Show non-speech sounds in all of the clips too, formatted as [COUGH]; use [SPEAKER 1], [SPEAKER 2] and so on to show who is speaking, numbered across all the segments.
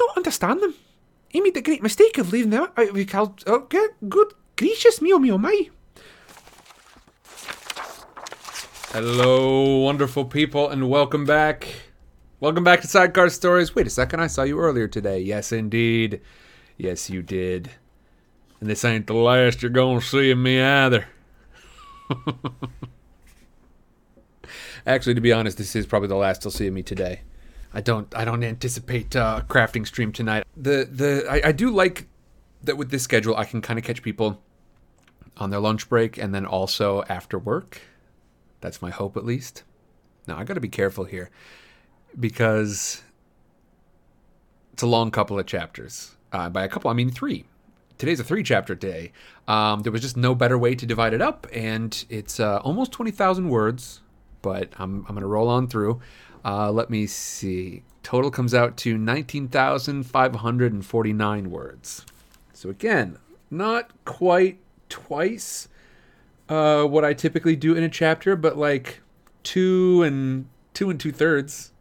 [SPEAKER 1] not understand them. He made the great mistake of leaving them out of his called. Oh, good, good gracious me, oh me, oh my.
[SPEAKER 2] Hello, wonderful people, and welcome back. Welcome back to Sidecar Stories. Wait a second, I saw you earlier today. Yes, indeed. Yes, you did. And this ain't the last you're gonna see of me either. [LAUGHS] Actually, to be honest, this is probably the last you'll see of me today. I don't I don't anticipate uh, crafting stream tonight. The the I, I do like that with this schedule I can kind of catch people on their lunch break and then also after work. That's my hope at least. Now I got to be careful here because it's a long couple of chapters. Uh, by a couple, I mean three. Today's a three chapter day. Um, there was just no better way to divide it up, and it's uh, almost 20,000 words, but I'm, I'm going to roll on through. Uh, let me see. Total comes out to 19,549 words. So, again, not quite twice uh, what I typically do in a chapter, but like two and two and two thirds.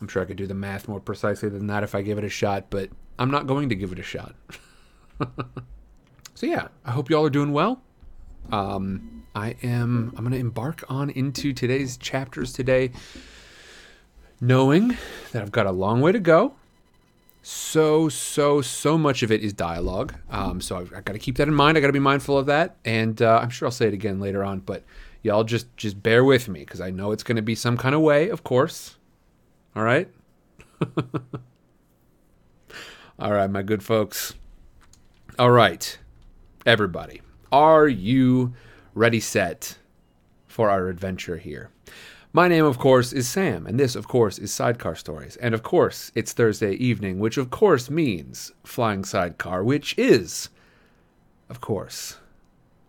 [SPEAKER 2] I'm sure I could do the math more precisely than that if I give it a shot, but I'm not going to give it a shot. [LAUGHS] so yeah, I hope y'all are doing well. Um, I am. I'm going to embark on into today's chapters today, knowing that I've got a long way to go. So so so much of it is dialogue. Um, so I've, I've got to keep that in mind. I got to be mindful of that, and uh, I'm sure I'll say it again later on. But y'all just just bear with me because I know it's going to be some kind of way, of course. All right. [LAUGHS] All right, my good folks. All right, everybody. Are you ready set for our adventure here? My name, of course, is Sam, and this, of course, is Sidecar Stories. And of course, it's Thursday evening, which of course means Flying Sidecar, which is, of course,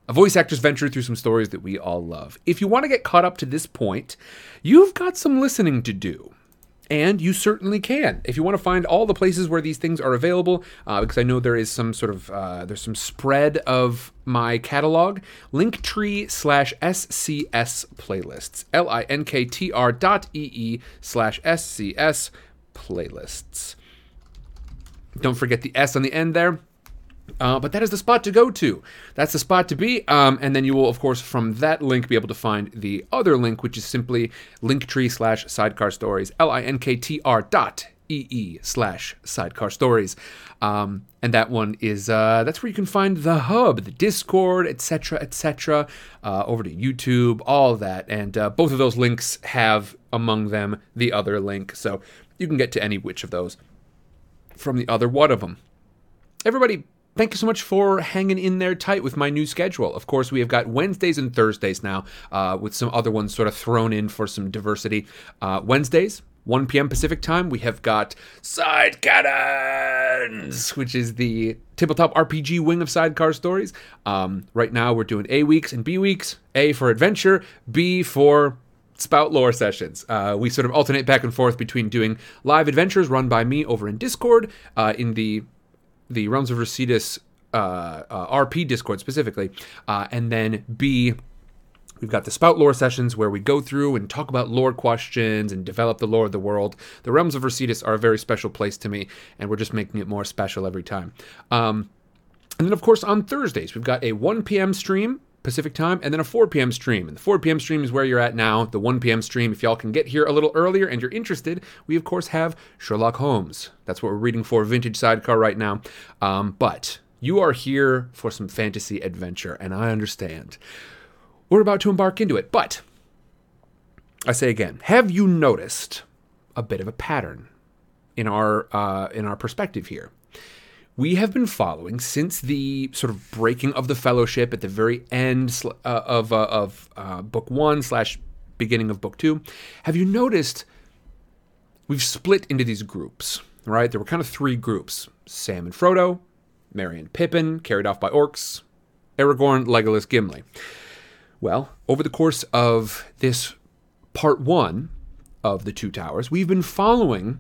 [SPEAKER 2] a voice actor's venture through some stories that we all love. If you want to get caught up to this point, you've got some listening to do. And you certainly can. If you want to find all the places where these things are available, uh, because I know there is some sort of uh, there's some spread of my catalog. Linktree slash SCS playlists. L I N K T R dot E E slash SCS playlists. Don't forget the S on the end there. Uh, but that is the spot to go to. That's the spot to be. Um, and then you will, of course, from that link be able to find the other link, which is simply linktree slash sidecar stories, L I N K T R dot EE slash sidecar stories. Um, and that one is, uh, that's where you can find the hub, the Discord, etc., etc., uh, over to YouTube, all that. And uh, both of those links have among them the other link. So you can get to any which of those from the other one of them. Everybody Thank you so much for hanging in there tight with my new schedule. Of course, we have got Wednesdays and Thursdays now, uh, with some other ones sort of thrown in for some diversity. Uh, Wednesdays, 1 p.m. Pacific time, we have got Side Cannons, which is the tabletop RPG wing of Sidecar Stories. Um, right now, we're doing A weeks and B weeks. A for adventure, B for spout lore sessions. Uh, we sort of alternate back and forth between doing live adventures run by me over in Discord uh, in the the Realms of Residus uh, uh, RP Discord specifically, uh, and then B. We've got the Spout Lore sessions where we go through and talk about lore questions and develop the lore of the world. The Realms of Residus are a very special place to me, and we're just making it more special every time. Um, and then, of course, on Thursdays, we've got a 1 p.m. stream Pacific time, and then a 4 p.m. stream. And the 4 p.m. stream is where you're at now. The 1 p.m. stream, if y'all can get here a little earlier and you're interested, we of course have Sherlock Holmes. That's what we're reading for Vintage Sidecar right now. Um, but you are here for some fantasy adventure, and I understand. We're about to embark into it, but I say again, have you noticed a bit of a pattern in our uh, in our perspective here? We have been following since the sort of breaking of the fellowship at the very end uh, of, uh, of uh, book one slash beginning of book two. Have you noticed we've split into these groups, right? There were kind of three groups Sam and Frodo, Merry and Pippin, carried off by orcs, Aragorn, Legolas, Gimli. Well, over the course of this part one of the Two Towers, we've been following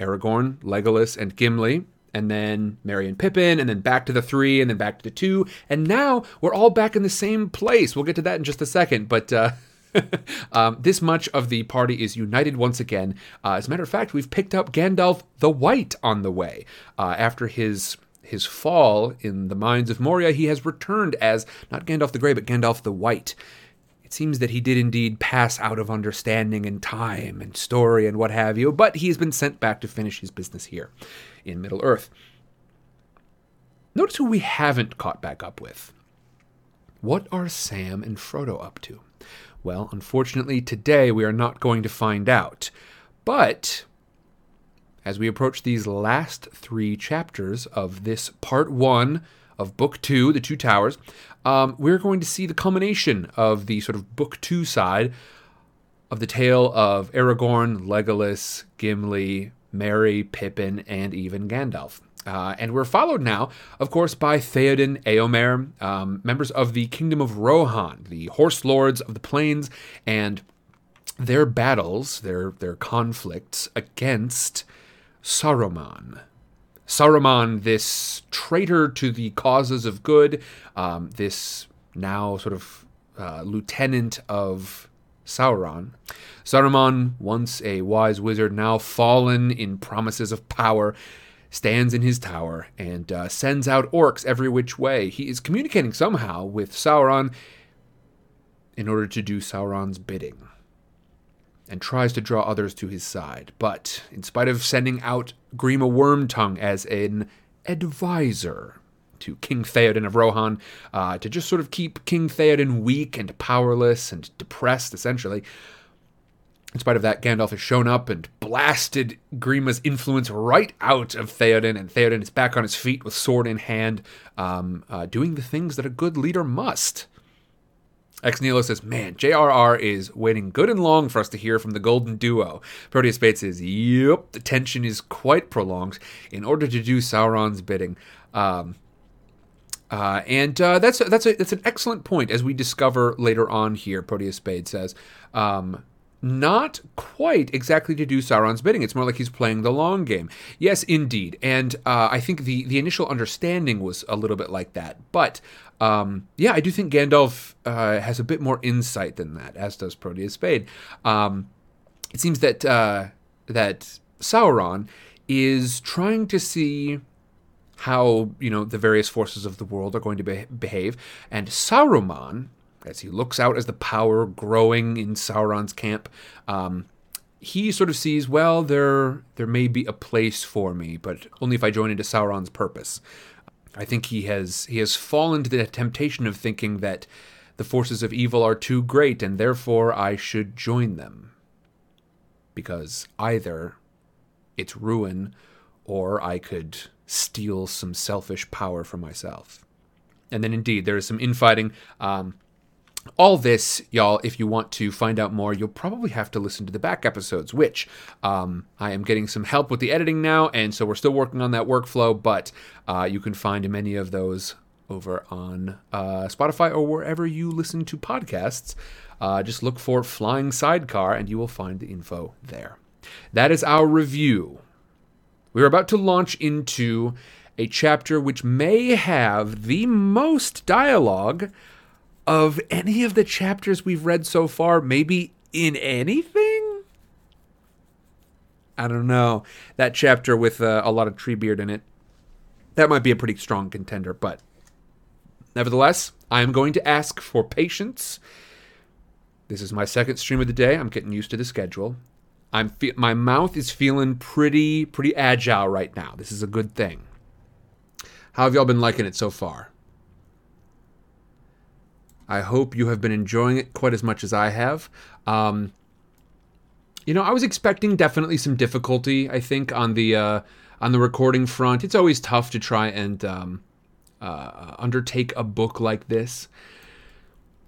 [SPEAKER 2] Aragorn, Legolas, and Gimli and then Merry and Pippin, and then back to the three, and then back to the two, and now we're all back in the same place. We'll get to that in just a second, but uh, [LAUGHS] um, this much of the party is united once again. Uh, as a matter of fact, we've picked up Gandalf the White on the way. Uh, after his his fall in the mines of Moria, he has returned as not Gandalf the Grey, but Gandalf the White. It seems that he did indeed pass out of understanding and time and story and what have you, but he has been sent back to finish his business here in Middle Earth. Notice who we haven't caught back up with. What are Sam and Frodo up to? Well, unfortunately, today we are not going to find out. But as we approach these last three chapters of this part one of Book Two, The Two Towers, um, we're going to see the culmination of the sort of Book Two side of the tale of Aragorn, Legolas, Gimli, Merry, Pippin, and even Gandalf. Uh, and we're followed now, of course, by Theoden, Eomer, um, members of the Kingdom of Rohan, the horse lords of the plains, and their battles, their their conflicts against Saruman. Saruman, this traitor to the causes of good, um, this now sort of uh, lieutenant of Sauron. Saruman, once a wise wizard, now fallen in promises of power, stands in his tower and uh, sends out orcs every which way. He is communicating somehow with Sauron in order to do Sauron's bidding and tries to draw others to his side. But in spite of sending out Grima Wormtongue as an advisor to King Theoden of Rohan, uh, to just sort of keep King Theoden weak and powerless and depressed, essentially, in spite of that, Gandalf has shown up and blasted Grima's influence right out of Theoden, and Theoden is back on his feet with sword in hand, um, uh, doing the things that a good leader must. Ex Nihilo says, Man, JRR is waiting good and long for us to hear from the Golden Duo. Proteus Bates says, Yep, the tension is quite prolonged in order to do Sauron's bidding. Um, uh, and uh, that's that's a, that's an excellent point, as we discover later on here. Proteus Spade says, um, not quite exactly to do Sauron's bidding. It's more like he's playing the long game. Yes, indeed. And uh, I think the, the initial understanding was a little bit like that. But um, yeah, I do think Gandalf uh, has a bit more insight than that, as does Proteus Spade. Um, it seems that uh, that Sauron is trying to see how you know the various forces of the world are going to be- behave, and Saruman as he looks out as the power growing in Sauron's camp, um, he sort of sees, well, there there may be a place for me, but only if I join into Sauron's purpose. I think he has he has fallen to the temptation of thinking that the forces of evil are too great and therefore I should join them. Because either it's ruin or I could steal some selfish power for myself. And then indeed there is some infighting. Um, all this, y'all, if you want to find out more, you'll probably have to listen to the back episodes, which um, I am getting some help with the editing now, and so we're still working on that workflow, but uh, you can find many of those over on uh, Spotify or wherever you listen to podcasts. Uh, just look for Flying Sidecar, and you will find the info there. That is our review. We're about to launch into a chapter which may have the most dialogue of any of the chapters we've read so far, maybe in anything? I don't know. That chapter with uh, a lot of Treebeard in it, that might be a pretty strong contender, but nevertheless, I am going to ask for patience. This is my second stream of the day. I'm getting used to the schedule. I'm fe- my mouth is feeling pretty pretty agile right now. This is a good thing. How have y'all been liking it so far? I hope you have been enjoying it quite as much as I have. Um, you know, I was expecting definitely some difficulty. I think on the uh, on the recording front, it's always tough to try and um, uh, undertake a book like this.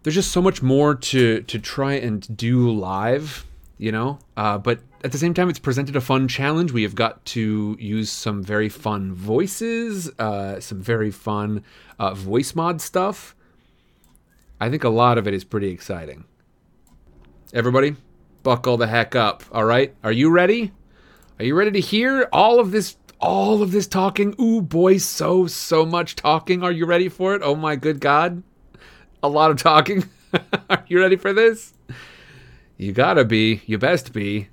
[SPEAKER 2] There's just so much more to to try and do live, you know. Uh, but at the same time, it's presented a fun challenge. We have got to use some very fun voices, uh, some very fun uh, voice mod stuff. I think a lot of it is pretty exciting. Everybody, buckle the heck up, all right? Are you ready? Are you ready to hear all of this all of this talking? Ooh, boy, so so much talking. Are you ready for it? Oh my good god. A lot of talking. [LAUGHS] Are you ready for this? You gotta be. You best be.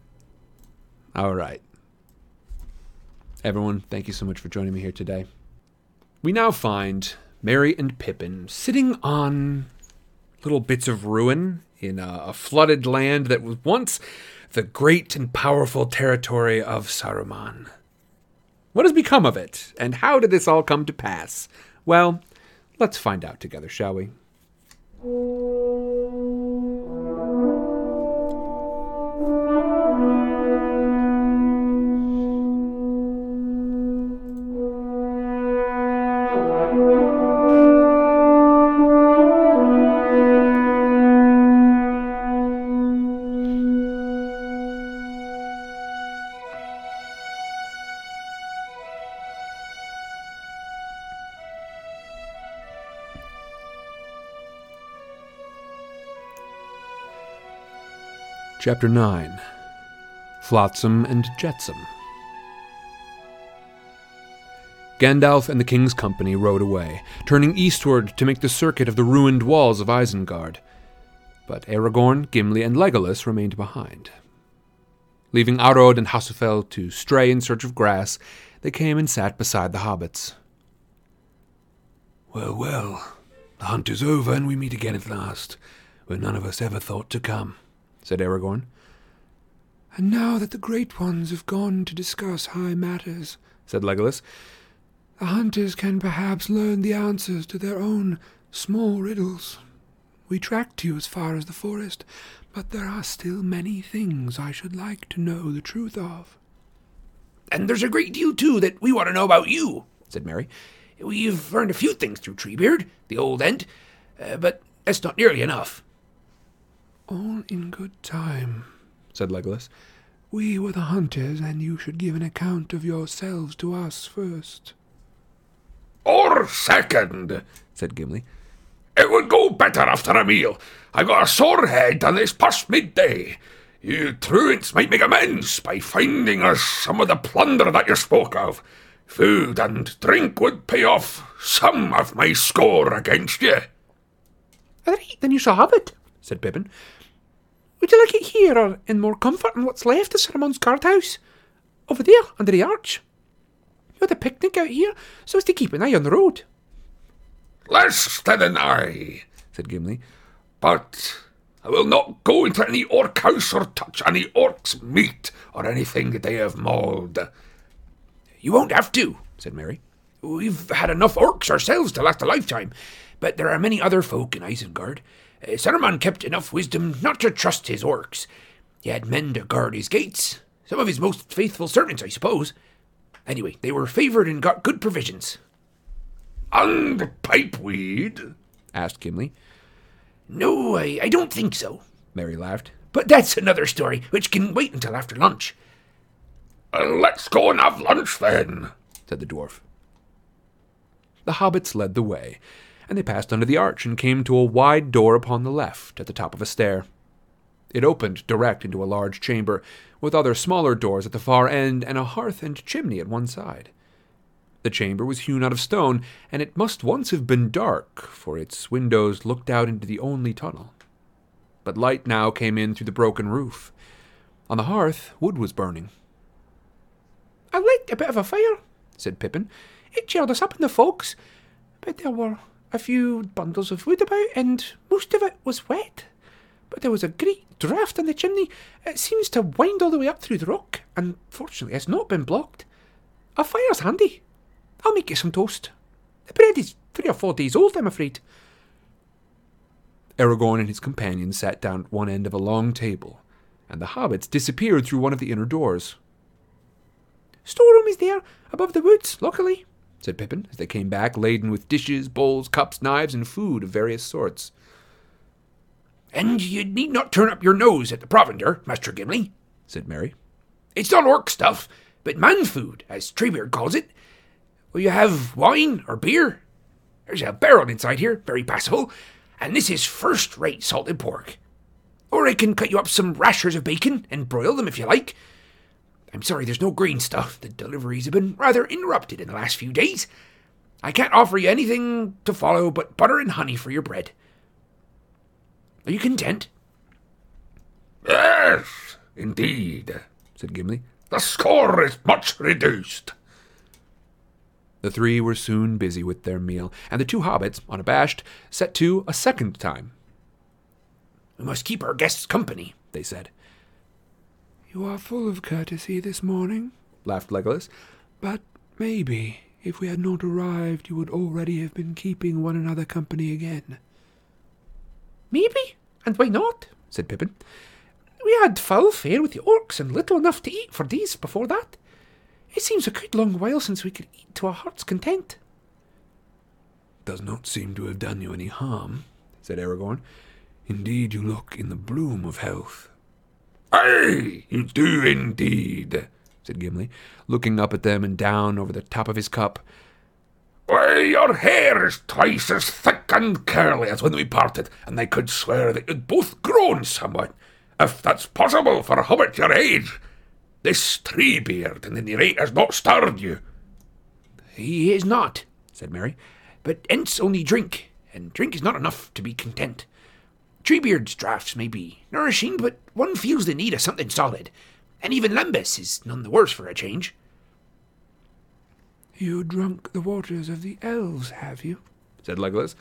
[SPEAKER 2] All right. Everyone, thank you so much for joining me here today. We now find Merry and Pippin sitting on little bits of ruin in a, a flooded land that was once the great and powerful territory of Saruman. What has become of it, and how did this all come to pass? Well, let's find out together, shall we? Chapter 9 Flotsam and Jetsam. Gandalf and the king's company rode away, turning eastward to make the circuit of the ruined walls of Isengard. But Aragorn, Gimli, and Legolas remained behind. Leaving Arod and Hasufel to stray in search of grass, they came and sat beside the hobbits.
[SPEAKER 3] Well, well, the hunt is over and we meet again at last, where none of us ever thought to come
[SPEAKER 2] said Aragorn.
[SPEAKER 4] And now that the Great Ones have gone to discuss high matters,
[SPEAKER 2] said Legolas,
[SPEAKER 4] the hunters can perhaps learn the answers to their own small riddles. We tracked you as far as the forest, but there are still many things I should like to know the truth of.
[SPEAKER 5] And there's a great deal, too, that we want to know about you, said Merry. We've learned a few things through Treebeard, the old Ent, uh, but that's not nearly enough.
[SPEAKER 4] All in good time, said Legolas. We were the hunters, and you should give an account of yourselves to us first.
[SPEAKER 6] Or second, said Gimli. It would go better after a meal. I've got a sore head, and it's past midday. You truants might make amends by finding us some of the plunder that you spoke of. Food and drink would pay off some of my score against you.
[SPEAKER 5] All right, then you shall have it, said Pippin. Would you like it here or in more comfort in what's left of Saruman's guard house? Over there, under the arch. You had a picnic out here, so as to keep an eye on the road.
[SPEAKER 6] Less than an eye, said Gimli. But I will not go into any orc house or touch any orc's meat or anything they have mauled.
[SPEAKER 5] You won't have to, said Merry. We've had enough orcs ourselves to last a lifetime, but there are many other folk in Isengard. Uh, Saruman kept enough wisdom not to trust his orcs. He had men to guard his gates, some of his most faithful servants, I suppose. Anyway, they were favoured and got good provisions.
[SPEAKER 6] And pipeweed?
[SPEAKER 5] asked Gimli. No, I, I don't think so, Merry laughed. But that's another story, which can wait until after lunch.
[SPEAKER 6] Uh, let's go and have lunch then, said the dwarf.
[SPEAKER 2] The hobbits led the way, and they passed under the arch and came to a wide door upon the left at the top of a stair. It opened direct into a large chamber, with other smaller doors at the far end and a hearth and chimney at one side. The chamber was hewn out of stone, and it must once have been dark, for its windows looked out into the only tunnel. But light now came in through the broken roof. On the hearth, wood was burning.
[SPEAKER 5] I liked a bit of a fire, said Pippin. It cheered us up in the fogs, but there were a few bundles of wood about, and most of it was wet. But there was a great draught in the chimney. It seems to wind all the way up through the rock, and fortunately it's not been blocked. A fire's handy. I'll make you some toast. The bread is three or four days old, I'm afraid.
[SPEAKER 2] Aragorn and his companions sat down at one end of a long table, and the hobbits disappeared through one of the inner doors.
[SPEAKER 5] Storeroom is there, above the woods, luckily,
[SPEAKER 2] said Pippin, as they came back laden with dishes, bowls, cups, knives, and food of various sorts.
[SPEAKER 5] And you need not turn up your nose at the provender, Master Gimli, said Merry. It's not orc stuff, but man food, as Treebeard calls it. Will you have wine or beer? There's a barrel inside here, very passable, and this is first-rate salted pork. Or I can cut you up some rashers of bacon and broil them if you like. I'm sorry there's no green stuff. The deliveries have been rather interrupted in the last few days. I can't offer you anything to follow but butter and honey for your bread. Are you content?
[SPEAKER 7] Yes, indeed, said Gimli. The score is much reduced.
[SPEAKER 2] The three were soon busy with their meal, and the two hobbits, unabashed, set to a second time.
[SPEAKER 5] We must keep our guests company,
[SPEAKER 2] They said,
[SPEAKER 8] You are full of courtesy this morning,
[SPEAKER 2] laughed Legolas.
[SPEAKER 8] but maybe if we had not arrived, you would already have been keeping one another company again.
[SPEAKER 5] Maybe, and why not? said Pippin. We had foul fare with the orcs and little enough to eat for days before that. It seems a good long while since we could eat to our heart's content.
[SPEAKER 9] Does not seem to have done you any harm, said Aragorn. Indeed, you look in the bloom of health.
[SPEAKER 7] Aye, you do indeed,
[SPEAKER 2] said Gimli, looking up at them and down over the top of his cup.
[SPEAKER 7] Why, your hair is twice as thick and curly as when we parted, and I could swear that you'd both grown somewhat, if that's possible for a hobbit your age. This Treebeard in the rate has not stirred you.
[SPEAKER 5] He is not, said Merry, but Ents only drink, and drink is not enough to be content. Treebeard's draughts may be nourishing, but one feels the need of something solid, and even Lembas is none the worse for a change.
[SPEAKER 8] You drunk the waters of the elves, have you?
[SPEAKER 2] said Legolas.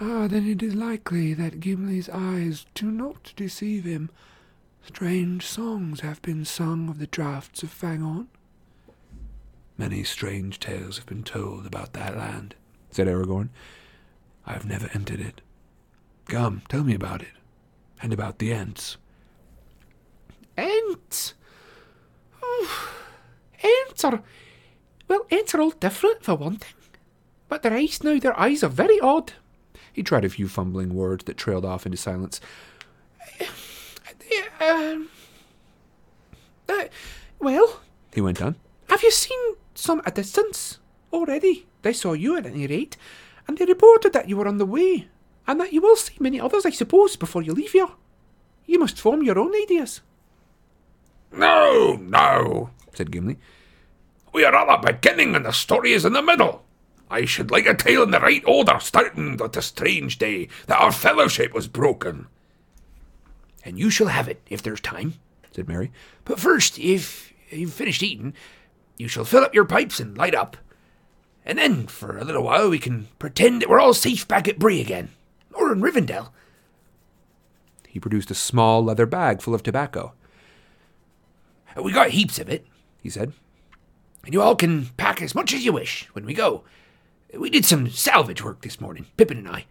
[SPEAKER 8] Ah, then it is likely that Gimli's eyes do not deceive him. Strange songs have been sung of the draughts of Fangorn.
[SPEAKER 9] Many strange tales have been told about that land, said Aragorn. I have never entered it. Come, tell me about it, and about the Ents.
[SPEAKER 5] Ents? Oh, Ents are. Well, Ents are all different, for one thing. But their eyes now, their eyes are very odd.
[SPEAKER 2] He tried a few fumbling words that trailed off into silence.
[SPEAKER 5] Um, uh, well,
[SPEAKER 2] He went on.
[SPEAKER 5] have you seen some at a distance already? They saw you at any rate, and they reported that you were on the way, and that you will see many others, I suppose, before you leave here. You must form your own ideas.
[SPEAKER 7] No, no,
[SPEAKER 2] said Gimli.
[SPEAKER 7] we are at the beginning and the story is in the middle. I should like a tale in the right order, starting with the strange day that our fellowship was broken.
[SPEAKER 5] And you shall have it, if there's time,
[SPEAKER 2] said Merry.
[SPEAKER 5] But first, if you've finished eating, you shall fill up your pipes and light up. And then, for a little while, we can pretend that we're all safe back at Bree again, or in Rivendell.
[SPEAKER 2] He produced a small leather bag full of tobacco.
[SPEAKER 5] We got heaps of it,
[SPEAKER 2] He said.
[SPEAKER 5] and you all can pack as much as you wish when we go. We did some salvage work this morning, Pippin and I.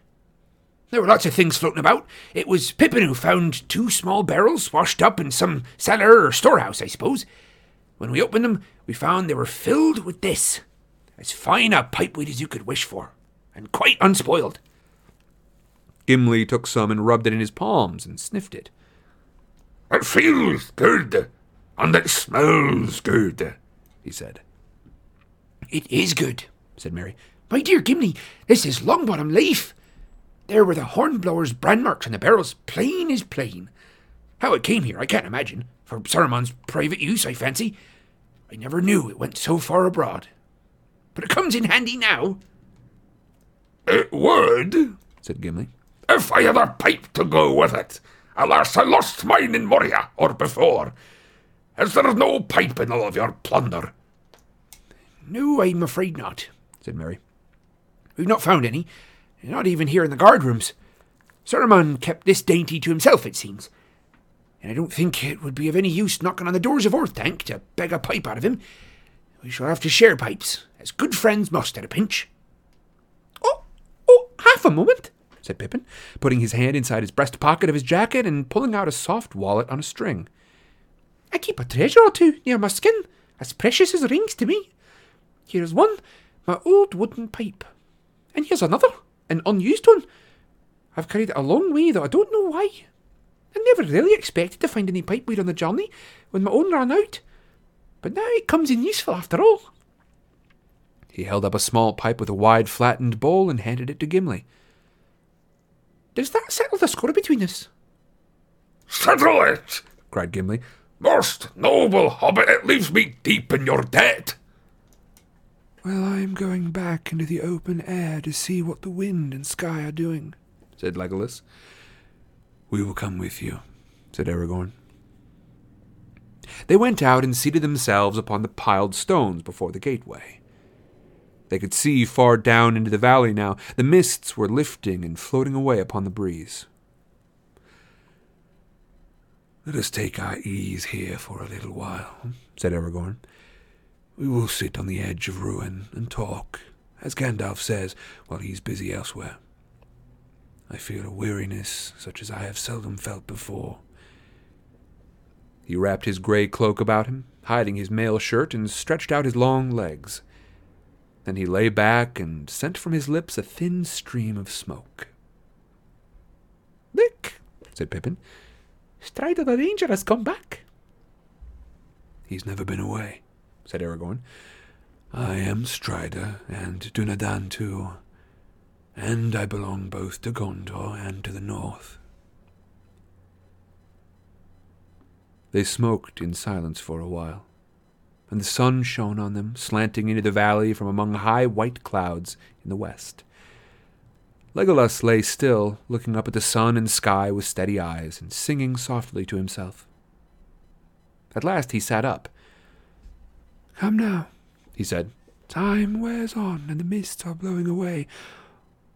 [SPEAKER 5] There were lots of things floating about. It was Pippin who found two small barrels washed up in some cellar or storehouse, I suppose. When we opened them, we found they were filled with this. As fine a pipeweed as you could wish for, and quite unspoiled.
[SPEAKER 2] Gimli took some and rubbed it in his palms and sniffed it.
[SPEAKER 7] It feels good, and it smells good,
[SPEAKER 2] He said.
[SPEAKER 5] It is good, said Merry. My dear Gimli, this is Longbottom Leaf. There were the hornblower's brand marks on the barrels, plain as plain. How it came here, I can't imagine. For Saruman's private use, I fancy. I never knew it went so far abroad. But it comes in handy now.
[SPEAKER 7] It would,
[SPEAKER 2] said Gimli.
[SPEAKER 7] If I had a pipe to go with it. Alas, I lost mine in Moria, or before. Is there no pipe in all of your plunder?
[SPEAKER 5] No, I'm afraid not, said Merry. We've not found any, not even here in the guard rooms. Saruman kept this dainty to himself, it seems. And I don't think it would be of any use knocking on the doors of Orthanc to beg a pipe out of him. We shall have to share pipes, as good friends must at a pinch. Oh, oh, half a moment,
[SPEAKER 2] said Pippin, putting his hand inside his breast pocket of his jacket and pulling out a soft wallet on a string.
[SPEAKER 5] I keep a treasure or two near my skin, as precious as rings to me. Here's one, my old wooden pipe. And here's another, an unused one. I've carried it a long way, though I don't know why. I never really expected to find any pipeweed on the journey when my own ran out. But now it comes in useful after all.
[SPEAKER 2] He held up a small pipe with a wide, flattened bowl and handed it to Gimli.
[SPEAKER 5] Does that settle the score between us?
[SPEAKER 7] Settle it!
[SPEAKER 2] cried Gimli.
[SPEAKER 7] Most noble hobbit, it leaves me deep in your debt.
[SPEAKER 8] Well, I am going back into the open air to see what the wind and sky are doing.
[SPEAKER 2] said Legolas.
[SPEAKER 9] We will come with you,
[SPEAKER 2] said Aragorn. They went out and seated themselves upon the piled stones before the gateway. They could see far down into the valley now. The mists were lifting and floating away upon the breeze.
[SPEAKER 10] Let us take our ease here for a little while, said Aragorn. We will sit on the edge of ruin and talk, as Gandalf says, while he's busy elsewhere. I feel a weariness such as I have seldom felt before.
[SPEAKER 2] He wrapped his gray cloak about him, hiding his mail shirt, and stretched out his long legs. Then he lay back and sent from his lips a thin stream of smoke.
[SPEAKER 1] Look, said Pippin. Strider the Ranger has come back.
[SPEAKER 10] He's never been away,
[SPEAKER 2] said Aragorn.
[SPEAKER 10] I am Strider, and Dunadan too, and I belong both to Gondor and to the north.
[SPEAKER 2] They smoked in silence for a while, and the sun shone on them, slanting into the valley from among high white clouds in the west. Legolas lay still, looking up at the sun and sky with steady eyes, and singing softly to himself. At last he sat up.
[SPEAKER 11] Come now,
[SPEAKER 2] he said.
[SPEAKER 11] Time wears on, and the mists are blowing away.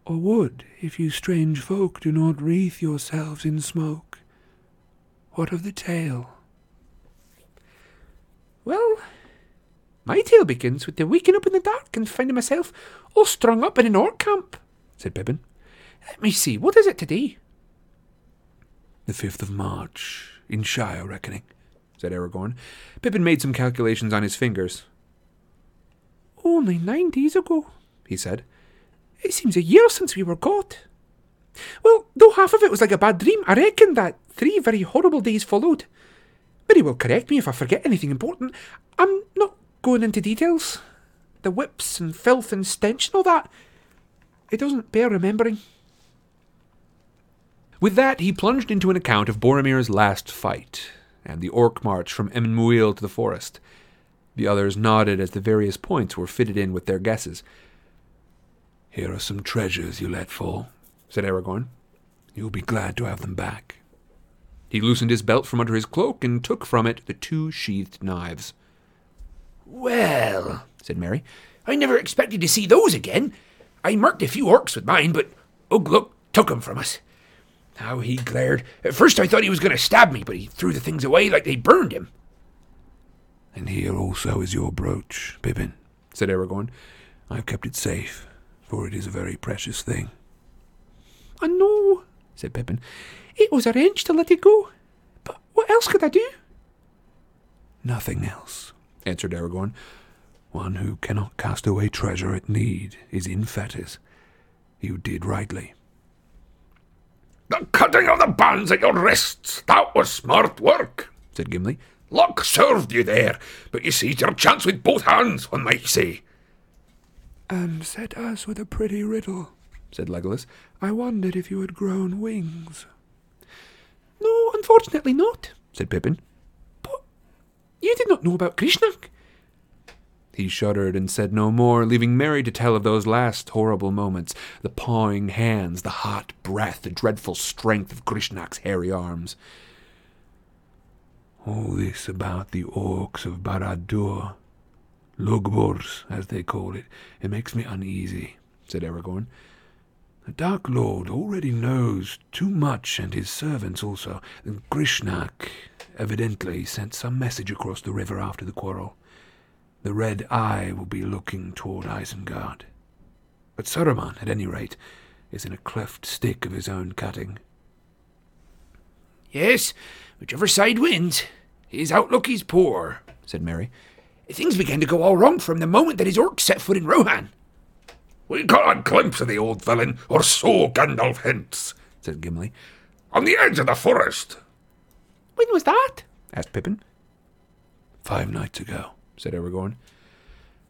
[SPEAKER 11] Or would, if you strange folk do not wreath yourselves in smoke. What of the tale?
[SPEAKER 1] Well, my tale begins with the waking up in the dark and finding myself all strung up in an orc camp, said Pippin. Let me see, what is it today?
[SPEAKER 10] The fifth of March, in Shire reckoning, said Aragorn.
[SPEAKER 2] Pippin made some calculations on his fingers.
[SPEAKER 1] Only nine days ago, he said. It seems a year since we were caught. Well, though half of it was like a bad dream, I reckon that three very horrible days followed. Merry will correct me if I forget anything important. I'm not going into details. The whips and filth and stench and all that. It doesn't bear remembering.
[SPEAKER 2] With that, he plunged into an account of Boromir's last fight, and the orc march from Emyn Muil to the forest. The others nodded as the various points were fitted in with their guesses.
[SPEAKER 10] Here are some treasures you let fall, said Aragorn. You'll be glad to have them back.
[SPEAKER 2] He loosened his belt from under his cloak and took from it the two sheathed knives.
[SPEAKER 1] Well, said Merry, I never expected to see those again. I marked a few orcs with mine, but Ugluk took 'em from us. How he glared. At first I thought he was going to stab me, but he threw the things away like they burned him.
[SPEAKER 10] And here also is your brooch, Pippin, said Aragorn. I've kept it safe, for it is a very precious thing.
[SPEAKER 1] I know, said Pippin. It was arranged to let it go. But what else could I do?
[SPEAKER 10] Nothing else, answered Aragorn. One who cannot cast away treasure at need is in fetters. You did rightly.
[SPEAKER 5] The cutting of the bands at your wrists, that was smart work, said Gimli. Luck served you there, but you seized your chance with both hands, one might say.
[SPEAKER 11] And set us with a pretty riddle, said Legolas. I wondered if you had grown wings.
[SPEAKER 1] No, unfortunately not, said Pippin. You did not know about Grishnákh.
[SPEAKER 2] He shuddered and said no more, leaving Merry to tell of those last horrible moments the pawing hands, the hot breath, the dreadful strength of Grishnákh's hairy arms.
[SPEAKER 10] All this about the orcs of Barad-dûr, Lugbúrz, as they call it, it makes me uneasy, said Aragorn. The Dark Lord already knows too much, and his servants also. And Grishnákh evidently sent some message across the river after the quarrel. The Red Eye will be looking toward Isengard. But Saruman, at any rate, is in a cleft stick of his own cutting.
[SPEAKER 1] Yes, whichever side wins, his outlook is poor, said Merry. Things began to go all wrong from the moment that his orcs set foot in Rohan.
[SPEAKER 5] We got a glimpse of the old villain, or so Gandalf hints, said Gimli. On the edge of the forest.
[SPEAKER 1] When was that? asked Pippin.
[SPEAKER 10] Five nights ago, said Aragorn.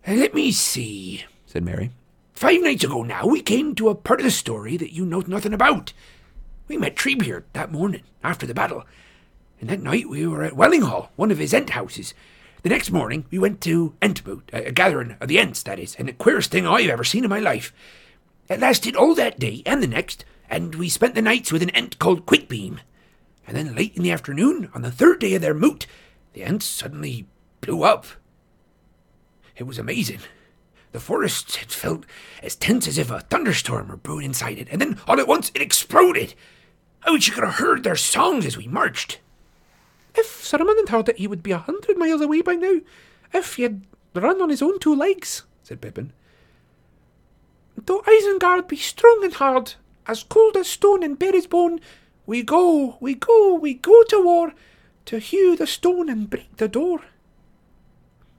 [SPEAKER 1] Let me see, said Merry. Five nights ago now, we came to a part of the story that you know nothing about. We met Treebeard that morning, after the battle. And that night we were at Wellinghall, one of his Ent houses. The next morning, we went to Entmoot, a gathering of the Ents, that is, and the queerest thing I've ever seen in my life. It lasted all that day and the next, and we spent the nights with an Ent called Quickbeam.
[SPEAKER 2] And then late in the afternoon, on the third day of their moot, the Ents suddenly blew up. It was amazing. The forest had felt as tense as if a thunderstorm were brewing inside it, and then all at once it exploded. I wish you could have heard their songs as we marched.
[SPEAKER 12] If Saruman had heard it, he would be a hundred miles away by now. If he had run on his own two legs, said Pippin. Though Isengard be strong and hard, as cold as stone and bare as bone, we go, we go, we go to war, to hew the stone and break the door.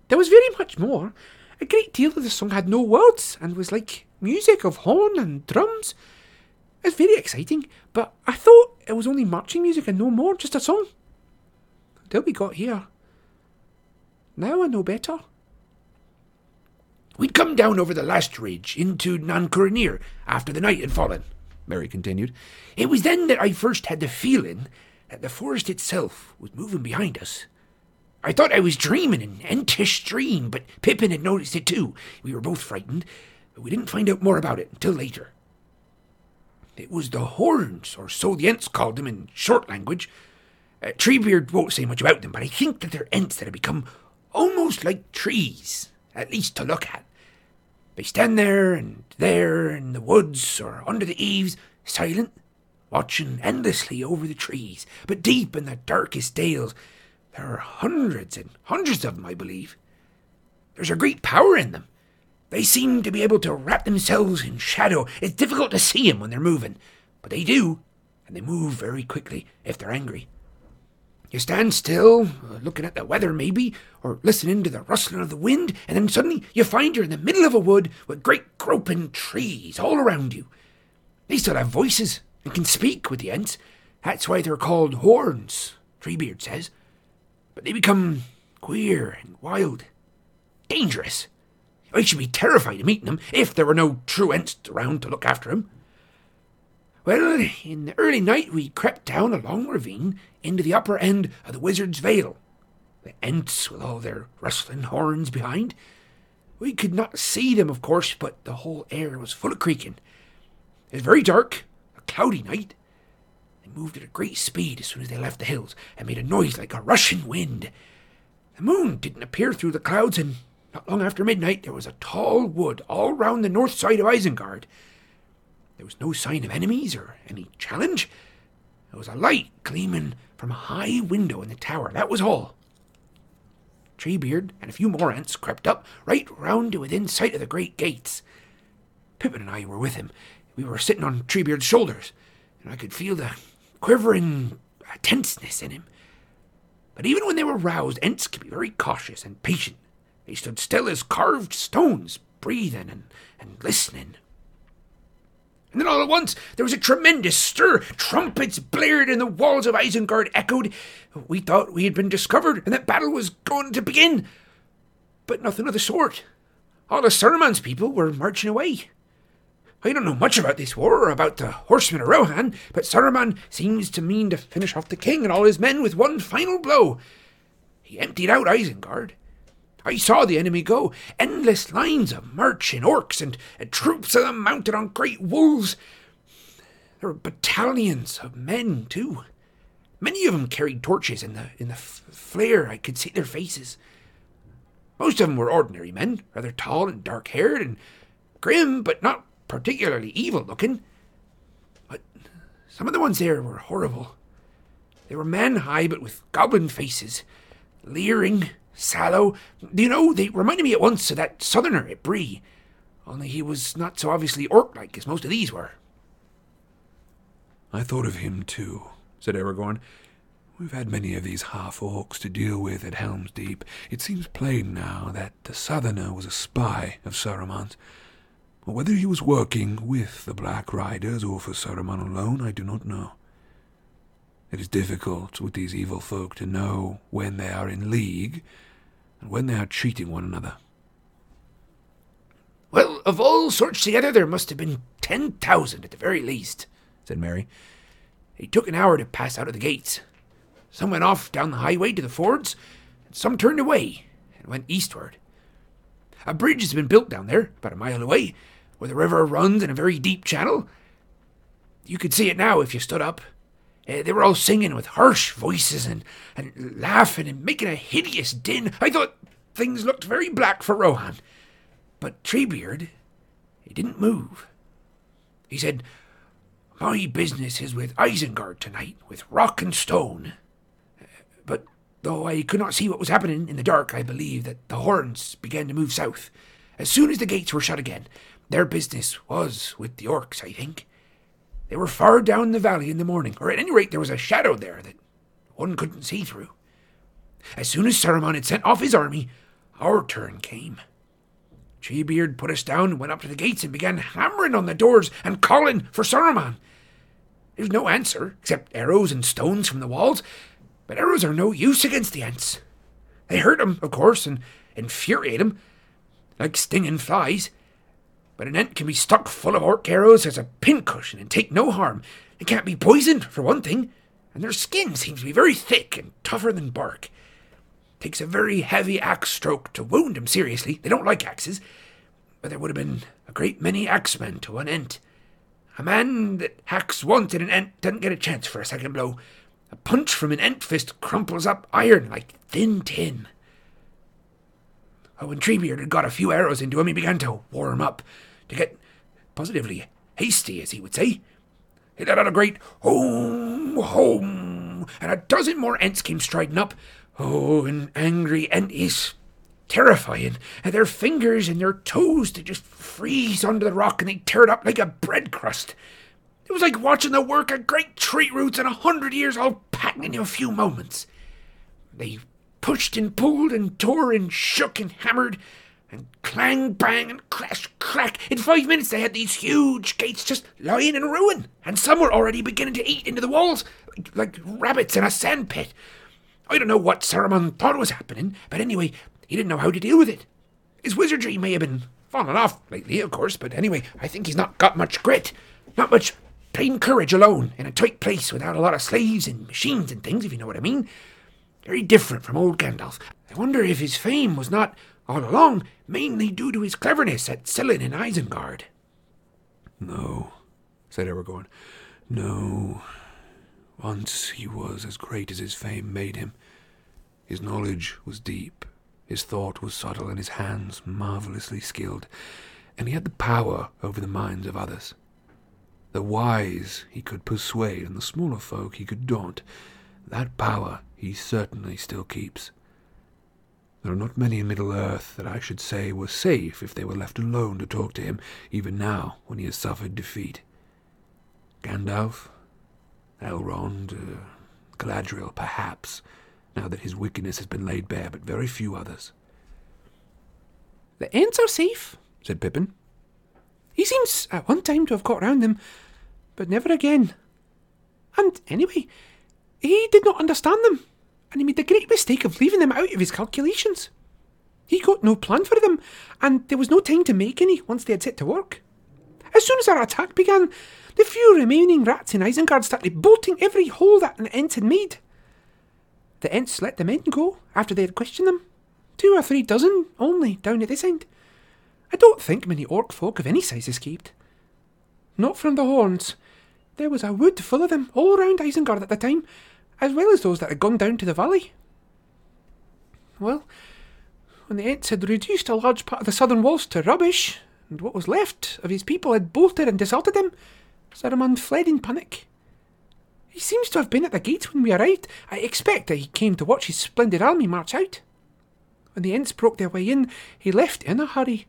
[SPEAKER 12] There was very much more. A great deal of the song had no words, and was like music of horn and drums. It was very exciting, but I thought it was only marching music and no more, just a song. Till we got here. Now I know better.
[SPEAKER 2] We'd come down over the last ridge into Nan Curunír after the night had fallen, Merry continued. It was then that I first had the feeling that the forest itself was moving behind us. I thought I was dreaming an entish dream, but Pippin had noticed it too. We were both frightened, but we didn't find out more about it until later. It was the Huorns, or so the Ents called them in short language. Uh, Treebeard won't say much about them, but I think that they're Ents that have become almost like trees, at least to look at. They stand there and there in the woods or under the eaves, silent, watching endlessly over the trees. But deep in the darkest dales, there are hundreds and hundreds of them, I believe. There's a great power in them. They seem to be able to wrap themselves in shadow. It's difficult to see them when they're moving, but they do, and they move very quickly if they're angry. You stand still, uh, looking at the weather maybe, or listening to the rustling of the wind, and then suddenly you find you're in the middle of a wood with great groping trees all around you. They still have voices and can speak with the Ents. That's why they're called Huorns, Treebeard says. But they become queer and wild, dangerous. I should be terrified of meeting them if there were no true Ents around to look after them. Well, in the early night we crept down a long ravine into the upper end of the Wizard's Vale. The Ents with all their rustling Huorns behind. We could not see them, of course, but the whole air was full of creaking. It was very dark, a cloudy night. They moved at a great speed as soon as they left the hills, and made a noise like a rushing wind. The moon didn't appear through the clouds, and not long after midnight there was a tall wood all round the north side of Isengard. There was no sign of enemies or any challenge. There was a light gleaming from a high window in the tower. That was all. Treebeard and a few more Ents crept up right round to within sight of the great gates. Pippin and I were with him. We were sitting on Treebeard's shoulders, and I could feel the quivering tenseness in him. But even when they were roused, Ents could be very cautious and patient. They stood still as carved stones, breathing and, and listening. And then all at once there was a tremendous stir. Trumpets blared and the walls of Isengard echoed. We thought we had been discovered and that battle was going to begin. But nothing of the sort. All of Saruman's people were marching away. I don't know much about this war or about the horsemen of Rohan, but Saruman seems to mean to finish off the king and all his men with one final blow. He emptied out Isengard. I saw the enemy go, endless lines of marching orcs and, and troops of them mounted on great wolves. There were battalions of men, too. Many of them carried torches in the, in the flare. I could see their faces. Most of them were ordinary men, rather tall and dark haired and grim, but not particularly evil looking. But some of the ones there were horrible. They were man high, but with goblin faces, leering, sallow. Do you know, they reminded me at once of that southerner at Bree, only he was not so obviously orc like as most of these were.
[SPEAKER 13] I thought of him too, said Aragorn. We've had many of these half orcs to deal with at Helm's Deep. It seems plain now that the southerner was a spy of Saruman's. But whether he was working with the Black Riders or for Saruman alone, I do not know. It is difficult with these evil folk to know when they are in league and when they are cheating one another.
[SPEAKER 2] Well, of all sorts together, there must have been ten thousand at the very least, said Merry. It took an hour to pass out of the gates. Some went off down the highway to the fords, and some turned away and went eastward. A bridge has been built down there, about a mile away, where the river runs in a very deep channel. You could see it now if you stood up. Uh, they were all singing with harsh voices and, and laughing and making a hideous din. I thought things looked very black for Rohan. But Treebeard, he didn't move. He said, My business is with Isengard tonight, with rock and stone. Uh, But though I could not see what was happening in the dark, I believe that the Huorns began to move south. As soon as the gates were shut again, their business was with the orcs, I think. They were far down the valley in the morning, or at any rate there was a shadow there that one couldn't see through. As soon as Saruman had sent off his army, our turn came. Treebeard put us down and went up to the gates and began hammering on the doors and calling for Saruman. There was no answer, except arrows and stones from the walls, but arrows are no use against the Ents. They hurt him, of course, and infuriate him, like stinging flies. But an Ent can be stuck full of orc arrows as a pincushion and take no harm. It can't be poisoned, for one thing, and their skin seems to be very thick and tougher than bark. It Takes a very heavy axe stroke to wound him seriously. They don't like axes, but there would have been a great many axemen to one Ent. A man that hacks once at an Ent doesn't get a chance for a second blow. A punch from an Ent fist crumples up iron like thin tin. Oh, when Treebeard had got a few arrows into him, he began to warm up, to get positively hasty, as he would say. He let out a great home, home, and a dozen more Ents came striding up. Oh, an angry Ent is terrifying, and their fingers and their toes they just freeze under the rock and they tear it up like a bread crust. It was like watching the work of great tree roots in a hundred years all packed into a few moments. They pushed and pulled and tore and shook and hammered and clang bang and crash crack. In five minutes they had these huge gates just lying in ruin, and some were already beginning to eat into the walls like, rabbits in a sandpit. I don't know what Saruman thought was happening, but anyway, he didn't know how to deal with it. His wizardry may have been falling off lately, of course, but anyway, I think he's not got much grit, not much plain courage alone in a tight place without a lot of slaves and machines and things, if you know what I mean. Very different from old Gandalf. I wonder if his fame was not, all along, mainly due to his cleverness at Sillin and Isengard.
[SPEAKER 14] No, said Aragorn. No. Once he was as great as his fame made him. His knowledge was deep, his thought was subtle, and his hands marvellously skilled, and he had the power over the minds of others. The wise he could persuade, and the smaller folk he could daunt. That power he certainly still keeps. There are not many in Middle Earth that I should say were safe if they were left alone to talk to him, even now when he has suffered defeat. Gandalf, Elrond, uh, Galadriel, perhaps, now that his wickedness has been laid bare, but very few others.
[SPEAKER 15] The Ents are safe, said Pippin. He seems at one time to have got round them, but never again. And anyway, he did not understand them, and he made the great mistake of leaving them out of his calculations. He got no plan for them, and there was no time to make any once they had set to work. As soon as our attack began, the few remaining rats in Isengard started bolting every hole that an Ent had made. The Ents let the men go after they had questioned them. Two or three dozen only down at this end. I don't think many orc folk of any size escaped. Not from the Huorns. There was a wood full of them all round Isengard at the time, as well as those that had gone down to the valley. Well, when the Ents had reduced a large part of the southern walls to rubbish, and what was left of his people had bolted and deserted him, Saruman fled in panic. He seems to have been at the gates when we arrived. I expect that he came to watch his splendid army march out. When the Ents broke their way in, he left in a hurry.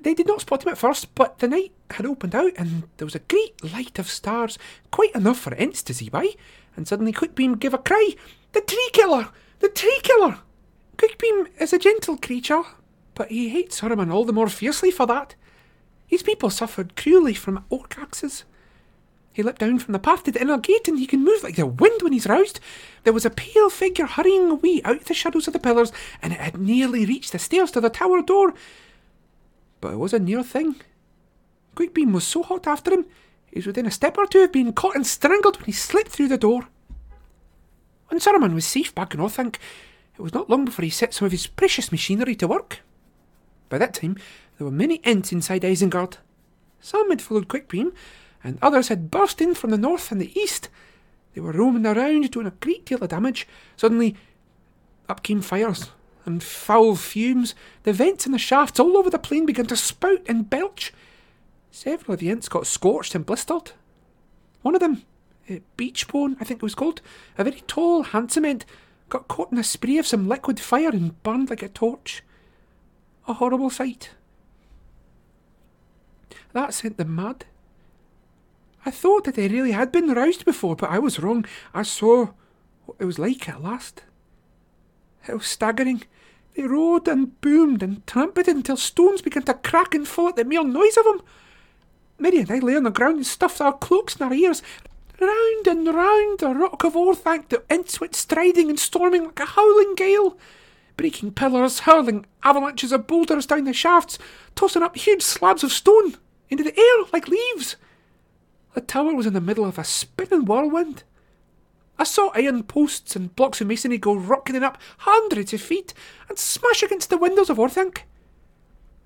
[SPEAKER 15] They did not spot him at first, but the night had opened out and there was a great light of stars, quite enough for Ents to see by, and suddenly Quickbeam gave a cry. The tree killer! The tree killer! Quickbeam is a gentle creature, but he hates Saruman all the more fiercely for that. His people suffered cruelly from orc axes. He leapt down from the path to the inner gate, and he can move like the wind when he's roused. There was a pale figure hurrying away out of the shadows of the pillars, and it had nearly reached the stairs to the tower door. But it was a near thing. Quickbeam was so hot after him, he was within a step or two of being caught and strangled when he slipped through the door. When Saruman was safe back in Orthanc, it was not long before he set some of his precious machinery to work. By that time, there were many Ents inside Isengard. Some had followed Quickbeam, and others had burst in from the north and the east.
[SPEAKER 2] They were roaming around, doing a great deal of damage. Suddenly, up came fires and foul fumes. The vents and the shafts all over the plain began to spout and belch. Several of the Ents got scorched and blistered. One of them, uh, Beechbone, I think it was called, a very tall, handsome ent, got caught in a spray of some liquid fire and burned like a torch. A horrible sight. That sent them mad. I thought that they really had been roused before, but I was wrong. I saw what it was like at last. It was staggering. They roared and boomed and trumpeted until stones began to crack and fall at the mere noise of them. Merry and I lay on the ground and stuffed our cloaks in our ears. Round and round the rock of Orthanc the Ents went striding and storming like a howling gale, breaking pillars, hurling avalanches of boulders down the shafts, tossing up huge slabs of stone into the air like leaves. The tower was in the middle of a spinning whirlwind. I saw iron posts and blocks of masonry go rocketing up hundreds of feet and smash against the windows of Orthanc.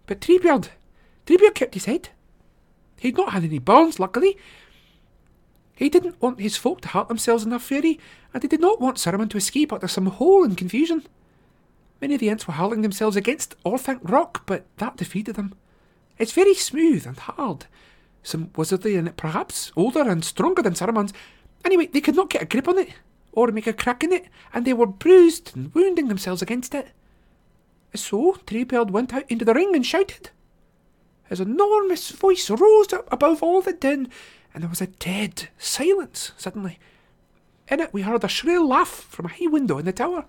[SPEAKER 2] But Treebeard, Treebeard kept his head. He'd not had any burns, luckily. He didn't want his folk to hurt themselves in their fury, and he did not want Saruman to escape out of some hole in confusion. Many of the Ents were hurling themselves against Orthanc rock, but that defeated them. It's very smooth and hard, some wizardly in it, perhaps older and stronger than Saruman's. Anyway, they could not get a grip on it, or make a crack in it, and they were bruised and wounding themselves against it. So Treebeard went out into the ring and shouted. His enormous voice rose up above all the din, and there was a dead silence suddenly. In it we heard a shrill laugh from a high window in the tower.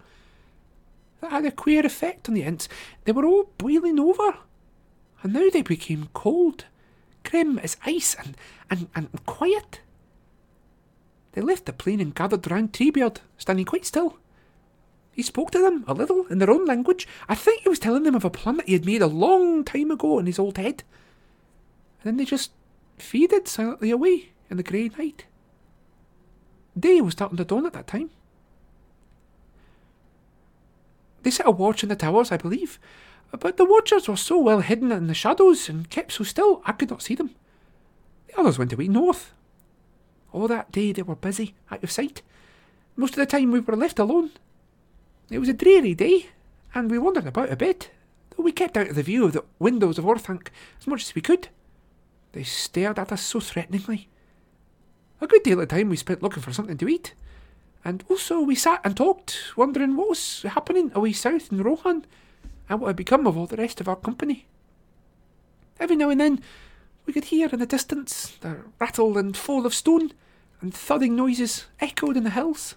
[SPEAKER 2] That had a queer effect on the Ents. They were all boiling over, and now they became cold grim as ice and, and, and quiet. They left the plane and gathered round Treebeard, standing quite still. He spoke to them a little in their own language. I think he was telling them of a plan that he had made a long time ago in his old head. And then they just faded silently away in the grey night. Day was starting to dawn at that time. They set a watch in the towers, I believe, but the watchers were so well hidden in the shadows and kept so still I could not see them. The others went away north. All that day they were busy, out of sight. Most of the time we were left alone. It was a dreary day, and we wandered about a bit, though we kept out of the view of the windows of Orthanc as much as we could. They stared at us so threateningly. A good deal of time we spent looking for something to eat, and also we sat and talked, wondering what was happening away south in Rohan and what had become of all the rest of our company. Every now and then we could hear in the distance the rattle and fall of stone, and thudding noises echoed in the hills.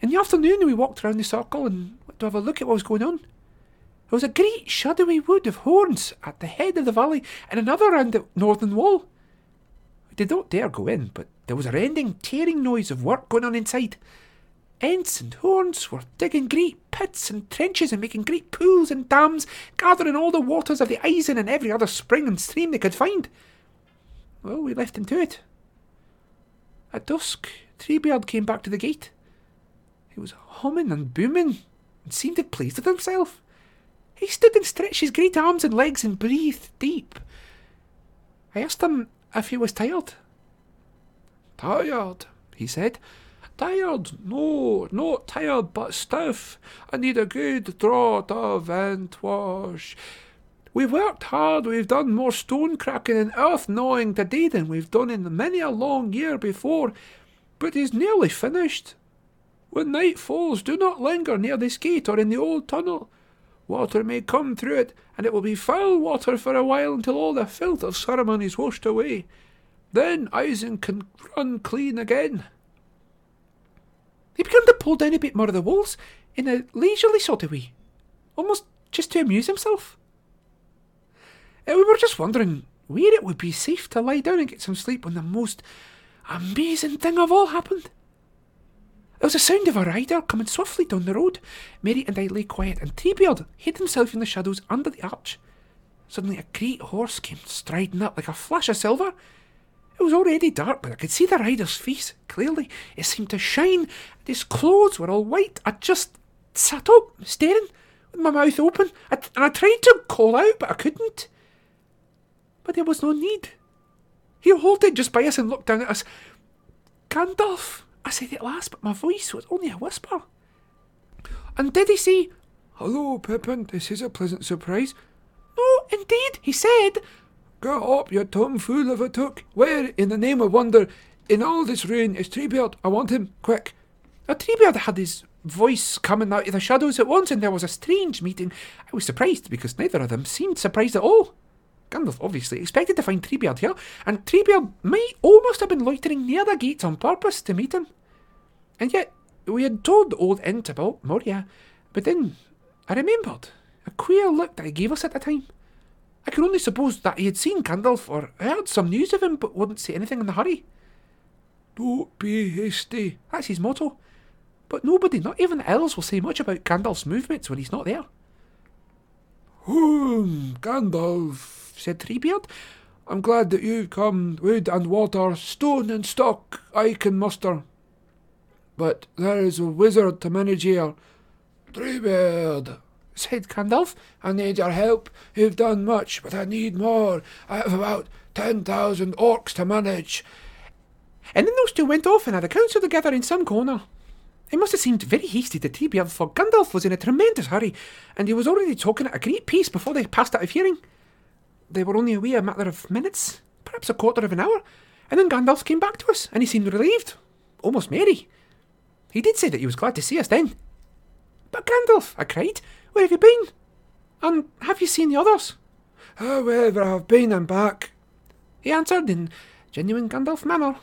[SPEAKER 2] In the afternoon we walked round the circle and went to have a look at what was going on. There was a great shadowy wood of Huorns at the head of the valley, and another round the northern wall. We did not dare go in, but there was a rending, tearing noise of work going on inside, Ents and Huorns were digging great pits and trenches and making great pools and dams, gathering all the waters of the Isen and every other spring and stream they could find. Well, we left him to it. At dusk, Treebeard came back to the gate. He was humming and booming and seemed pleased with himself. He stood and stretched his great arms and legs and breathed deep. I asked him if he was tired. Tired, he said. Tired? No, not tired, but stiff. I need a good draught of Entwash. We've worked hard, we've done more stone cracking and earth gnawing today than we've done in many a long year before, but he's nearly finished. When night falls, do not linger near this gate or in the old tunnel. Water may come through it, and it will be foul water for a while until all the filth of Saruman is washed away. Then Isen can run clean again. He began to pull down a bit more of the walls in a leisurely sort of way, almost just to amuse himself. And uh, we were just wondering where it would be safe to lie down and get some sleep when the most amazing thing of all happened. There was a sound of a rider coming swiftly down the road. Merry and I lay quiet, and Treebeard hid himself in the shadows under the arch. Suddenly, a great horse came striding up like a flash of silver it was already dark, but I could see the rider's face clearly. It seemed to shine, and his clothes were all white. I just sat up, staring, with my mouth open, and I tried to call out, but I couldn't. But there was no need. He halted just by us and looked down at us. Gandalf, I said it last, but my voice was only a whisper. And did he say,
[SPEAKER 5] Hello, Pippin, this is a pleasant surprise.
[SPEAKER 2] No, indeed, he said,
[SPEAKER 5] Get up, you tomfool of a Took. Where, in the name of wonder, in all this rain, is Treebeard? I want him, quick.
[SPEAKER 2] A Treebeard had his voice coming out of the shadows at once, and there was a strange meeting. I was surprised because neither of them seemed surprised at all. Gandalf obviously expected to find Treebeard here, and Treebeard might almost have been loitering near the gates on purpose to meet him. And yet, we had told the old Ent about Moria, but then I remembered a queer look that he gave us at the time. I can only suppose that he had seen Gandalf or heard some news of him, but wouldn't say anything in a hurry.
[SPEAKER 5] Don't be hasty.
[SPEAKER 2] That's his motto. But nobody, not even the elves, will say much about Gandalf's movements when he's not there.
[SPEAKER 5] Whom, Gandalf, said Treebeard. I'm glad that you've come. Wood and water, stone and stock, I can muster. But there is a wizard to manage here. Treebeard, said Gandalf, I need your help. You've done much, but I need more. I have about ten thousand orcs to manage.
[SPEAKER 2] And then those two went off and had a council together in some corner. It must have seemed very hasty to Treebeard, for Gandalf was in a tremendous hurry, and he was already talking at a great pace before they passed out of hearing. They were only away a matter of minutes, perhaps a quarter of an hour, and then Gandalf came back to us, and he seemed relieved, almost merry. He did say that he was glad to see us then. But Gandalf, I cried, where have you been? And have you seen the others?
[SPEAKER 5] Ah, wherever I've been and back.
[SPEAKER 2] He answered in genuine Gandalf manner.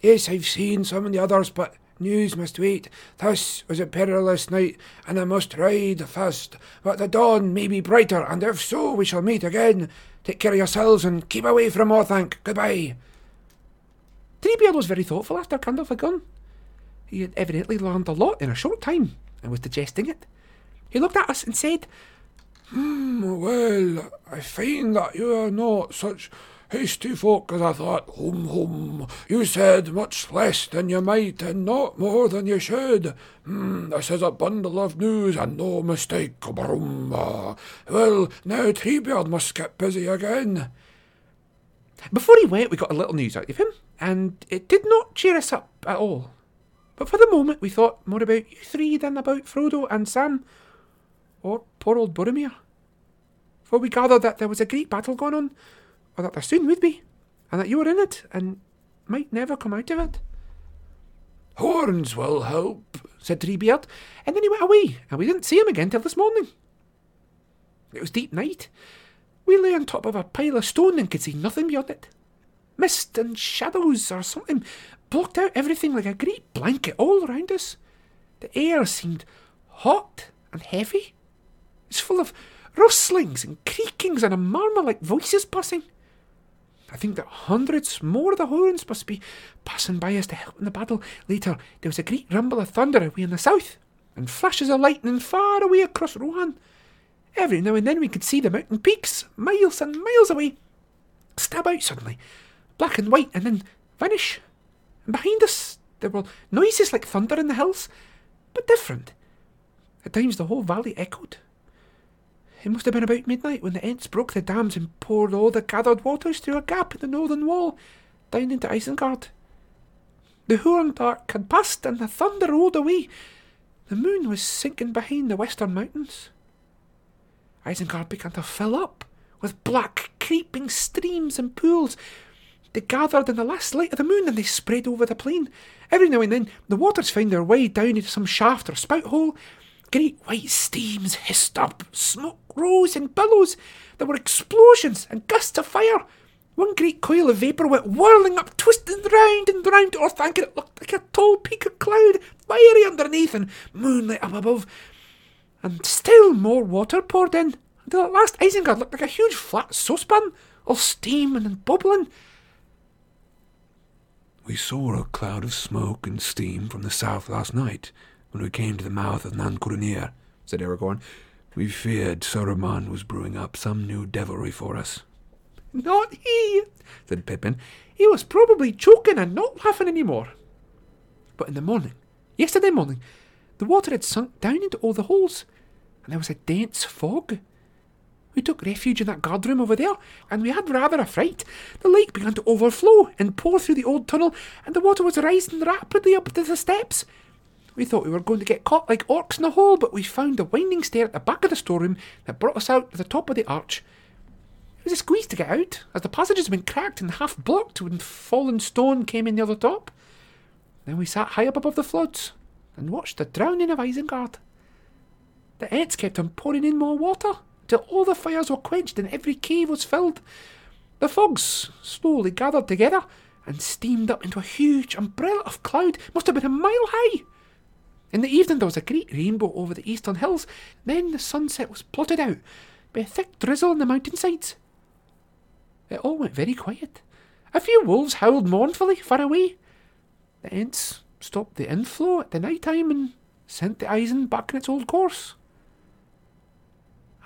[SPEAKER 5] Yes, I've seen some of the others, but news must wait. This was a perilous night, and I must ride fast. But the dawn may be brighter, and if so, we shall meet again. Take care of yourselves and keep away from Orthanc. Goodbye.
[SPEAKER 2] Treebeard was very thoughtful after Gandalf had gone. He had evidently learned a lot in a short time, and was digesting it. He looked at us and said,
[SPEAKER 5] Hmm, well, I find that you are not such hasty folk as I thought. Hum, hum. You said much less than you might, and not more than you should. Hmm, this is a bundle of news, and no mistake. Brum. Well, now Treebeard must get busy again.
[SPEAKER 2] Before he went, we got a little news out of him, and it did not cheer us up at all. But for the moment, we thought more about you three than about Frodo and Sam, or poor old Boromir. For we gathered that there was a great battle going on, or that there soon would be, and that you were in it, and might never come out of it.
[SPEAKER 5] Huorns will help,
[SPEAKER 2] said Treebeard, and then he went away, and we didn't see him again till this morning. It was deep night. We lay on top of a pile of stone and could see nothing beyond it. Mist and shadows or something blocked out everything like a great blanket all around us. The air seemed hot and heavy. It's full of rustlings and creakings and a murmur like voices passing. I think that hundreds more of the Huorns must be passing by us to help in the battle. Later, there was a great rumble of thunder away in the south, and flashes of lightning far away across Rohan. Every now and then we could see the mountain peaks, miles and miles away, stab out suddenly, black and white, and then vanish. And behind us, there were noises like thunder in the hills, but different. At times, the whole valley echoed. It must have been about midnight when the Ents broke the dams and poured all the gathered waters through a gap in the northern wall, down into Isengard. The Huorn dark had passed and the thunder rolled away. The moon was sinking behind the western mountains. Isengard began to fill up with black, creeping streams and pools. They gathered in the last light of the moon and they spread over the plain. Every now and then, the waters found their way down into some shaft or spout hole. Great white steams hissed up, smoke rose in billows. There were explosions and gusts of fire. One great coil of vapour went whirling up, twisting round and round Orthanc, and it looked like a tall peak of cloud, fiery underneath and moonlight up above. And still more water poured in, until at last Isengard looked like a huge flat saucepan, all steaming and bubbling.
[SPEAKER 16] We saw a cloud of smoke and steam from the south last night when we came to the mouth of Nan Curunír, said Aragorn. We feared Saruman was brewing up some new devilry for us.
[SPEAKER 2] Not he, said Pippin. He was probably choking and not laughing any more. But in the morning, yesterday morning, the water had sunk down into all the holes, and there was a dense fog. We took refuge in that guard room over there, and we had rather a fright. The lake began to overflow and pour through the old tunnel, and the water was rising rapidly up to the steps. We thought we were going to get caught like orcs in a hole, but we found a winding stair at the back of the storeroom that brought us out to the top of the arch. It was a squeeze to get out, as the passages had been cracked and half blocked when fallen stone came in the top. Then we sat high up above the floods and watched the drowning of Isengard. The Ents kept on pouring in more water till all the fires were quenched and every cave was filled. The fogs slowly gathered together and steamed up into a huge umbrella of cloud, must have been a mile high. In the evening there was a great rainbow over the eastern hills. And then the sunset was blotted out by a thick drizzle on the mountainsides. It all went very quiet. A few wolves howled mournfully far away. The Ents stopped the inflow at the night time and sent the Isen back in its old course.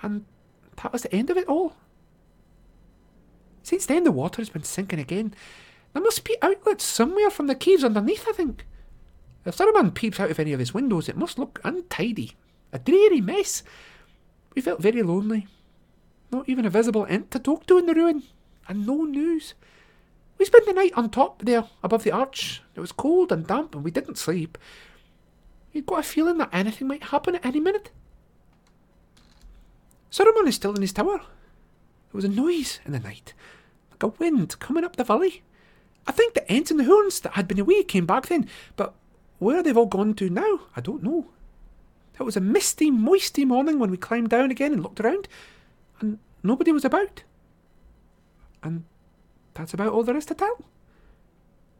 [SPEAKER 2] And that was the end of it all. Since then, the water has been sinking again. There must be outlets somewhere from the caves underneath, I think. If Saruman peeps out of any of his windows, it must look untidy. A dreary mess. We felt very lonely. Not even a visible ent to talk to in the ruin, and no news. We spent the night on top there, above the arch. It was cold and damp, and we didn't sleep. You'd got a feeling that anything might happen at any minute. Saruman is still in his tower. There was a noise in the night, like a wind coming up the valley. I think the Ents and the Huorns that had been away came back then, but where they've all gone to now, I don't know. It was a misty, moisty morning when we climbed down again and looked around, and nobody was about. And that's about all there is to tell.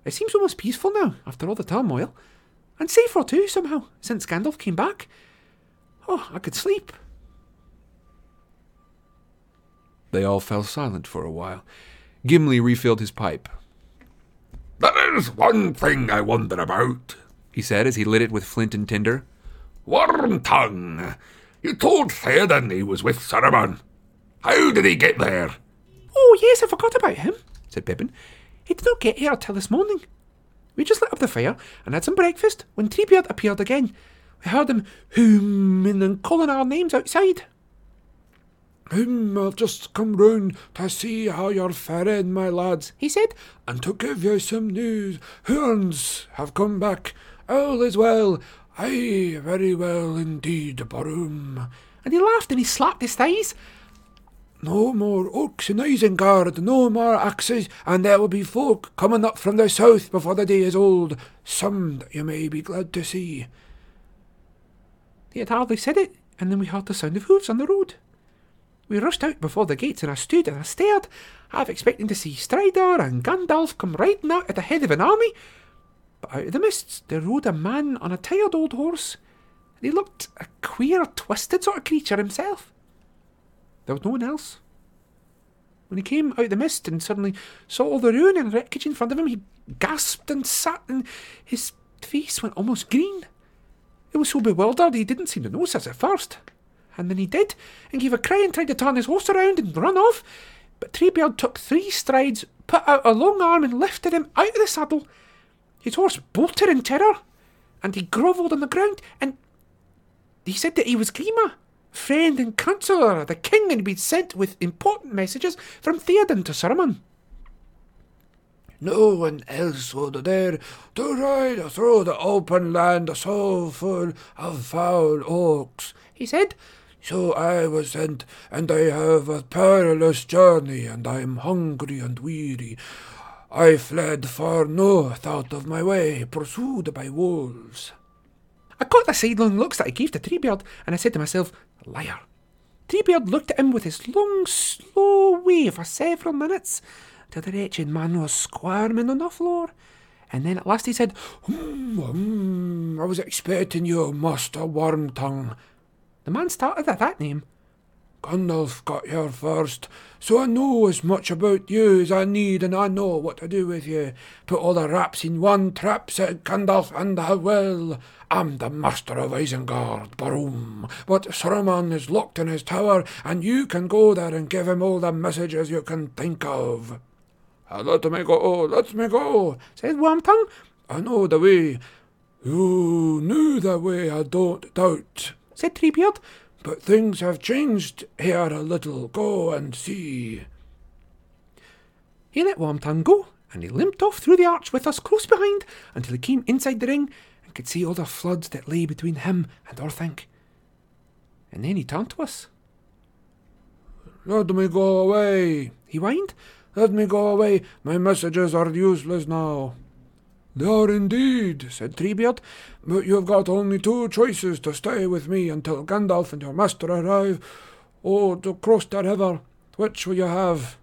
[SPEAKER 2] It seems almost peaceful now, after all the turmoil. And safer too, somehow, since Gandalf came back. Oh, I could sleep.
[SPEAKER 17] They all fell silent for a while. Gimli refilled his pipe.
[SPEAKER 18] There's one thing I wonder about,
[SPEAKER 17] He said as he lit it with flint and tinder.
[SPEAKER 18] Wormtongue. You told Theoden he was with Saruman. How did he get there?
[SPEAKER 2] Oh, yes, I forgot about him, said Pippin. He did not get here till this morning. We just lit up the fire and had some breakfast when Treebeard appeared again. We heard him hoomin and calling our names outside.
[SPEAKER 5] Him, I'll just come round to see how you're faring, my lads,
[SPEAKER 2] He said,
[SPEAKER 5] and to give you some news. Huorns have come back. All is well. Aye, very well indeed, Barum.
[SPEAKER 2] and he laughed and he slapped his thighs.
[SPEAKER 5] No more orcs in Isengard, no more axes, and there will be folk coming up from the south before the day is old. Some that you may be glad to see.
[SPEAKER 2] He had hardly said it, and then we heard the sound of hoofs on the road. We rushed out before the gates, and I stood and I stared, half expecting to see Strider and Gandalf come riding out at the head of an army. But out of the mists there rode a man on a tired old horse, and he looked a queer, twisted sort of creature himself. There was no one else. When he came out of the mist and suddenly saw all the ruin and wreckage in front of him, he gasped and sat, and his face went almost green. He was so bewildered he didn't seem to notice us at first. And then he did, and gave a cry and tried to turn his horse around and run off. But Treebeard took three strides, put out a long arm, and lifted him out of the saddle. His horse bolted in terror, and he grovelled on the ground, and he said that he was Grima, friend and counsellor of the king, and been sent with important messages from Theoden to Saruman.
[SPEAKER 5] No one else would dare to ride through the open land so full of foul orcs,
[SPEAKER 2] He said,
[SPEAKER 5] So I was sent, and I have a perilous journey, and I am hungry and weary. I fled far north out of my way, pursued by wolves.
[SPEAKER 2] I caught the sidelong looks that I gave to Treebeard, and I said to myself, Liar. Treebeard looked at him with his long, slow way for several minutes, till the wretched man was squirming on the floor. And then at last he said,
[SPEAKER 5] Hmm, hmm, I was expecting you, Master Wormtongue.
[SPEAKER 2] The man started at that name.
[SPEAKER 5] Gandalf got here first, so I know as much about you as I need, and I know what to do with you. Put all the raps in one trap, said Gandalf, and I will. I'm the master of Isengard, Barum. But Saruman is locked in his tower, and you can go there and give him all the messages you can think of. Uh, let me go, let me go,
[SPEAKER 2] Said Wormtongue.
[SPEAKER 5] I know the way. You knew the way, I don't doubt.
[SPEAKER 2] Said Treebeard.
[SPEAKER 5] But things have changed here a little. Go and see.
[SPEAKER 19] He let Wormtongue go, and he limped off through the arch with us close behind until he came inside the ring and could see all the floods that lay between him and Orthanc. And then he turned to us.
[SPEAKER 5] Let me go away,
[SPEAKER 19] He whined.
[SPEAKER 5] Let me go away. My messages are useless now. They are indeed, said Treebeard, but you've got only two choices to stay with me until Gandalf and your master arrive, or to cross the river. Which will you have?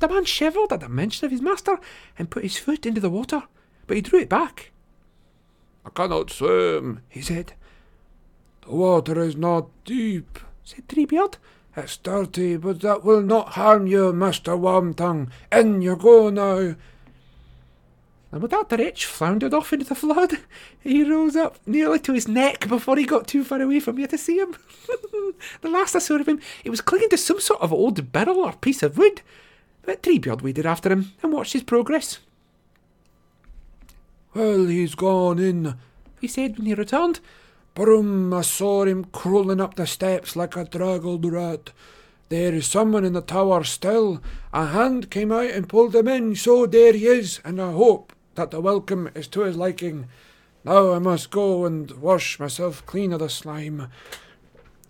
[SPEAKER 19] The man shivered at the mention of his master and put his foot into the water, but he drew it back.
[SPEAKER 5] I cannot swim, he said. The water is not deep,
[SPEAKER 19] said Treebeard.
[SPEAKER 5] It's dirty, but that will not harm you, Master Wormtongue. In you go now.
[SPEAKER 19] And with that, the wretch floundered off into the flood. [LAUGHS] He rose up nearly to his neck before he got too far away from me to see him. [LAUGHS] the last I saw of him, he was clinging to some sort of old barrel or piece of wood. But Treebeard waded after him and watched his progress.
[SPEAKER 5] Well, he's gone in,
[SPEAKER 19] he said when he returned.
[SPEAKER 5] Brum, I saw him crawling up the steps like a draggled rat. There is someone in the tower still. A hand came out and pulled him in, so there he is, and I hope that the welcome is to his liking. Now I must go and wash myself clean of the slime.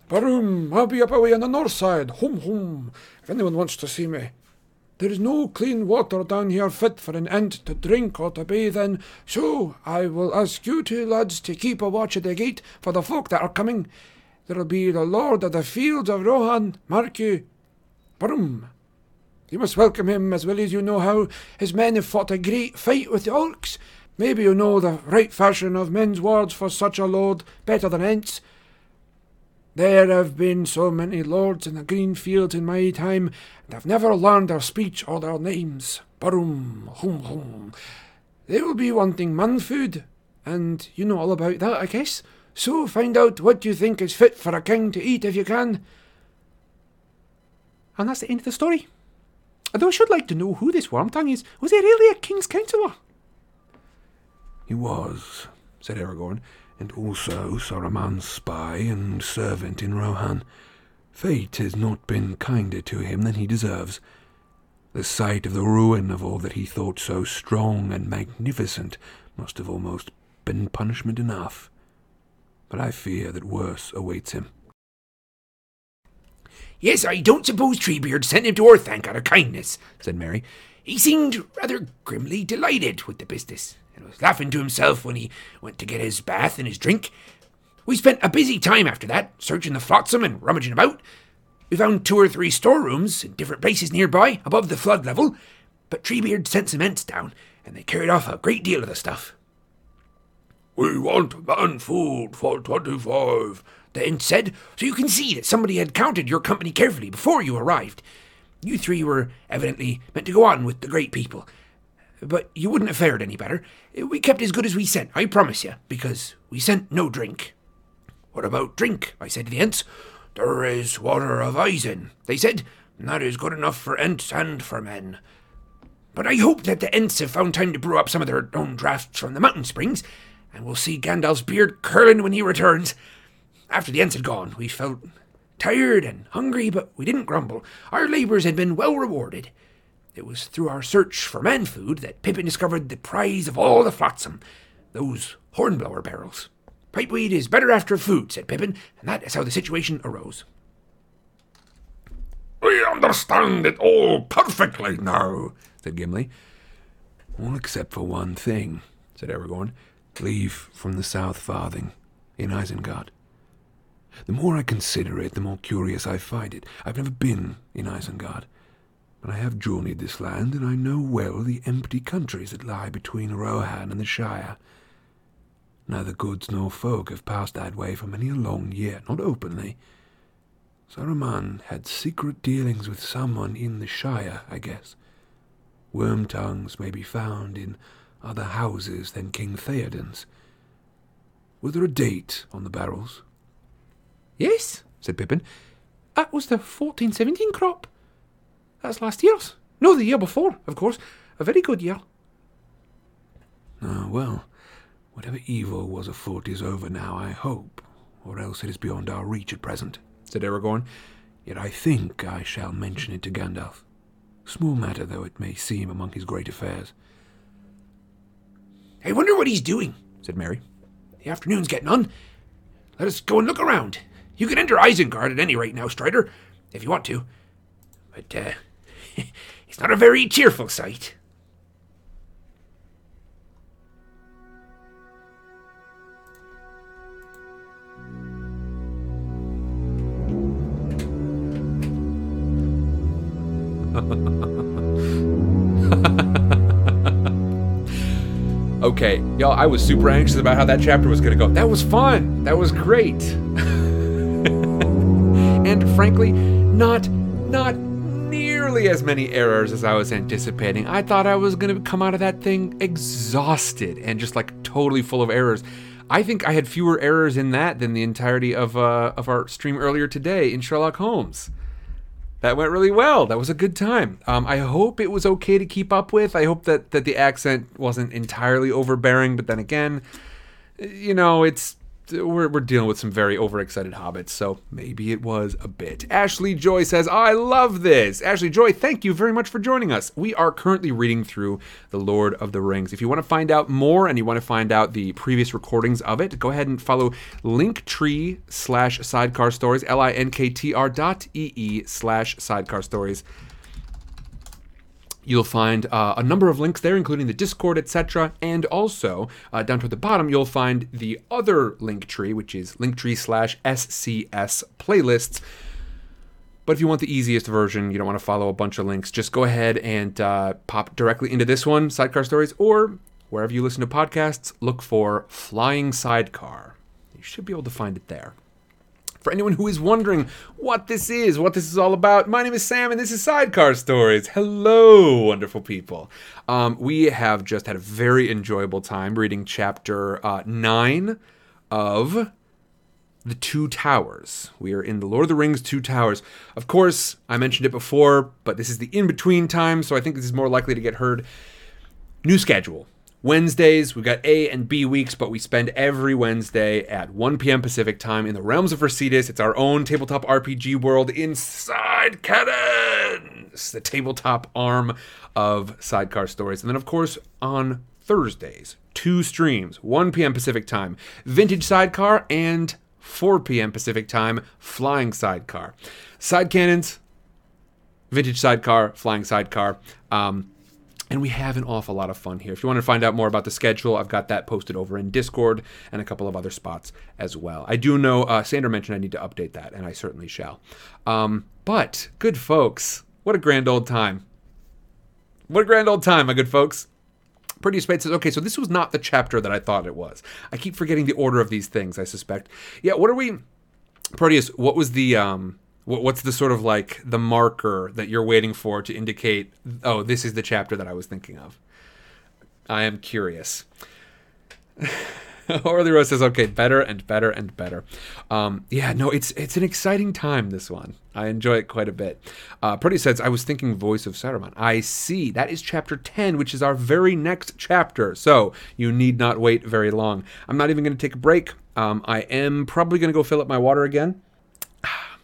[SPEAKER 5] Baroom, I'll be up away on the north side. Hum hum, if anyone wants to see me. There is no clean water down here fit for an Ent to drink or to bathe in, so I will ask you two lads to keep a watch at the gate for the folk that are coming. There'll be the Lord of the Fields of Rohan, mark you. Brum. You must welcome him as well as you know how. His men have fought a great fight with the orcs. Maybe you know the right fashion of men's words for such a lord better than ents. There have been so many lords in the green fields in my time, and I've never learned their speech or their names. Barum, hum, hum. They will be wanting man food, and you know all about that, I guess. So find out what you think is fit for a king to eat if you can.
[SPEAKER 19] And that's the end of the story. Although I should like to know who this Wormtongue is. Was he really a king's counsellor?
[SPEAKER 2] He was, said Aragorn and also Saruman's spy and servant in Rohan. Fate has not been kinder to him than he deserves. The sight of the ruin of all that he thought so strong and magnificent must have almost been punishment enough. But I fear that worse awaits him.
[SPEAKER 19] Yes, I don't suppose Treebeard sent him to Orthanc out of kindness, said Merry. He seemed rather grimly delighted with the business and was laughing to himself when he went to get his bath and his drink. We spent a busy time after that, searching the flotsam and rummaging about. We found two or three storerooms in different places nearby, above the flood level, but Treebeard sent some ents down, and they carried off a great deal of the stuff.
[SPEAKER 20] We want man food for twenty-five,
[SPEAKER 19] ent said, so you can see that somebody had counted your company carefully before you arrived. You three were evidently meant to go on with the great people, but you wouldn't have fared any better. We kept as good as we sent, I promise you, because we sent no drink.
[SPEAKER 20] What about drink? I said to the Ents. There is water of Isen, they said, and that is good enough for Ents and for men.
[SPEAKER 19] But I hope that the Ents have found time to brew up some of their own drafts from the mountain springs, and we'll see Gandalf's beard curling when he returns. After the Ents had gone, we felt tired and hungry, but we didn't grumble. Our labours had been well rewarded. It was through our search for man food that Pippin discovered the prize of all the flotsam, those Hornblower barrels. Pipeweed is better after food, said Pippin, and that is how the situation arose.
[SPEAKER 20] We understand it all perfectly now, said Gimli.
[SPEAKER 2] All except for one thing, said Aragorn. Leave from the South Farthing in Isengard. The more I consider it, the more curious I find it. I've never been in Isengard. But I have journeyed this land, and I know well the empty countries that lie between Rohan and the Shire. Neither goods nor folk have passed that way for many a long year, not openly. Saruman had secret dealings with someone in the Shire, I guess. Wormtongues may be found in other houses than King Theoden's. Was there a date on the barrels?
[SPEAKER 19] Yes, said Pippin. That was the 1417 crop. That's last year's. No, the year before, of course. A very good year.
[SPEAKER 2] Ah, well, whatever evil was afoot is over now, I hope,
[SPEAKER 10] or else it is beyond our reach at present, said Aragorn. Yet I think I shall mention it to Gandalf. Small matter though it may seem among his great affairs.
[SPEAKER 1] I wonder what he's doing, said Merry. The afternoon's getting on. Let us go and look around. You can enter Isengard at any rate now, Strider, if you want to. But, uh, [LAUGHS] it's not a very cheerful sight. [LAUGHS]
[SPEAKER 2] Okay, y'all, I was super anxious about how that chapter was to go. That was fun. That was great. [LAUGHS] frankly, not not nearly as many errors as I was anticipating. I thought I was going to come out of that thing exhausted and just like totally full of errors. I think I had fewer errors in that than the entirety of uh, of our stream earlier today in Sherlock Holmes that went really well. That was a good time. Um, I hope it was okay to keep up with. I hope that, that the accent wasn't entirely overbearing, but then again, you know, it's we're, we're dealing with some very overexcited hobbits, so maybe it was a bit. Ashley Joy says, I love this. Ashley Joy, thank you very much for joining us. We are currently reading through The Lord of the Rings. If you want to find out more and you want to find out the previous recordings of it, go ahead and follow linktree slash sidecar stories, L I N K T R dot E E slash sidecar stories. You'll find uh, a number of links there, including the Discord, etc. And also, uh, down toward the bottom, you'll find the other link tree, which is linktree slash SCS playlists. But if you want the easiest version, you don't want to follow a bunch of links, just go ahead and uh, pop directly into this one, Sidecar Stories, or wherever you listen to podcasts, look for Flying Sidecar. You should be able to find it there. For anyone who is wondering what this is, what this is all about, my name is Sam and this is Sidecar Stories. Hello, wonderful people. Um, we have just had a very enjoyable time reading chapter uh, 9 of The Two Towers. We are in The Lord of the Rings Two Towers. Of course, I mentioned it before, but this is the in between time, so I think this is more likely to get heard. New schedule. Wednesdays, we've got A and B weeks, but we spend every Wednesday at 1 p.m. Pacific time in the realms of Residus. It's our own tabletop RPG world inside Cannons, the tabletop arm of Sidecar Stories. And then, of course, on Thursdays, two streams, 1 p.m. Pacific time, Vintage Sidecar and 4 p.m. Pacific time, Flying Sidecar. Side cannons, Vintage Sidecar, Flying Sidecar. Um, and we have an awful lot of fun here. If you want to find out more about the schedule, I've got that posted over in Discord and a couple of other spots as well. I do know uh, Sandra mentioned I need to update that, and I certainly shall. Um, but, good folks, what a grand old time. What a grand old time, my good folks. Pretty Spade says, okay, so this was not the chapter that I thought it was. I keep forgetting the order of these things, I suspect. Yeah, what are we. Proteus, what was the. Um, What's the sort of like the marker that you're waiting for to indicate, oh, this is the chapter that I was thinking of? I am curious. [LAUGHS] Orly Rose says, okay, better and better and better. Um, yeah, no, it's it's an exciting time, this one. I enjoy it quite a bit. Uh, says, I was thinking Voice of Saruman. I see. That is chapter 10, which is our very next chapter. So you need not wait very long. I'm not even going to take a break. Um, I am probably going to go fill up my water again [SIGHS]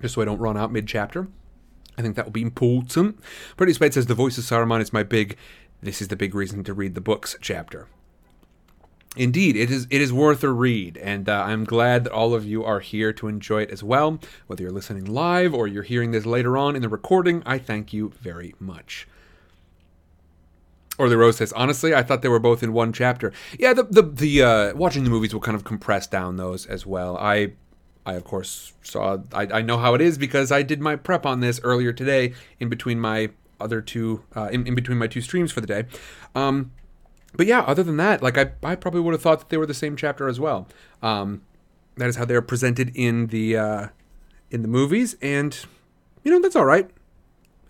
[SPEAKER 2] just so I don't run out mid chapter. I think that will be important. Pretty Spade says the voice of Saruman is my big. This is the big reason to read the books chapter. Indeed, it is it is worth a read, and uh, I'm glad that all of you are here to enjoy it as well. Whether you're listening live or you're hearing this later on in the recording, I thank you very much. Orly Rose says, honestly, I thought they were both in one chapter. Yeah, the the the uh, watching the movies will kind of compress down those as well. I I of course saw. I, I know how it is because I did my prep on this earlier today in between my other two uh, in, in between my two streams for the day. Um, but yeah, other than that, like I, I probably would have thought that they were the same chapter as well. Um, that is how they're presented in the uh, in the movies, and you know that's all right.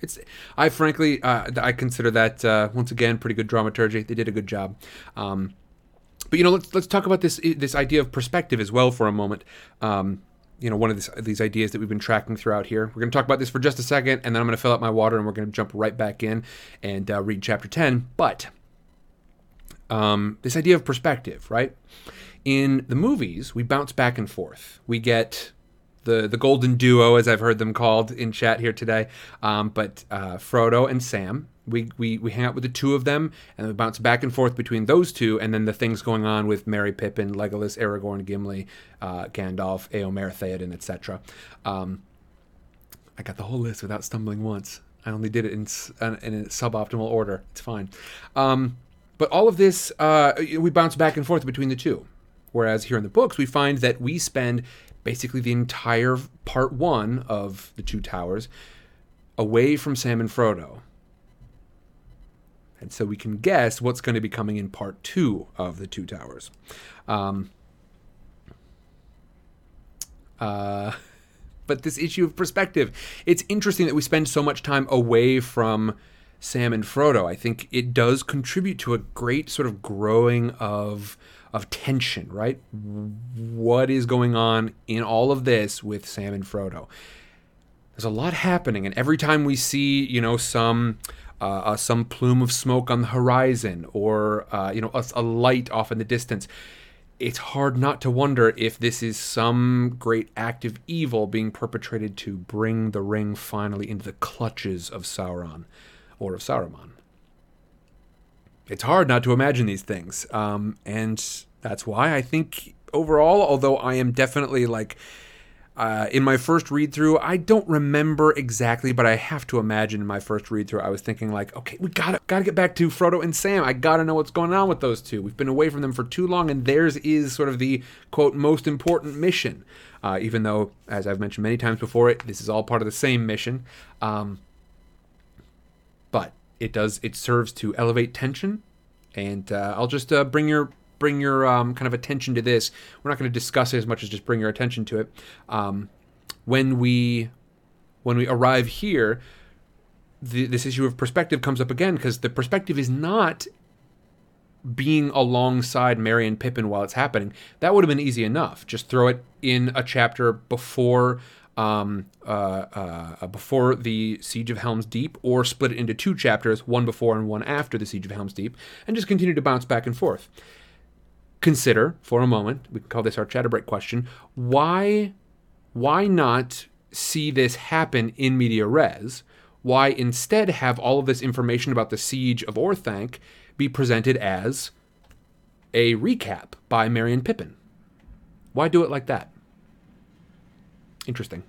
[SPEAKER 2] It's I frankly uh, I consider that uh, once again pretty good dramaturgy. They did a good job. Um, but you know, let's let's talk about this this idea of perspective as well for a moment. Um, you know, one of this, these ideas that we've been tracking throughout here. We're going to talk about this for just a second, and then I'm going to fill up my water, and we're going to jump right back in and uh, read chapter ten. But um, this idea of perspective, right? In the movies, we bounce back and forth. We get the the golden duo, as I've heard them called in chat here today. Um, but uh, Frodo and Sam, we, we we hang out with the two of them, and we bounce back and forth between those two, and then the things going on with Merry, Pippin, Legolas, Aragorn, Gimli, uh, Gandalf, Eomer, Theoden, etc. Um, I got the whole list without stumbling once. I only did it in, in a suboptimal order. It's fine. Um, but all of this, uh, we bounce back and forth between the two. Whereas here in the books, we find that we spend basically the entire part one of the Two Towers away from Sam and Frodo. And so we can guess what's going to be coming in part two of the Two Towers. Um, uh, [LAUGHS] but this issue of perspective, it's interesting that we spend so much time away from Sam and Frodo. I think it does contribute to a great sort of growing of of tension, right? What is going on in all of this with Sam and Frodo? There's a lot happening, and every time we see, you know, some uh, uh, some plume of smoke on the horizon or uh, you know a, a light off in the distance, it's hard not to wonder if this is some great act of evil being perpetrated to bring the ring finally into the clutches of Sauron or of Saruman it's hard not to imagine these things. Um, and that's why I think overall, although I am definitely like uh, in my first read through, I don't remember exactly, but I have to imagine in my first read through, I was thinking like, okay, we gotta gotta get back to Frodo and Sam. I gotta know what's going on with those two. We've been away from them for too long, and theirs is sort of the quote most important mission. Uh, even though, as I've mentioned many times before, it this is all part of the same mission. Um, but it does it serves to elevate tension, and uh, I'll just uh, bring your bring your um, kind of attention to this. We're not going to discuss it as much as just bring your attention to it. Um, when we when we arrive here, the, this issue of perspective comes up again because the perspective is not being alongside Merry and Pippin while it's happening. That would have been easy enough. Just throw it in a chapter before um, uh, uh, before the Siege of Helm's Deep, or split it into two chapters, one before and one after the Siege of Helm's Deep, and just continue to bounce back and forth. Consider for a moment, we can call this our chatter break question, why, why not see this happen in media res? Why instead have all of this information about the Siege of Orthanc be presented as a recap by and Pippin? Why do it like that? Interesting.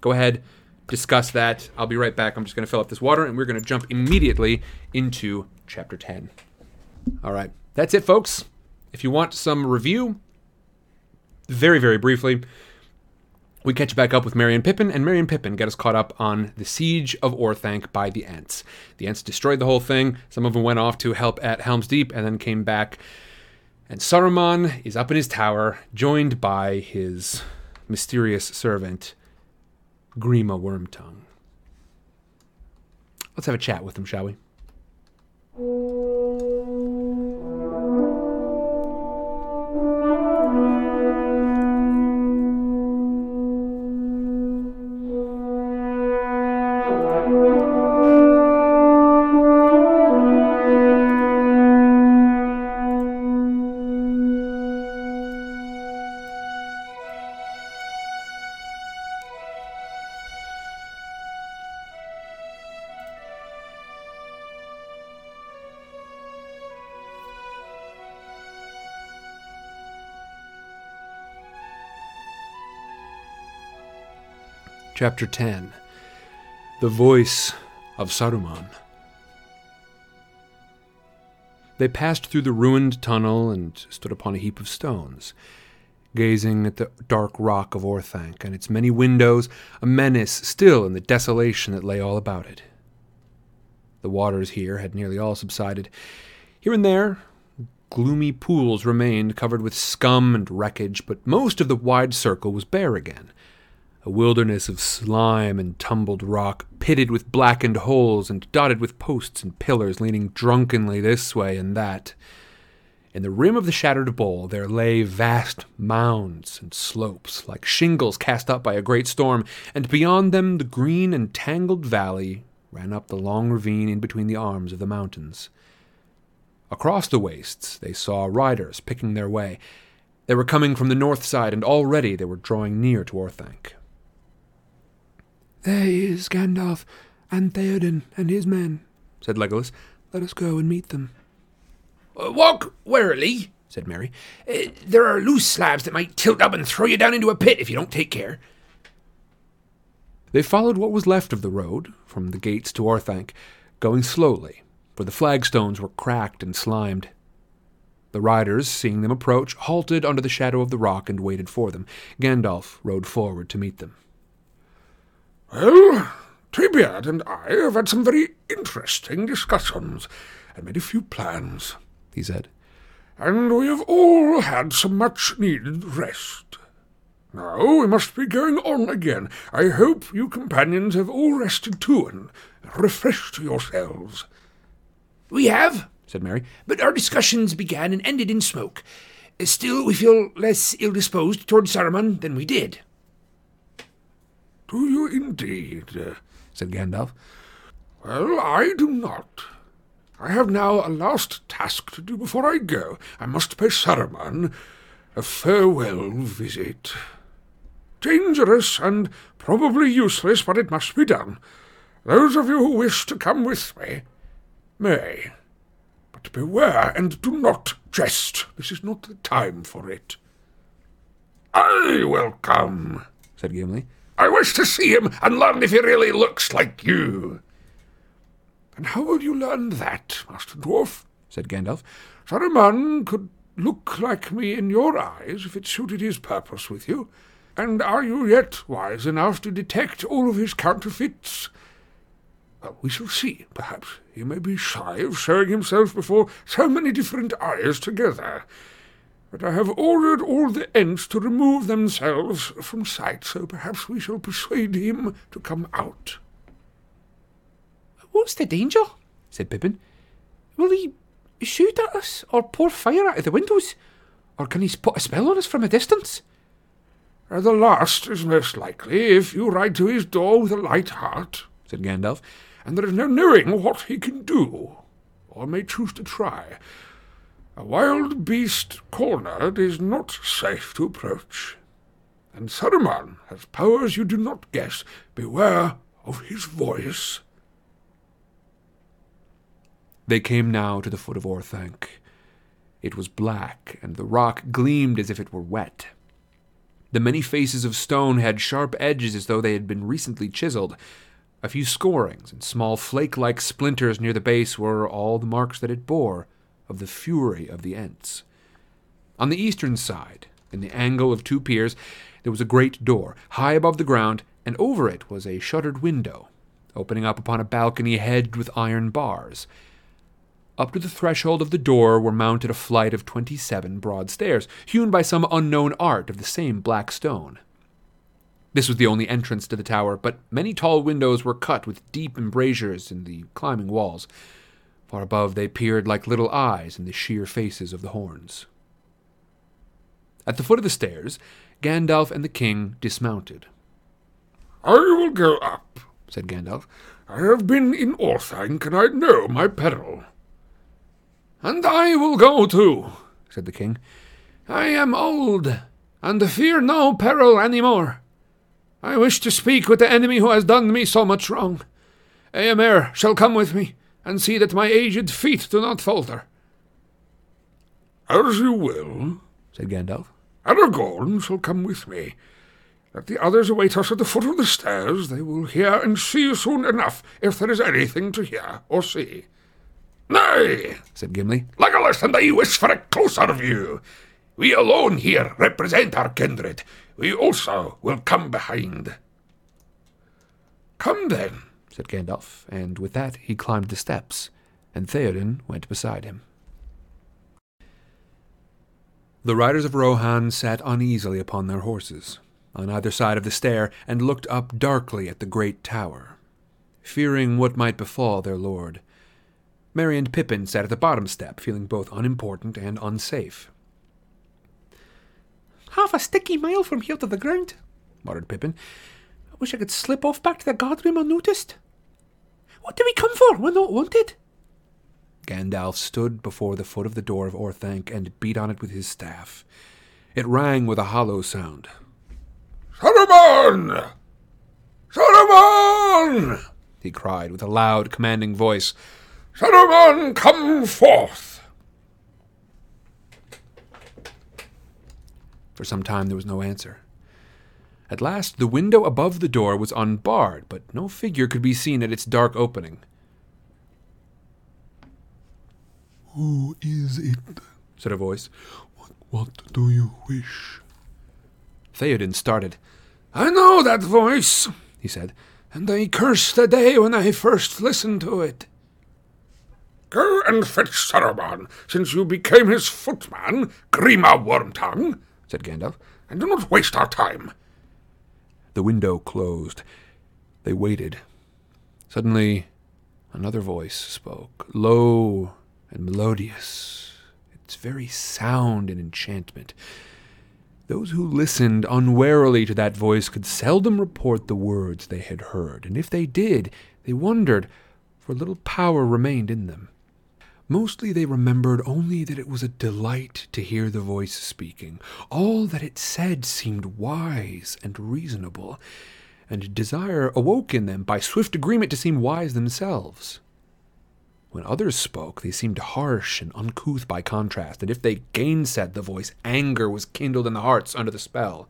[SPEAKER 2] Go ahead, discuss that. I'll be right back. I'm just going to fill up this water and we're going to jump immediately into chapter 10. All right. That's it, folks. If you want some review, very, very briefly, we catch back up with and Pippin, and and Pippin get us caught up on the siege of Orthanc by the Ents. The Ents destroyed the whole thing. Some of them went off to help at Helm's Deep and then came back. And Saruman is up in his tower, joined by his mysterious servant, Grima Wormtongue. Let's have a chat with him, shall we? Chapter 10 The Voice of Saruman. They passed through the ruined tunnel and stood upon a heap of stones, gazing at the dark rock of Orthanc and its many windows, a menace still in the desolation that lay all about it. The waters here had nearly all subsided. Here and there, gloomy pools remained covered with scum and wreckage, but most of the wide circle was bare again a wilderness of slime and tumbled rock, pitted with blackened holes and dotted with posts and pillars leaning drunkenly this way and that. In the rim of the shattered bowl there lay vast mounds and slopes, like shingles cast up by a great storm, and beyond them the green and tangled valley ran up the long ravine in between the arms of the mountains. Across the wastes, they saw riders picking their way. They were coming from the north side, and already they were drawing near to Orthanc.
[SPEAKER 11] There is Gandalf and Theoden and his men,
[SPEAKER 2] said Legolas.
[SPEAKER 11] Let us go and meet them.
[SPEAKER 1] Uh, walk warily, said Merry. Uh, there are loose slabs that might tilt up and throw you down into a pit if you don't take care.
[SPEAKER 2] They followed what was left of the road from the gates to Orthanc, going slowly, for the flagstones were cracked and slimed. The riders, seeing them approach, halted under the shadow of the rock and waited for them. Gandalf rode forward to meet them.
[SPEAKER 5] Well, Treebeard and I have had some very interesting discussions and made a few plans, he said, and we have all had some much needed rest. Now we must be going on again. I hope you companions have all rested too and refreshed yourselves.
[SPEAKER 1] We have, said Merry, but our discussions began and ended in smoke. Still, we feel less ill disposed toward Saruman than we did.
[SPEAKER 5] Do you indeed? Said Gandalf. Well, I do not. I have now a last task to do before I go. I must pay Saruman a farewell visit. Dangerous and probably useless, but it must be done. Those of you who wish to come with me may. But beware and do not jest. This is not the time for it. I will come, said Gimli. I wish to see him and learn if he really looks like you. And how will you learn that, Master Dwarf? said Gandalf. Saruman could look like me in your eyes if it suited his purpose with you. And are you yet wise enough to detect all of his counterfeits? Well, we shall see. Perhaps he may be shy of showing himself before so many different eyes together. But I have ordered all the Ents to remove themselves from sight, so perhaps we shall persuade him to come out.
[SPEAKER 1] What's the danger? said Pippin. Will he shoot at us, or pour fire out of the windows? Or can he put a spell on us from a distance?
[SPEAKER 5] Uh, the last is most likely, if you ride to his door with a light heart, said Gandalf and there is no knowing what he can do, or may choose to try. A wild beast cornered is not safe to approach, and Saruman has powers you do not guess. Beware of his voice.
[SPEAKER 2] They came now to the foot of Orthanc. It was black, and the rock gleamed as if it were wet. The many faces of stone had sharp edges as though they had been recently chiseled, a few scorings and small flake like splinters near the base were all the marks that it bore of the fury of the Ents. On the eastern side, in the angle of two piers, there was a great door, high above the ground, and over it was a shuttered window, opening up upon a balcony hedged with iron bars. Up to the threshold of the door were mounted a flight of twenty seven broad stairs, hewn by some unknown art of the same black stone. This was the only entrance to the tower, but many tall windows were cut with deep embrasures in the climbing walls. Far above they peered like little eyes in the sheer faces of the horns. At the foot of the stairs, Gandalf and the king dismounted.
[SPEAKER 5] I will go up, said Gandalf. I have been in Orthanc, and I know my peril.
[SPEAKER 1] And I will go too, said the king. I am old, and fear no peril any more. I wish to speak with the enemy who has done me so much wrong. Eomer shall come with me, and see that my aged feet do not falter.
[SPEAKER 5] As you will, said Gandalf. Aragorn shall come with me. Let the others await us at the foot of the stairs. They will hear and see soon enough, if there is anything to hear or see. Nay, said Gimli, Legolas and I wish for a closer view. We alone here represent our kindred. We also will come behind.
[SPEAKER 2] Come then, said Gandalf, and with that he climbed the steps, and Theoden went beside him. The riders of Rohan sat uneasily upon their horses, on either side of the stair, and looked up darkly at the great tower, fearing what might befall their lord. Merry and Pippin sat at the bottom step, feeling both unimportant and unsafe.
[SPEAKER 1] Half a sticky mile from here to the ground, muttered Pippin. Wish I could slip off back to the guardroom unnoticed. What do we come for? We're not wanted.
[SPEAKER 2] Gandalf stood before the foot of the door of Orthanc and beat on it with his staff. It rang with a hollow sound.
[SPEAKER 5] Saruman! Saruman!
[SPEAKER 2] he cried with a loud, commanding voice.
[SPEAKER 5] Saruman, come forth!
[SPEAKER 2] For some time there was no answer. At last the window above the door was unbarred, but no figure could be seen at its dark opening.
[SPEAKER 10] Who is it?
[SPEAKER 2] said a voice.
[SPEAKER 10] What, what do you wish?
[SPEAKER 2] Theoden started.
[SPEAKER 1] I know that voice,
[SPEAKER 2] he said.
[SPEAKER 1] and I curse the day when I first listened to it.
[SPEAKER 5] Go and fetch Saruman, since you became his footman, Grima Wormtongue,
[SPEAKER 2] said Gandalf.
[SPEAKER 5] and do not waste our time.
[SPEAKER 2] The window closed. They waited. Suddenly, another voice spoke, low and melodious, its very sound an enchantment. Those who listened unwarily to that voice could seldom report the words they had heard, and if they did, they wondered, for little power remained in them. Mostly they remembered only that it was a delight to hear the voice speaking. All that it said seemed wise and reasonable, and desire awoke in them by swift agreement to seem wise themselves. When others spoke, they seemed harsh and uncouth by contrast, and if they gainsaid the voice, anger was kindled in the hearts under the spell.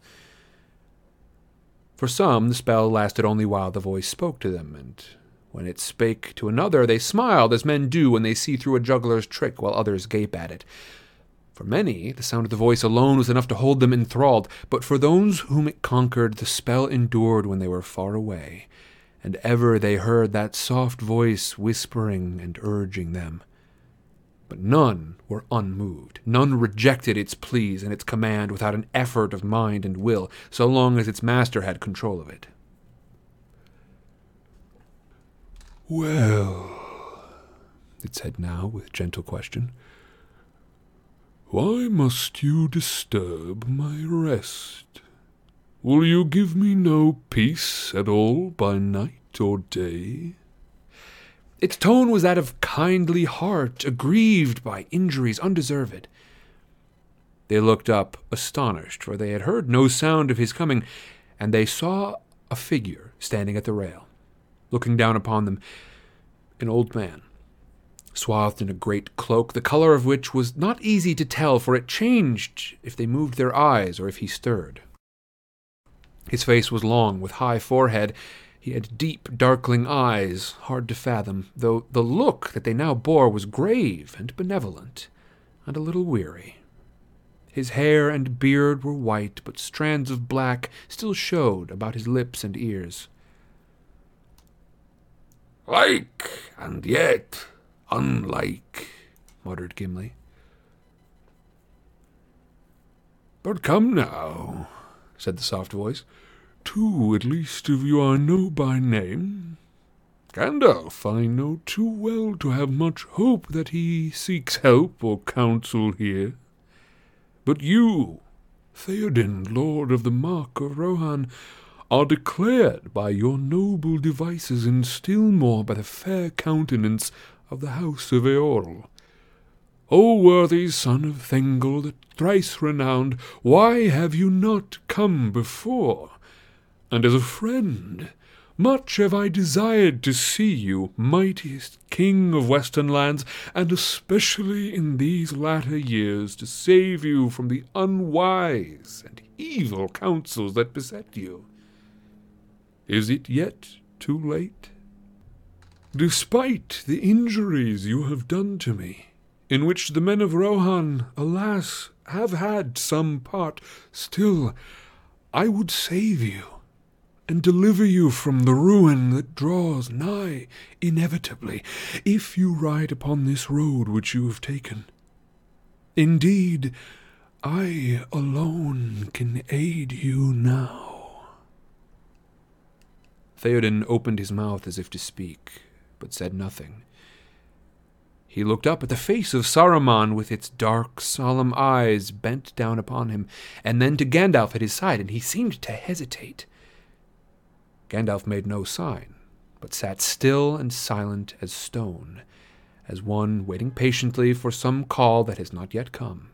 [SPEAKER 2] For some, the spell lasted only while the voice spoke to them, and when it spake to another, they smiled as men do when they see through a juggler's trick, while others gape at it. For many, the sound of the voice alone was enough to hold them enthralled, but for those whom it conquered, the spell endured when they were far away, and ever they heard that soft voice whispering and urging them. But none were unmoved, none rejected its pleas and its command without an effort of mind and will, so long as its master had control of it.
[SPEAKER 10] Well,
[SPEAKER 2] it said now with gentle question.
[SPEAKER 10] Why must you disturb my rest? Will you give me no peace at all by night or day?
[SPEAKER 2] Its tone was that of kindly heart, aggrieved by injuries undeserved. They looked up, astonished, for they had heard no sound of his coming, and they saw a figure standing at the rail looking down upon them, an old man, swathed in a great cloak, the color of which was not easy to tell, for it changed if they moved their eyes or if he stirred. His face was long, with high forehead. He had deep, darkling eyes, hard to fathom, though the look that they now bore was grave and benevolent, and a little weary. His hair and beard were white, but strands of black still showed about his lips and ears.
[SPEAKER 5] Like, and yet unlike, muttered Gimli.
[SPEAKER 10] But come now, said the soft voice. Two at least of you I know by name. Gandalf I know too well to have much hope that he seeks help or counsel here. But you, Theoden, Lord of the Mark of Rohan, are declared by your noble devices, and still more by the fair countenance of the house of Eorl. O worthy son of Thengel, the thrice renowned, why have you not come before? And as a friend, much have I desired to see you, mightiest king of western lands, and especially in these latter years to save you from the unwise and evil counsels that beset you. Is it yet too late? Despite the injuries you have done to me, in which the men of Rohan, alas, have had some part, still I would save you and deliver you from the ruin that draws nigh inevitably, if you ride upon this road which you have taken. Indeed, I alone can aid you now.
[SPEAKER 2] Theoden opened his mouth as if to speak, but said nothing. He looked up at the face of Saruman with its dark, solemn eyes bent down upon him, and then to Gandalf at his side, and he seemed to hesitate. Gandalf made no sign, but sat still and silent as stone,
[SPEAKER 21] as one waiting patiently for some call that has not yet come.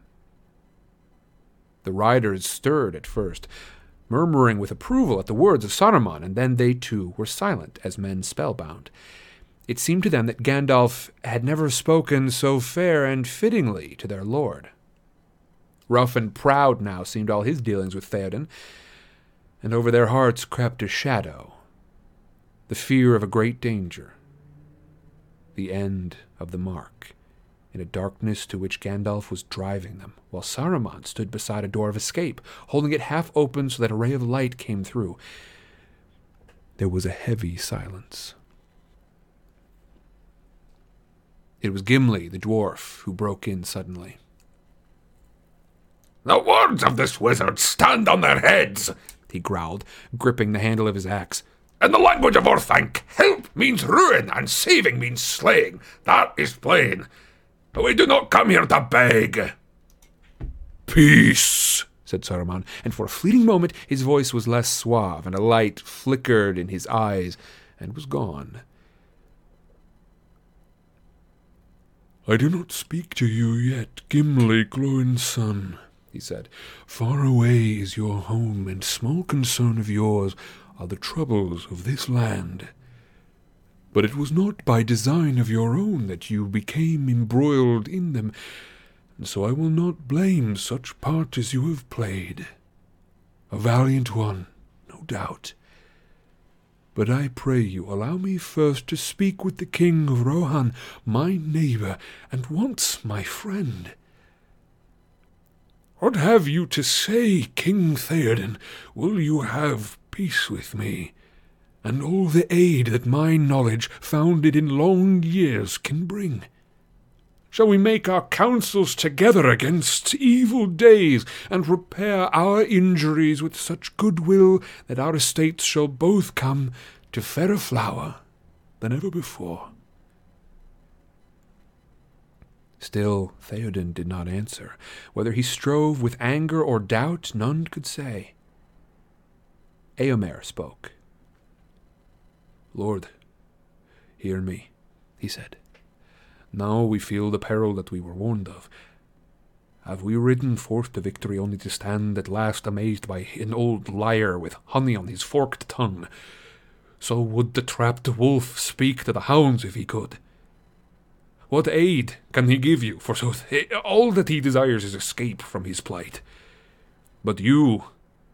[SPEAKER 21] The riders stirred at first, murmuring with approval at the words of Saruman, and then they too were silent as men spellbound. It seemed to them that Gandalf had never spoken so fair and fittingly to their lord. Rough and proud now seemed all his dealings with Theoden, and over their hearts crept a shadow, the fear of a great danger, the end of the mark, in a darkness to which Gandalf was driving them, while Saruman stood beside a door of escape, holding it half open so that a ray of light came through. There was a heavy silence. It was Gimli, the dwarf, who broke in suddenly.
[SPEAKER 5] The words of this wizard stand on their heads,
[SPEAKER 21] he growled, gripping the handle of his axe.
[SPEAKER 5] In the language of Orthanc, help means ruin and saving means slaying. That is plain. We do not come here to beg.
[SPEAKER 2] Peace,
[SPEAKER 21] said Saruman, and for a fleeting moment his voice was less suave, and a light flickered in his eyes and was gone.
[SPEAKER 2] I do not speak to you yet, Gimli, Glóin's son, he said. Far away is your home, and small concern of yours are the troubles of this land. But it was not by design of your own that you became embroiled in them, and so I will not blame such part as you have played. A valiant one, no doubt. But I pray you, allow me first to speak with the king of Rohan, my neighbor, and once my friend. What have you to say, King Theoden? Will you have peace with me, and all the aid that my knowledge, founded in long years, can bring? Shall we make our counsels together against evil days, and repair our injuries with such goodwill that our estates shall both come to fairer flower than ever before?
[SPEAKER 21] Still Theoden did not answer. Whether he strove with anger or doubt, none could say. Eomer spoke. Lord, hear me, he said. Now we feel the peril that we were warned of. Have we ridden forth to victory only to stand at last amazed by an old liar with honey on his forked tongue? So would the trapped wolf speak to the hounds if he could. What aid can he give you? For so th- all that he desires is escape from his plight. But you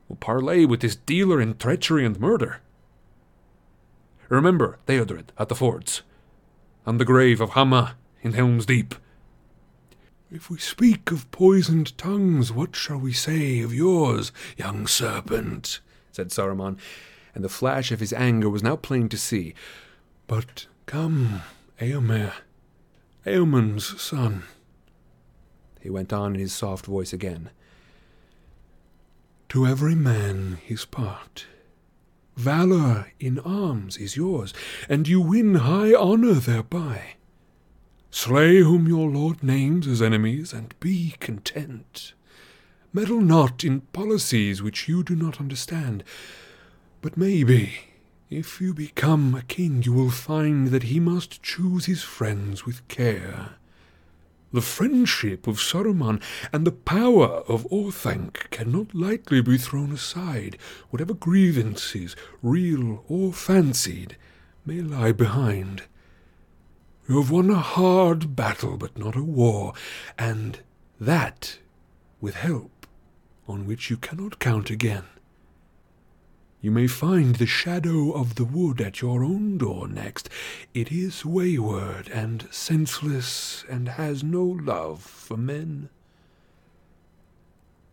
[SPEAKER 21] will parley with this dealer in treachery and murder. Remember Theodred at the fords, and the grave of Hama in Helm's Deep.
[SPEAKER 2] If we speak of poisoned tongues, what shall we say of yours, young serpent?
[SPEAKER 21] said Saruman, and the flash of his anger was now plain to see.
[SPEAKER 2] But come, Eomer, Eomund's son,
[SPEAKER 21] he went on in his soft voice again.
[SPEAKER 2] To every man his part. Valor in arms is yours, and you win high honor thereby. Slay whom your lord names as enemies, and be content. Meddle not in policies which you do not understand. But maybe, if you become a king, you will find that he must choose his friends with care. The friendship of Saruman and the power of Orthanc cannot lightly be thrown aside, whatever grievances, real or fancied, may lie behind. You have won a hard battle, but not a war, and that with help on which you cannot count again. You may find the shadow of the wood at your own door next. It is wayward and senseless, and has no love for men.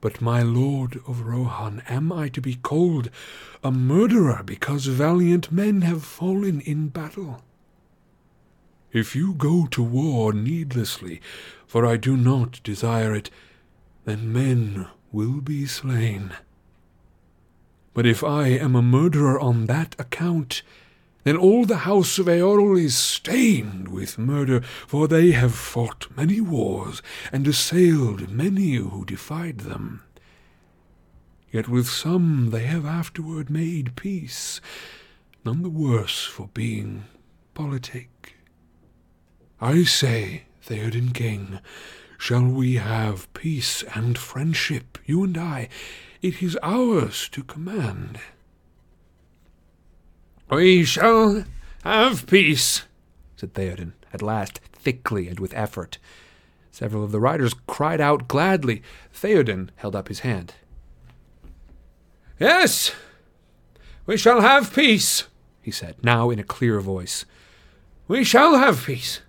[SPEAKER 2] But, my lord of Rohan, am I to be called a murderer because valiant men have fallen in battle? If you go to war needlessly, for I do not desire it, then men will be slain. But if I am a murderer on that account, then all the house of Eorl is stained with murder, for they have fought many wars and assailed many who defied them. Yet with some they have afterward made peace, none the worse for being politic. I say, Theoden King, shall we have peace and friendship, you and I? It is ours to command.
[SPEAKER 22] We shall have peace,
[SPEAKER 23] said Theoden, at last, thickly and with effort. Several of the riders cried out gladly. Theoden held up his hand.
[SPEAKER 22] Yes, we shall have peace,
[SPEAKER 23] he said, now in a clear voice.
[SPEAKER 22] We shall have peace.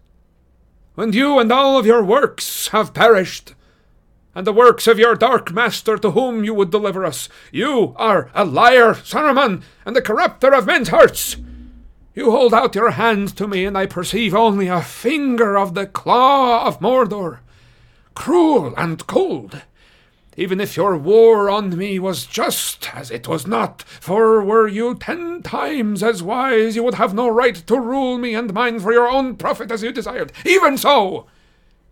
[SPEAKER 22] When you and all of your works have perished, and the works of your dark master to whom you would deliver us. You are a liar, Saruman, and the corrupter of men's hearts. You hold out your hand to me, and I perceive only a finger of the claw of Mordor, cruel and cold. Even if your war on me was just as it was not, for were you ten times as wise, you would have no right to rule me and mine for your own profit as you desired. Even so,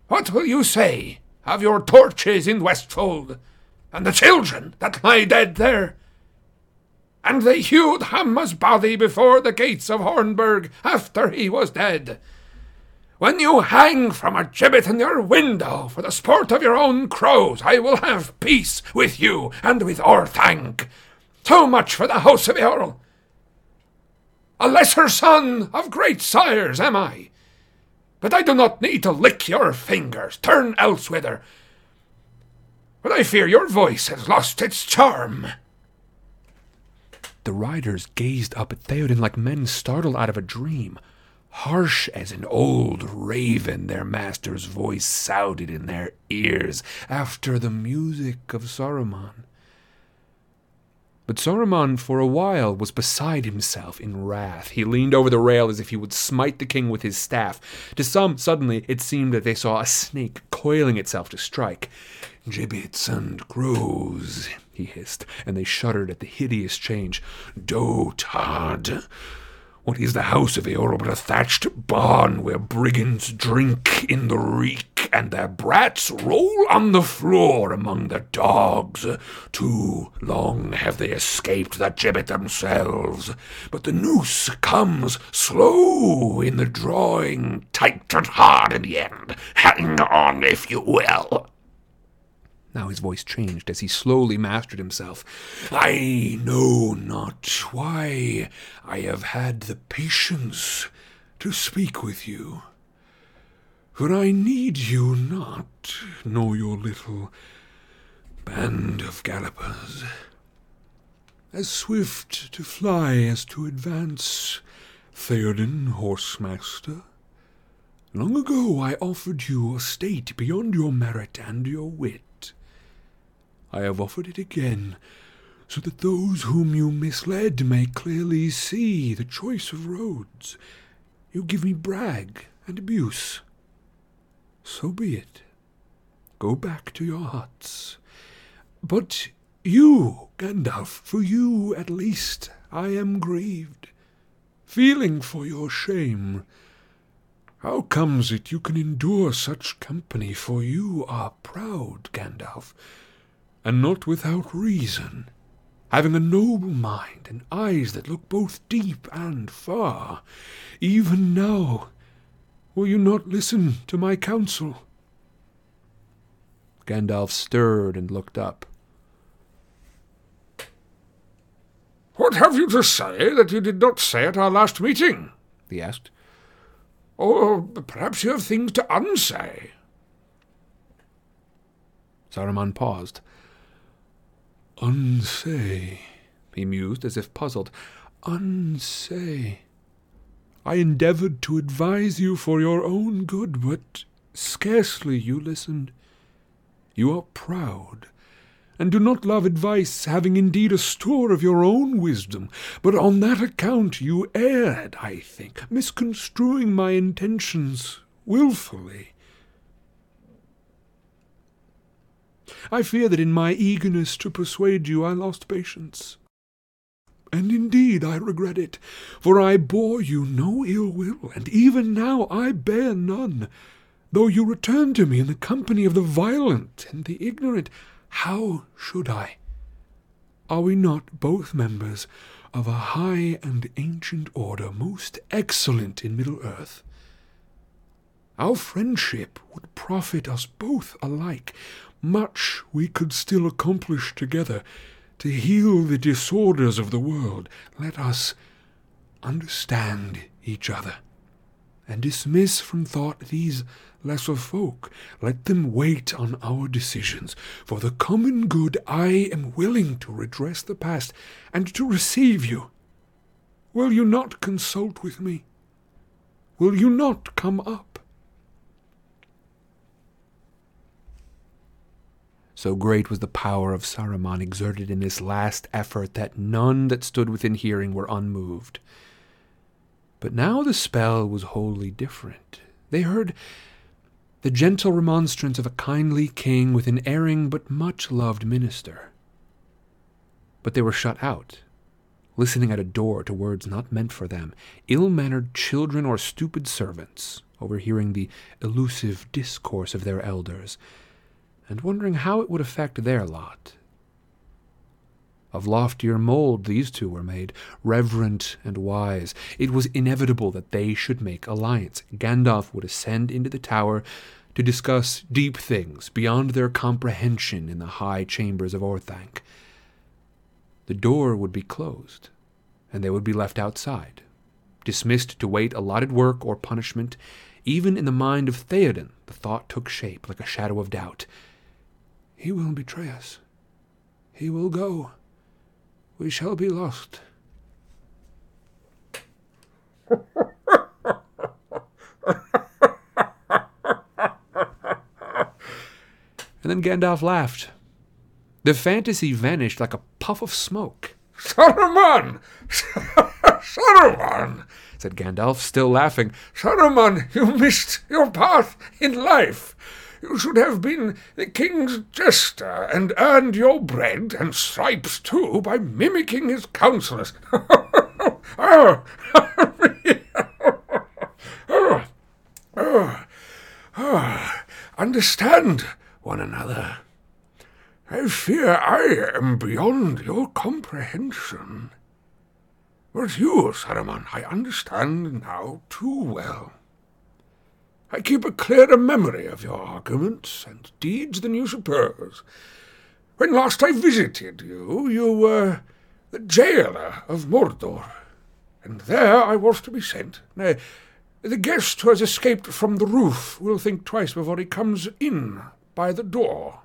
[SPEAKER 22] what will you say of your torches in Westfold, and the children that lie dead there? And they hewed Hama's body before the gates of Hornburg after he was dead. When you hang from a gibbet in your window for the sport of your own crows, I will have peace with you and with Orthanc. Too much for the house of Eorl. A lesser son of great sires am I. But I do not need to lick your fingers. Turn elsewhither. But I fear your voice has lost its charm.
[SPEAKER 23] The riders gazed up at Theoden like men startled out of a dream. Harsh as an old raven, their master's voice sounded in their ears after the music of Saruman. But Saruman, for a while, was beside himself in wrath. He leaned over the rail as if he would smite the king with his staff. To some, suddenly, it seemed that they saw a snake coiling itself to strike.
[SPEAKER 2] Gibbets and crows, he hissed, and they shuddered at the hideous change. Dotard! What is the house of Eorl but a thatched barn where brigands drink in the reek and their brats roll on the floor among the dogs? Too long have they escaped the gibbet themselves, but the noose comes slow in the drawing, tight and hard in the end. Hang on, if you will.
[SPEAKER 23] Now his voice changed as he slowly mastered himself.
[SPEAKER 2] I know not why I have had the patience to speak with you. For I need you not, nor your little band of gallopers. As swift to fly as to advance, Theoden, horsemaster. Long ago I offered you a state beyond your merit and your wit. I have offered it again, so that those whom you misled may clearly see the choice of roads. You give me brag and abuse. So be it. Go back to your huts. But you, Gandalf, for you at least I am grieved, feeling for your shame. How comes it you can endure such company, for you are proud, Gandalf, and not without reason, having a noble mind and eyes that look both deep and far. Even now, will you not listen to my counsel?
[SPEAKER 23] Gandalf stirred and looked up.
[SPEAKER 5] What have you to say that you did not say at our last meeting?
[SPEAKER 23] he asked.
[SPEAKER 5] Or perhaps you have things to unsay.
[SPEAKER 23] Saruman paused.
[SPEAKER 2] Unsay,
[SPEAKER 23] he mused as if puzzled.
[SPEAKER 2] Unsay. I endeavored to advise you for your own good, but scarcely you listened. You are proud, and do not love advice, having indeed a store of your own wisdom, but on that account you erred, I think, misconstruing my intentions wilfully. I fear that in my eagerness to persuade you I lost patience. And indeed I regret it, for I bore you no ill will, and even now I bear none. Though you return to me in the company of the violent and the ignorant, how should I? Are we not both members of a high and ancient order, most excellent in Middle Earth?
[SPEAKER 10] Our friendship would profit us both alike. Much we could still accomplish together to heal the disorders of the world. Let us understand each other and dismiss from thought these lesser folk. Let them wait on our decisions. For the common good, I am willing to redress the past and to receive you. Will you not consult with me? Will you not come up?
[SPEAKER 2] So great was the power of Saruman exerted in this last effort that none that stood within hearing were unmoved. But now the spell was wholly different. They heard the gentle remonstrance of a kindly king with an erring but much loved minister. But they were shut out, listening at a door to words not meant for them, ill mannered children or stupid servants, overhearing the elusive discourse of their elders and wondering how it would affect their lot. Of loftier mold these two were made, reverent and wise. It was inevitable that they should make alliance. Gandalf would ascend into the tower to discuss deep things beyond their comprehension in the high chambers of Orthanc. The door would be closed, and they would be left outside, dismissed to wait allotted work or punishment. Even in the mind of Theoden, the thought took shape like a shadow of doubt.
[SPEAKER 10] He will betray us. He will go. We shall be lost.
[SPEAKER 2] And then Gandalf laughed. The fantasy vanished like a puff of smoke.
[SPEAKER 5] Saruman! Saruman!
[SPEAKER 2] said Gandalf, still laughing.
[SPEAKER 5] Saruman, you missed your path in life. You should have been the king's jester and earned your bread and stripes too by mimicking his counselors. [LAUGHS] oh, oh, [LAUGHS] oh, oh, understand one another. I fear I am beyond your comprehension. But you, Saruman, I understand now too well. I keep a clearer memory of your arguments and deeds than you suppose. When last I visited you, you were the jailer of Mordor, and there I was to be sent. Nay, the guest who has escaped from the roof will think twice before he comes in by the door.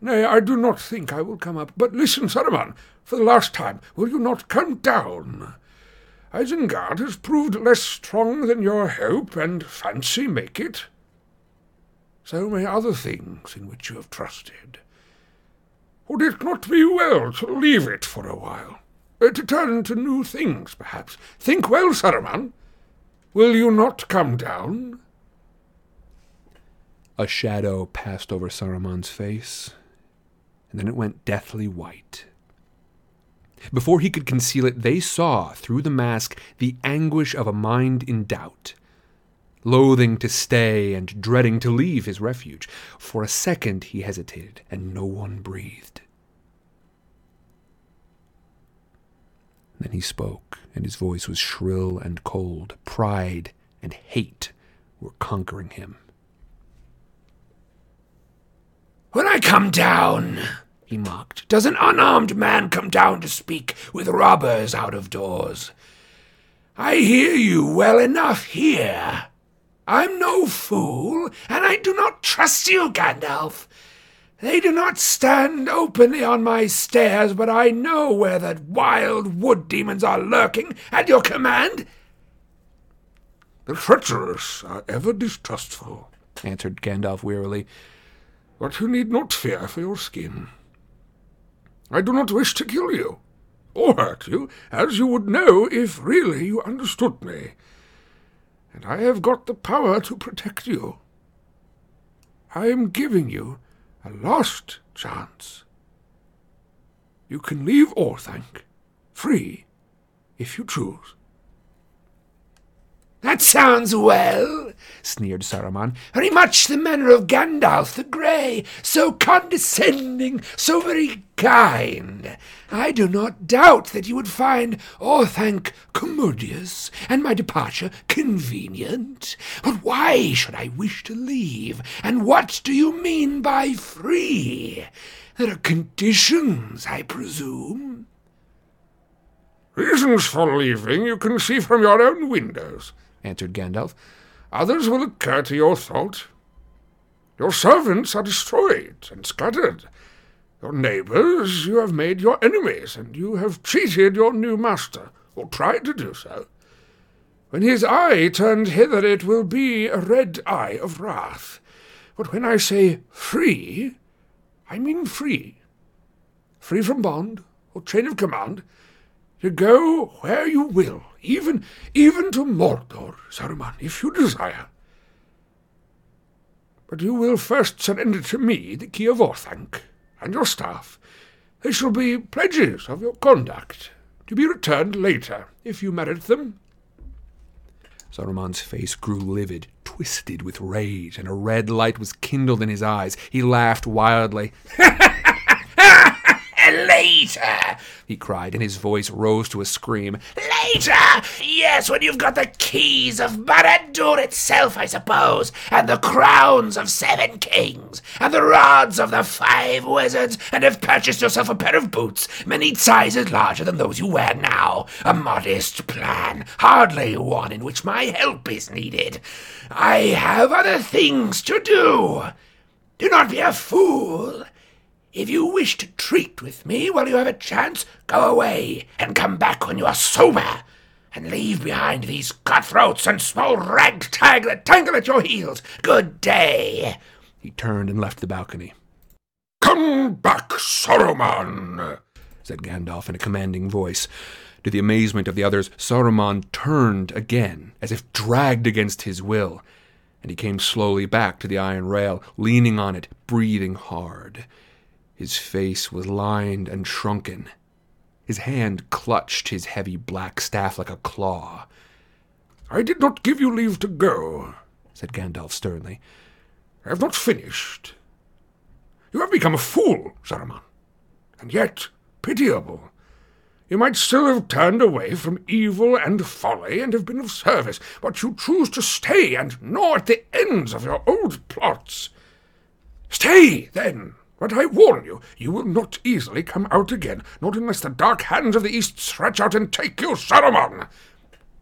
[SPEAKER 5] Nay, I do not think I will come up. But listen, Saruman, for the last time, will you not come down? Isengard has proved less strong than your hope and fancy make it. So may other things in which you have trusted. Would it not be well to leave it for a while? Uh, to turn to new things, perhaps? Think well, Saruman. Will you not come down?
[SPEAKER 2] A shadow passed over Saruman's face, and then it went deathly white. Before he could conceal it, they saw through the mask the anguish of a mind in doubt, loathing to stay and dreading to leave his refuge. For a second he hesitated, and no one breathed. Then he spoke, and his voice was shrill and cold. Pride and hate were conquering him.
[SPEAKER 1] When I come down, he mocked. Does an unarmed man come down to speak with robbers out of doors? I hear you well enough here. I'm no fool, and I do not trust you, Gandalf. They do not stand openly on my stairs, but I know where the wild wood demons are lurking at your command.
[SPEAKER 5] The treacherous are ever distrustful,
[SPEAKER 2] answered Gandalf wearily.
[SPEAKER 5] But you need not fear for your skin. I do not wish to kill you, or hurt you, as you would know if really you understood me. And I have got the power to protect you. I am giving you a last chance. You can leave Orthanc, free, if you choose.
[SPEAKER 1] That sounds well,
[SPEAKER 2] sneered Saruman.
[SPEAKER 1] Very much the manner of Gandalf the Grey, so condescending, so very kind. I do not doubt that you would find oh, Orthanc commodious, and my departure convenient. But why should I wish to leave? And what do you mean by free? There are conditions, I presume.
[SPEAKER 5] Reasons for leaving you can see from your own windows, answered Gandalf. Others will occur to your thought. Your servants are destroyed and scattered. Your neighbors you have made your enemies, and you have cheated your new master, or tried to do so. When his eye turned hither, it will be a red eye of wrath. But when I say free, I mean free. Free from bond or chain of command, to go where you will, even even to Mordor, Saruman, if you desire. But you will first surrender to me the key of Orthanc and your staff. They shall be pledges of your conduct, to be returned later, if you merit them.
[SPEAKER 2] Saruman's face grew livid, twisted with rage, and a red light was kindled in his eyes. He laughed wildly. [LAUGHS]
[SPEAKER 1] Later,
[SPEAKER 2] he cried, and his voice rose to a scream.
[SPEAKER 1] Later! Yes, when you've got the keys of Barad-dûr itself, I suppose, and the crowns of seven kings, and the rods of the five wizards, and have purchased yourself a pair of boots, many sizes larger than those you wear now. A modest plan, hardly one in which my help is needed. I have other things to do. Do not be a fool. If you wish to treat with me while you have a chance, go away and come back when you are sober, and leave behind these cutthroats and small ragtag that tangle at your heels. Good day.
[SPEAKER 2] He turned and left the balcony.
[SPEAKER 5] Come back, Saruman,
[SPEAKER 2] said Gandalf in a commanding voice. To the amazement of the others, Saruman turned again, as if dragged against his will, and he came slowly back to the iron rail, leaning on it, breathing hard. His face was lined and shrunken. His hand clutched his heavy black staff like a claw.
[SPEAKER 5] I did not give you leave to go, said Gandalf sternly. I have not finished. You have become a fool, Saruman, and yet pitiable. You might still have turned away from evil and folly and have been of service, but you choose to stay and gnaw at the ends of your old plots. Stay, then, but I warn you, you will not easily come out again, not unless the dark hands of the East stretch out and take you, Saruman!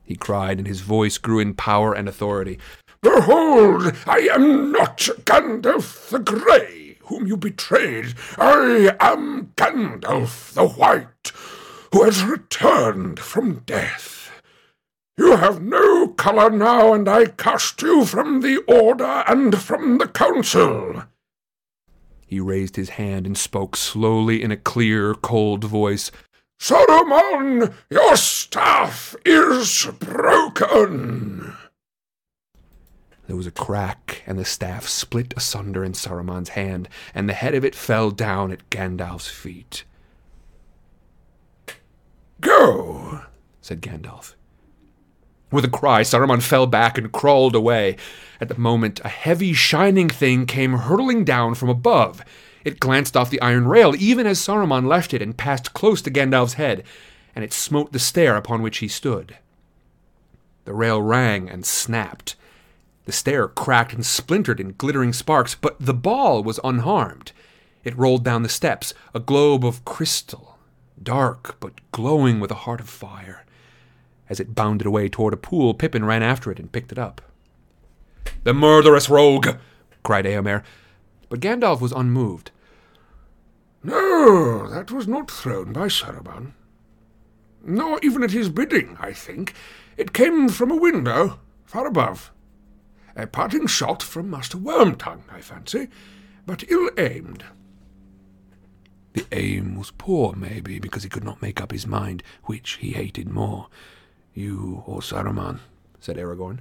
[SPEAKER 2] He cried, and his voice grew in power and authority.
[SPEAKER 5] Behold, I am not Gandalf the Grey, whom you betrayed. I am Gandalf the White, who has returned from death. You have no colour now, and I cast you from the Order and from the Council.
[SPEAKER 2] He raised his hand and spoke slowly in a clear, cold voice.
[SPEAKER 5] Saruman, your staff is broken.
[SPEAKER 2] There was a crack, and the staff split asunder in Saruman's hand, and the head of it fell down at Gandalf's feet.
[SPEAKER 5] Go,
[SPEAKER 2] said Gandalf. With a cry, Saruman fell back and crawled away. At the moment, a heavy, shining thing came hurtling down from above. It glanced off the iron rail even as Saruman left it and passed close to Gandalf's head, and it smote the stair upon which he stood. The rail rang and snapped. The stair cracked and splintered in glittering sparks, but the ball was unharmed. It rolled down the steps, a globe of crystal, dark but glowing with a heart of fire. As it bounded away toward a pool, Pippin ran after it and picked it up.
[SPEAKER 5] The murderous rogue!
[SPEAKER 2] cried Eomer. But Gandalf was unmoved.
[SPEAKER 5] No, that was not thrown by Saruman. Nor even at his bidding, I think. It came from a window, far above. A parting shot from Master Wormtongue, I fancy, but ill-aimed.
[SPEAKER 10] The aim was poor, maybe, because he could not make up his mind which he hated more. You or Saruman, said Aragorn.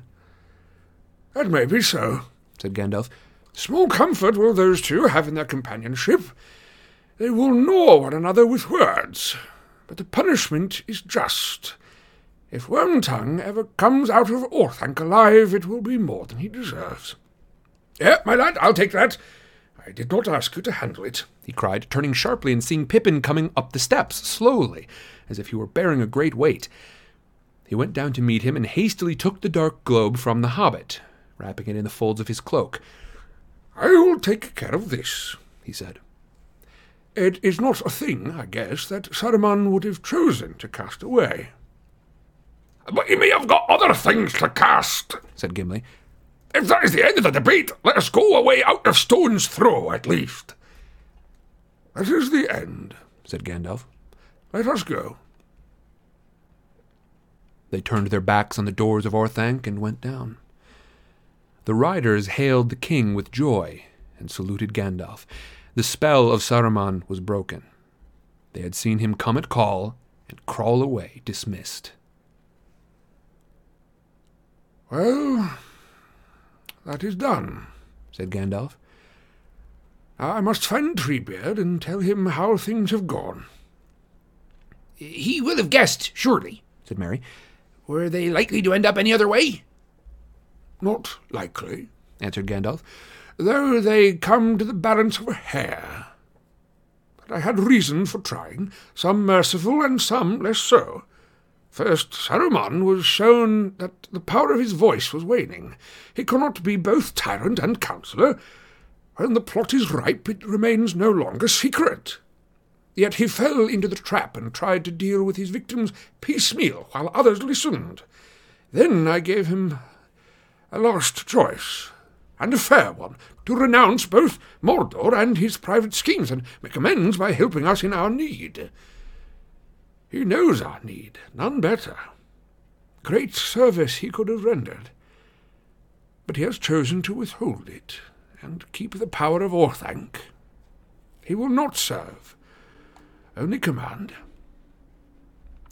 [SPEAKER 5] That may be so, said Gandalf. Small comfort will those two have in their companionship. They will gnaw one another with words, but the punishment is just. If Wormtongue ever comes out of Orthanc alive, it will be more than he deserves. Eh, my lad, I'll take that. I did not ask you to handle it,
[SPEAKER 2] he cried, turning sharply and seeing Pippin coming up the steps slowly, as if he were bearing a great weight. He went down to meet him and hastily took the dark globe from the hobbit, wrapping it in the folds of his cloak.
[SPEAKER 5] I will take care of this, he said. It is not a thing, I guess, that Saruman would have chosen to cast away. But he may have got other things to cast, said Gimli. If that is the end of the debate, let us go away out of stone's throw, at least. That is the end, said Gandalf. Let us go.
[SPEAKER 2] They turned their backs on the doors of Orthanc and went down. The riders hailed the king with joy and saluted Gandalf. The spell of Saruman was broken. They had seen him come at call and crawl away dismissed.
[SPEAKER 5] Well, that is done, said Gandalf. I must find Treebeard and tell him how things have gone.
[SPEAKER 1] He will have guessed, surely, said Merry. Were they likely to end up any other way?
[SPEAKER 5] Not likely, answered Gandalf, though they come to the balance of a hair. But I had reason for trying, some merciful and some less so. First, Saruman was shown that the power of his voice was waning. He cannot be both tyrant and counsellor. When the plot is ripe, it remains no longer secret. Yet he fell into the trap and tried to deal with his victims piecemeal while others listened. Then I gave him a last choice, and a fair one, to renounce both Mordor and his private schemes and make amends by helping us in our need. He knows our need, none better. Great service he could have rendered. But he has chosen to withhold it, and keep the power of Orthanc. He will not serve, only command.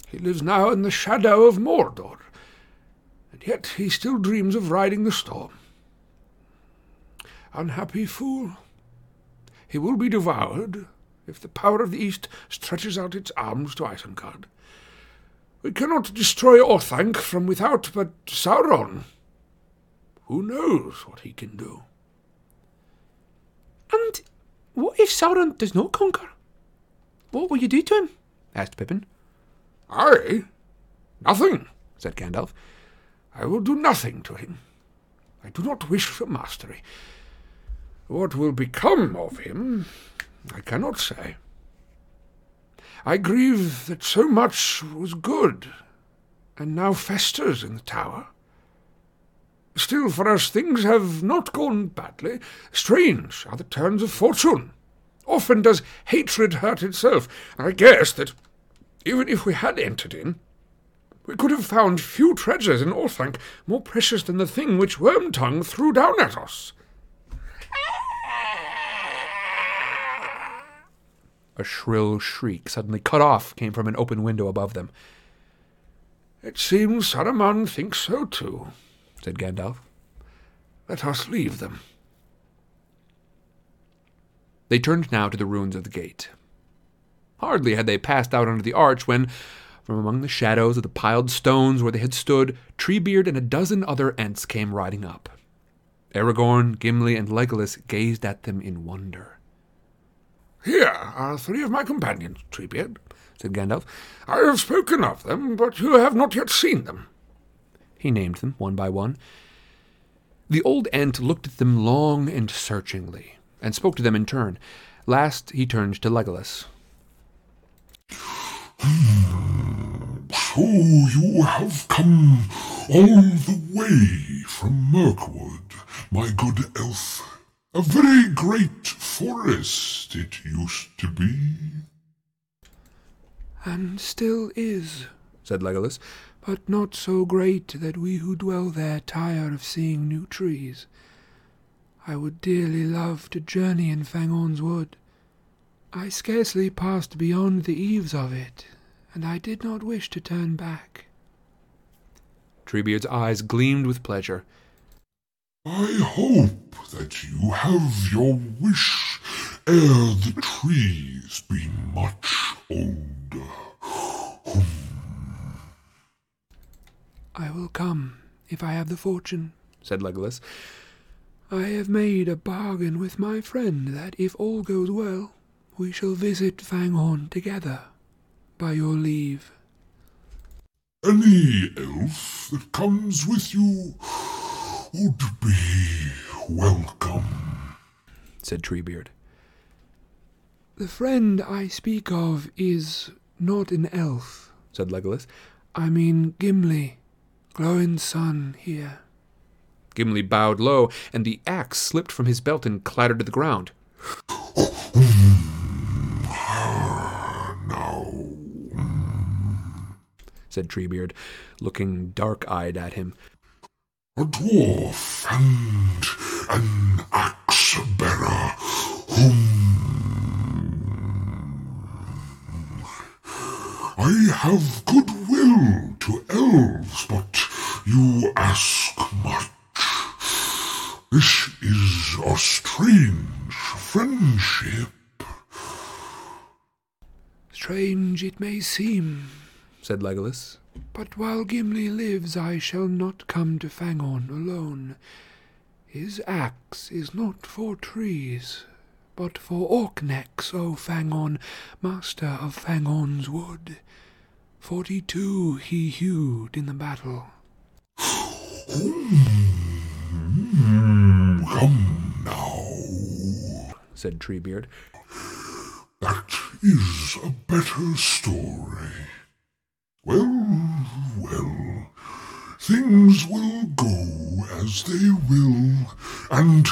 [SPEAKER 5] He lives now in the shadow of Mordor, and yet he still dreams of riding the storm. Unhappy fool! He will be devoured, if the power of the East stretches out its arms to Isengard. We cannot destroy Orthanc from without, but Sauron. Who knows what he can do?
[SPEAKER 11] And what if Sauron does not conquer? What will you do to him?
[SPEAKER 2] asked Pippin.
[SPEAKER 5] I? Nothing, said Gandalf. I will do nothing to him. I do not wish for mastery. What will become of him I cannot say. I grieve that so much was good, and now festers in the tower. Still, for us things have not gone badly. Strange are the turns of fortune. Often does hatred hurt itself, I guess that even if we had entered in, we could have found few treasures in Orthanc more precious than the thing which Wormtongue threw down at us.
[SPEAKER 2] A shrill shriek, suddenly cut off, came from an open window above them.
[SPEAKER 5] It seems Saruman thinks so too, said Gandalf. Let us leave them.
[SPEAKER 2] They turned now to the ruins of the gate. Hardly had they passed out under the arch when, from among the shadows of the piled stones where they had stood, Treebeard and a dozen other Ents came riding up. Aragorn, Gimli, and Legolas gazed at them in wonder.
[SPEAKER 5] Here are three of my companions, Treebeard, said Gandalf. I have spoken of them, but you have not yet seen them.
[SPEAKER 2] He named them one by one. The old Ent looked at them long and searchingly, and spoke to them in turn. Last he turned to Legolas.
[SPEAKER 24] So you have come all the way from Mirkwood, my good elf. A very great forest it used to be.
[SPEAKER 11] And still is,
[SPEAKER 2] said Legolas,
[SPEAKER 11] but not so great that we who dwell there tire of seeing new trees. I would dearly love to journey in Fangorn's wood. I scarcely passed beyond the eaves of it, and I did not wish to turn back.
[SPEAKER 2] Treebeard's eyes gleamed with pleasure.
[SPEAKER 24] I hope that you have your wish ere the trees be much older.
[SPEAKER 11] I will come, if I have the fortune.
[SPEAKER 2] said Legolas.
[SPEAKER 11] I have made a bargain with my friend that if all goes well, we shall visit Fangorn together. By your leave.
[SPEAKER 24] Any elf that comes with you would be welcome.
[SPEAKER 2] said Treebeard.
[SPEAKER 11] The friend I speak of is not an elf.
[SPEAKER 2] said Legolas.
[SPEAKER 11] I mean Gimli, Gloin's son here.
[SPEAKER 2] Gimli bowed low, and the axe slipped from his belt and clattered to the ground. [SIGHS] Said Treebeard, looking dark-eyed at him.
[SPEAKER 24] a dwarf and an axe bearer whom I have good will to elves, but you ask much. This is a strange friendship.
[SPEAKER 11] Strange it may seem,
[SPEAKER 2] said Legolas.
[SPEAKER 11] but while Gimli lives I shall not come to Fangorn alone. His axe is not for trees, but for orc necks, O Fangorn, master of Fangorn's wood. Forty-two he hewed in the battle.
[SPEAKER 24] Hmm. Hmm, come now.
[SPEAKER 2] said Treebeard.
[SPEAKER 24] That is a better story. Well, well, things will go as they will, and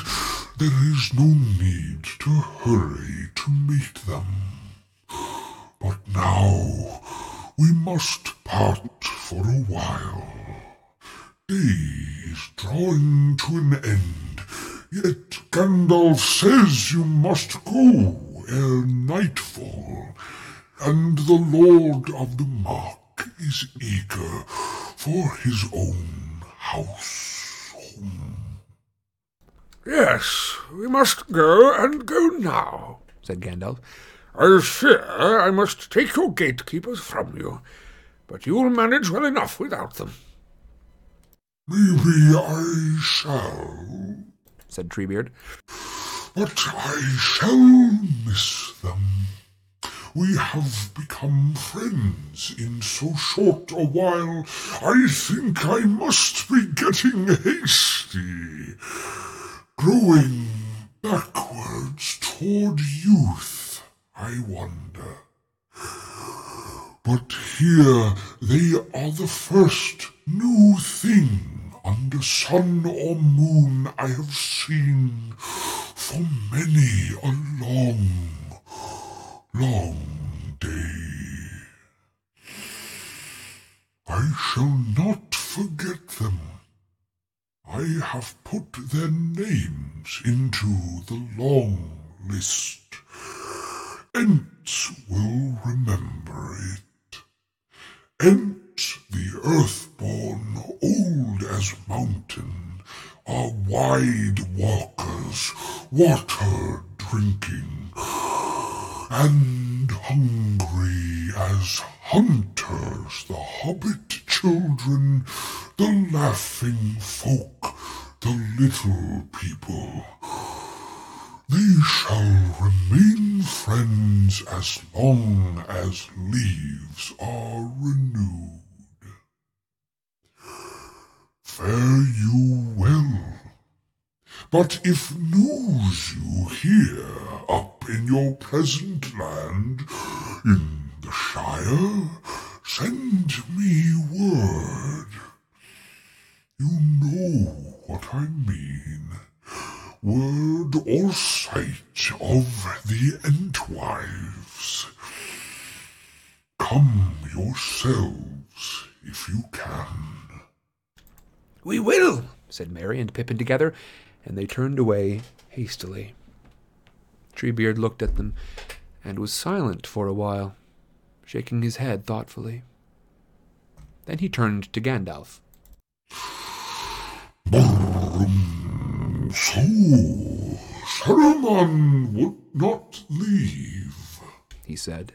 [SPEAKER 24] there is no need to hurry to meet them. But now we must part for a while. Day is drawing to an end, yet Gandalf says you must go ere nightfall, and the Lord of the Mark is eager for his own house.
[SPEAKER 5] Yes, we must go and go now,
[SPEAKER 2] said Gandalf.
[SPEAKER 5] I fear I must take your gatekeepers from you, but you'll manage well enough without them.
[SPEAKER 24] Maybe I shall,
[SPEAKER 2] said Treebeard.
[SPEAKER 24] but I shall miss them. We have become friends in so short a while. I think I must be getting hasty. Growing backwards toward youth, I wonder. But here they are the first new thing under sun or moon I have seen for many a long, long day. I shall not forget them. I have put their names into the long list. Ents will remember it. Ents, the earthborn, old as mountain, are wide walkers, water drinking, and hungry as hunters, the hobbit children, the laughing folk, the little people. They shall remain friends as long as leaves are renewed. Fare you well. But if news you hear up in your pleasant land, in the Shire, send me word. You know what I mean. Word or sight of the Entwives. Come yourselves if you can.
[SPEAKER 1] We will,
[SPEAKER 2] said Merry and Pippin together, and they turned away hastily. Treebeard looked at them and was silent for a while, shaking his head thoughtfully. Then he turned to Gandalf.
[SPEAKER 24] So, Saruman would not leave.
[SPEAKER 2] he said.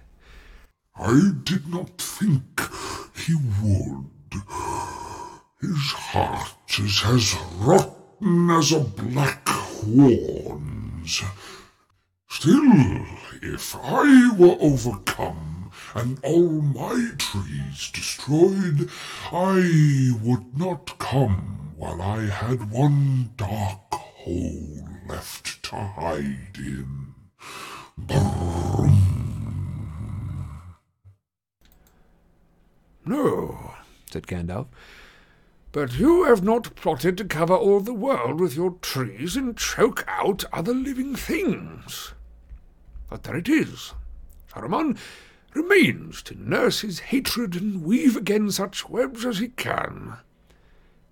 [SPEAKER 24] I did not think he would. His heart is as rotten as a black Huorn's. Still, if I were overcome and all my trees destroyed, I would not come while I had one dark hole left to hide in.
[SPEAKER 5] No, said Gandalf. But you have not plotted to cover all the world with your trees and choke out other living things. But there it is. Saruman remains to nurse his hatred and weave again such webs as he can.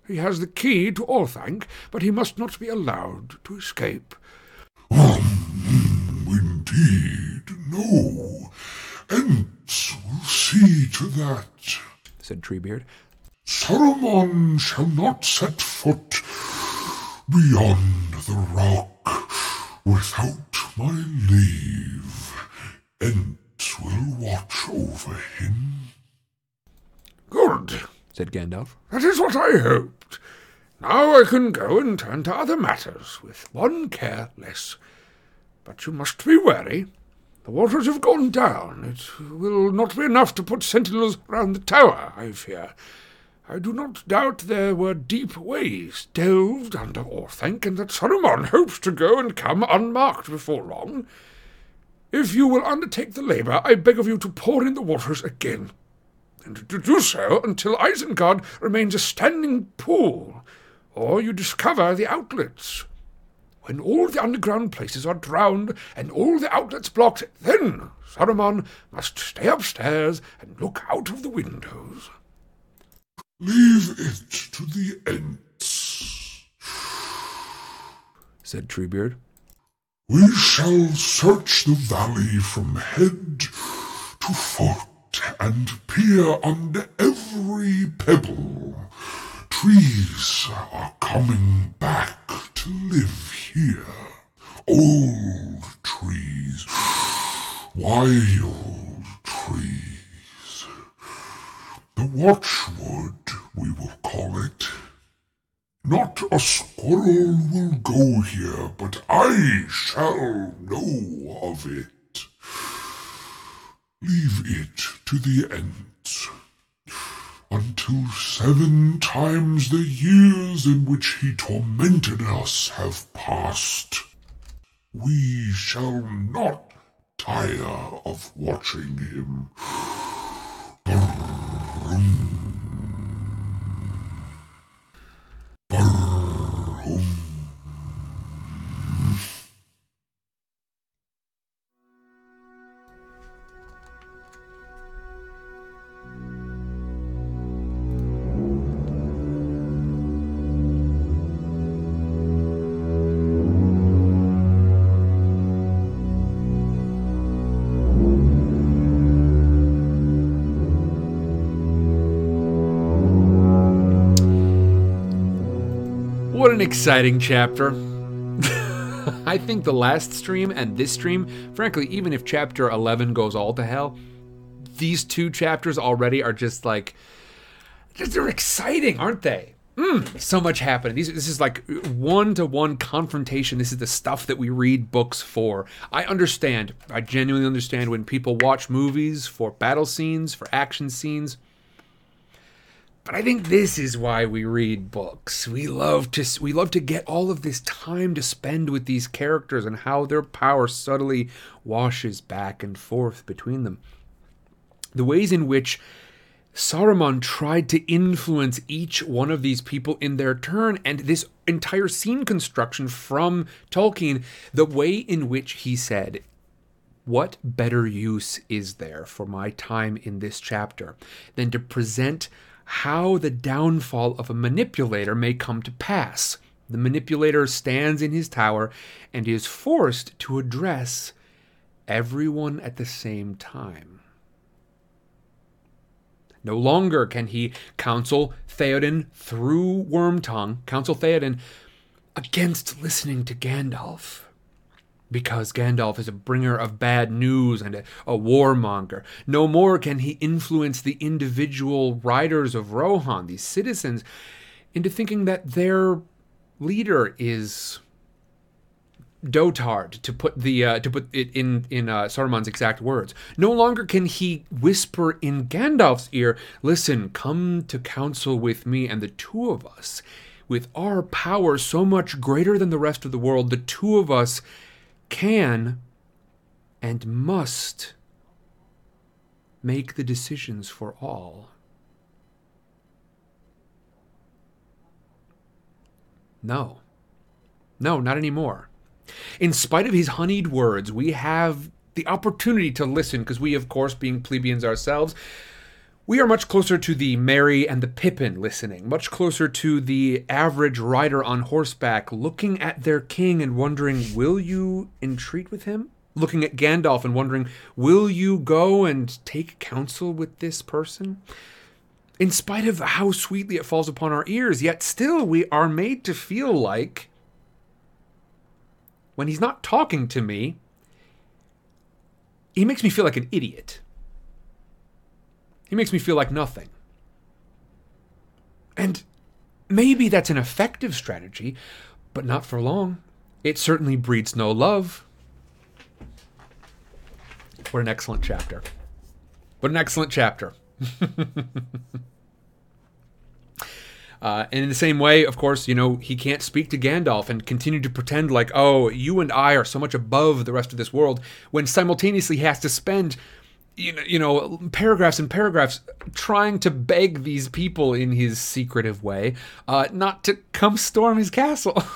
[SPEAKER 5] He has the key to Orthanc, but he must not be allowed to escape.
[SPEAKER 24] Um, indeed, no. Ents will see to that,
[SPEAKER 2] said Treebeard.
[SPEAKER 24] Saruman shall not set foot beyond the rock without my leave. Ents will watch over him.
[SPEAKER 5] Good,
[SPEAKER 2] said Gandalf.
[SPEAKER 5] That is what I hoped. Now I can go and turn to other matters, with one care less. But you must be wary. The waters have gone down. It will not be enough to put sentinels round the tower, I fear. I do not doubt there were deep ways delved under Orthanc, and that Saruman hopes to go and come unmarked before long. If you will undertake the labour, I beg of you to pour in the waters again, and to do so until Isengard remains a standing pool, or you discover the outlets. When all the underground places are drowned and all the outlets blocked, then Saruman must stay upstairs and look out of the windows.
[SPEAKER 24] Leave it to the Ents,
[SPEAKER 2] said Treebeard.
[SPEAKER 24] We shall search the valley from head to foot and peer under every pebble. Trees are coming back to live here. Old trees, wild trees. The Watchwood, we will call it. Not a squirrel will go here, but I shall know of it. Leave it to the end. until seven times the years in which he tormented us have passed. We shall not tire of watching him.
[SPEAKER 2] What an exciting chapter. [LAUGHS] I think the last stream and this stream, frankly, even if chapter 11 goes all to hell, these two chapters already are just like, they're exciting, aren't they? Mm, so much happening. These, this is like one to one confrontation. This is the stuff that we read books for. I understand. I genuinely understand when people watch movies for battle scenes, for action scenes. But I think this is why we read books. We love to we love to get all of this time to spend with these characters and how their power subtly washes back and forth between them. The ways in which Saruman tried to influence each one of these people in their turn, and this entire scene construction from Tolkien, the way in which he said, What better use is there for my time in this chapter than to present how the downfall of a manipulator may come to pass? The manipulator stands in his tower and is forced to address everyone at the same time. No longer can he counsel Theoden through Wormtongue, counsel Theoden against listening to Gandalf. Because Gandalf is a bringer of bad news and a, a warmonger. No more can he influence the individual riders of Rohan, these citizens. into thinking that their leader is dotard to put the uh, to put it in in uh, Saruman's exact words. No longer can he whisper in Gandalf's ear, "Listen, come to council with me and the two of us, with our power so much greater than the rest of the world, the two of us can and must make the decisions for all." No. No, not anymore. In spite of his honeyed words, we have the opportunity to listen because we, of course, being plebeians ourselves, we are much closer to the Merry and the Pippin listening, much closer to the average rider on horseback looking at their king and wondering, will you entreat with him? Looking at Gandalf and wondering, will you go and take counsel with this person? In spite of how sweetly it falls upon our ears, yet still we are made to feel like when he's not talking to me, he makes me feel like an idiot. He makes me feel like nothing. And maybe that's an effective strategy, but not for long. It certainly breeds no love. What an excellent chapter. What an excellent chapter. [LAUGHS] Uh, and in the same way, of course, you know, he can't speak to Gandalf and continue to pretend like, oh, you and I are so much above the rest of this world, when simultaneously he has to spend, you know, you know, paragraphs and paragraphs trying to beg these people in his secretive way uh, not to come storm his castle. [LAUGHS]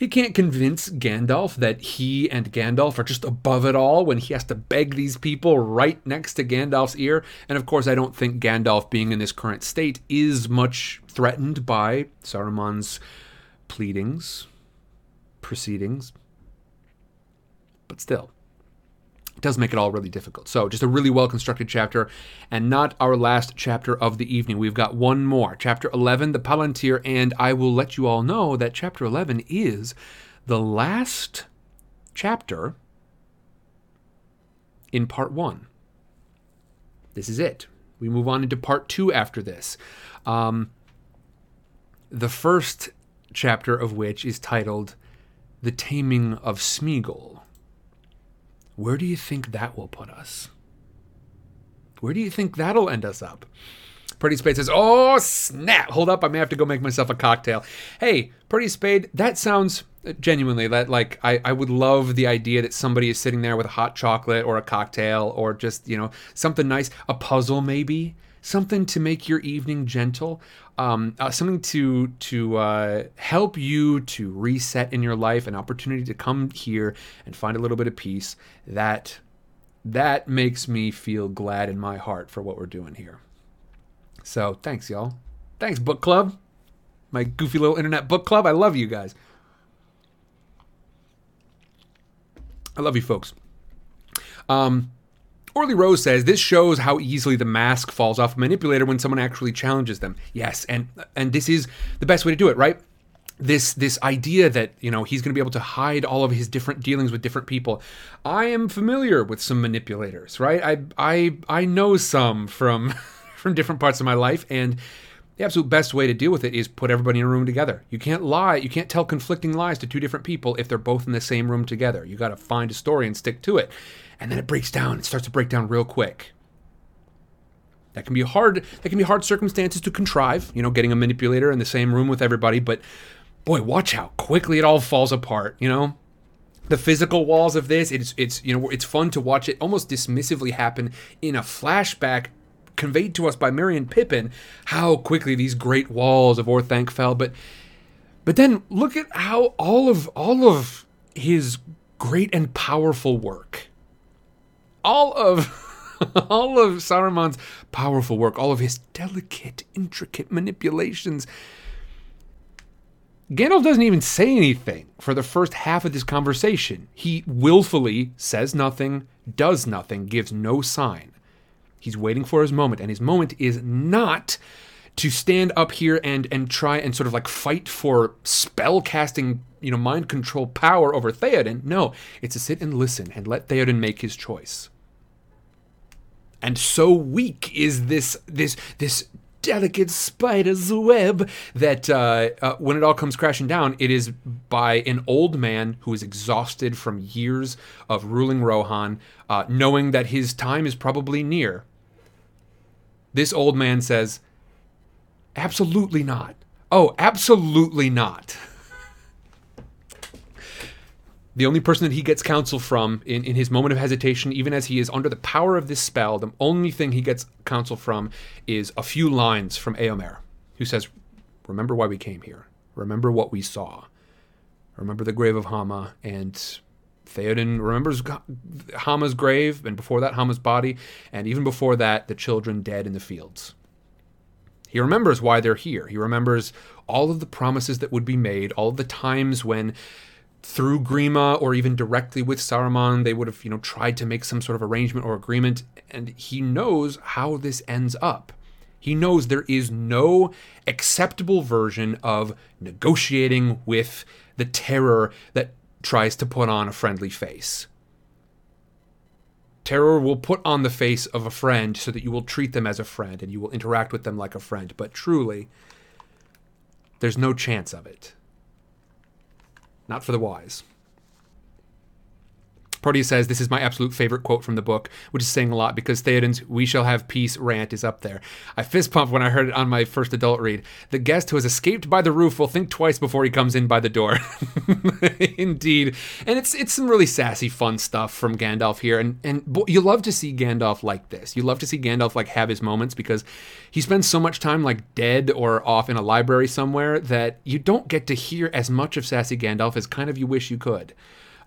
[SPEAKER 2] He can't convince Gandalf that he and Gandalf are just above it all when he has to beg these people right next to Gandalf's ear. And of course, I don't think Gandalf, being in this current state, is much threatened by Saruman's pleadings, proceedings. But still, does make it all really difficult. So, just a really well constructed chapter, and not our last chapter of the evening. We've got one more, chapter 11, the Palantir, and I will let you all know that chapter 11 is the last chapter in part one. This is it. We move on into part two after this. Um, the first chapter of which is titled The Taming of Smeagol. Where do you think that will put us? Where do you think that'll end us up? Pretty Spade says, Oh, snap. Hold up. I may have to go make myself a cocktail. Hey, Pretty Spade, that sounds uh, genuinely that like I, I would love the idea that somebody is sitting there with a hot chocolate or a cocktail or just, you know, something nice, a puzzle maybe something to make your evening gentle, um, uh, something to to uh, help you to reset in your life, an opportunity to come here and find a little bit of peace. That that makes me feel glad in my heart for what we're doing here. So thanks, y'all. Thanks, book club. My goofy little internet book club. I love you guys. I love you folks. Um, Orly Rose says this shows how easily the mask falls off a manipulator when someone actually challenges them. Yes, and and this is the best way to do it, right? This this idea that you know he's going to be able to hide all of his different dealings with different people. I am familiar with some manipulators, right? I I I know some from [LAUGHS] from different parts of my life, and the absolute best way to deal with it is put everybody in a room together. You can't lie. You can't tell conflicting lies to two different people if they're both in the same room together. You got to find a story and stick to it and then it breaks down. It starts to break down real quick. That can be hard. That can be hard circumstances to contrive. You know, getting a manipulator in the same room with everybody. But boy, watch how quickly it all falls apart. You know, the physical walls of this. It's it's you know it's fun to watch it almost dismissively happen in a flashback conveyed to us by Merry and Pippin. How quickly these great walls of Orthanc fell. But but then look at how all of all of his great and powerful work all of [LAUGHS] all of Saruman's powerful work, all of his delicate, intricate manipulations. Gandalf doesn't even say anything for the first half of this conversation. He willfully says nothing, does nothing, gives no sign. He's waiting for his moment, and his moment is not to stand up here and and try and sort of like fight for spell casting, you know, mind control power over Theoden. No, it's to sit and listen and let Theoden make his choice. And so weak is this this this delicate spider's web that uh, uh, when it all comes crashing down, it is by an old man who is exhausted from years of ruling Rohan, uh, knowing that his time is probably near. This old man says, Absolutely not. Oh, absolutely not. [LAUGHS] The only person that he gets counsel from in, in his moment of hesitation, even as he is under the power of this spell, the only thing he gets counsel from is a few lines from Eomer, who says, Remember why we came here. Remember what we saw. Remember the grave of Hama. And Theoden remembers Hama's grave, and before that, Hama's body, and even before that, the children dead in the fields. He remembers why they're here. He remembers all of the promises that would be made, all of the times when through Grima or even directly with Saruman, they would have, you know, tried to make some sort of arrangement or agreement, and he knows how this ends up. He knows there is no acceptable version of negotiating with the terror that tries to put on a friendly face. Terror will put on the face of a friend so that you will treat them as a friend and you will interact with them like a friend, but truly, there's no chance of it not for the wise. Proteus says, This is my absolute favorite quote from the book, which is saying a lot because Theoden's We Shall Have Peace rant is up there. I fist pumped when I heard it on my first adult read. The guest who has escaped by the roof will think twice before he comes in by the door. [LAUGHS] Indeed. And it's it's some really sassy, fun stuff from Gandalf here. And, and you love to see Gandalf like this. You love to see Gandalf like have his moments because he spends so much time like dead or off in a library somewhere that you don't get to hear as much of sassy Gandalf as kind of you wish you could.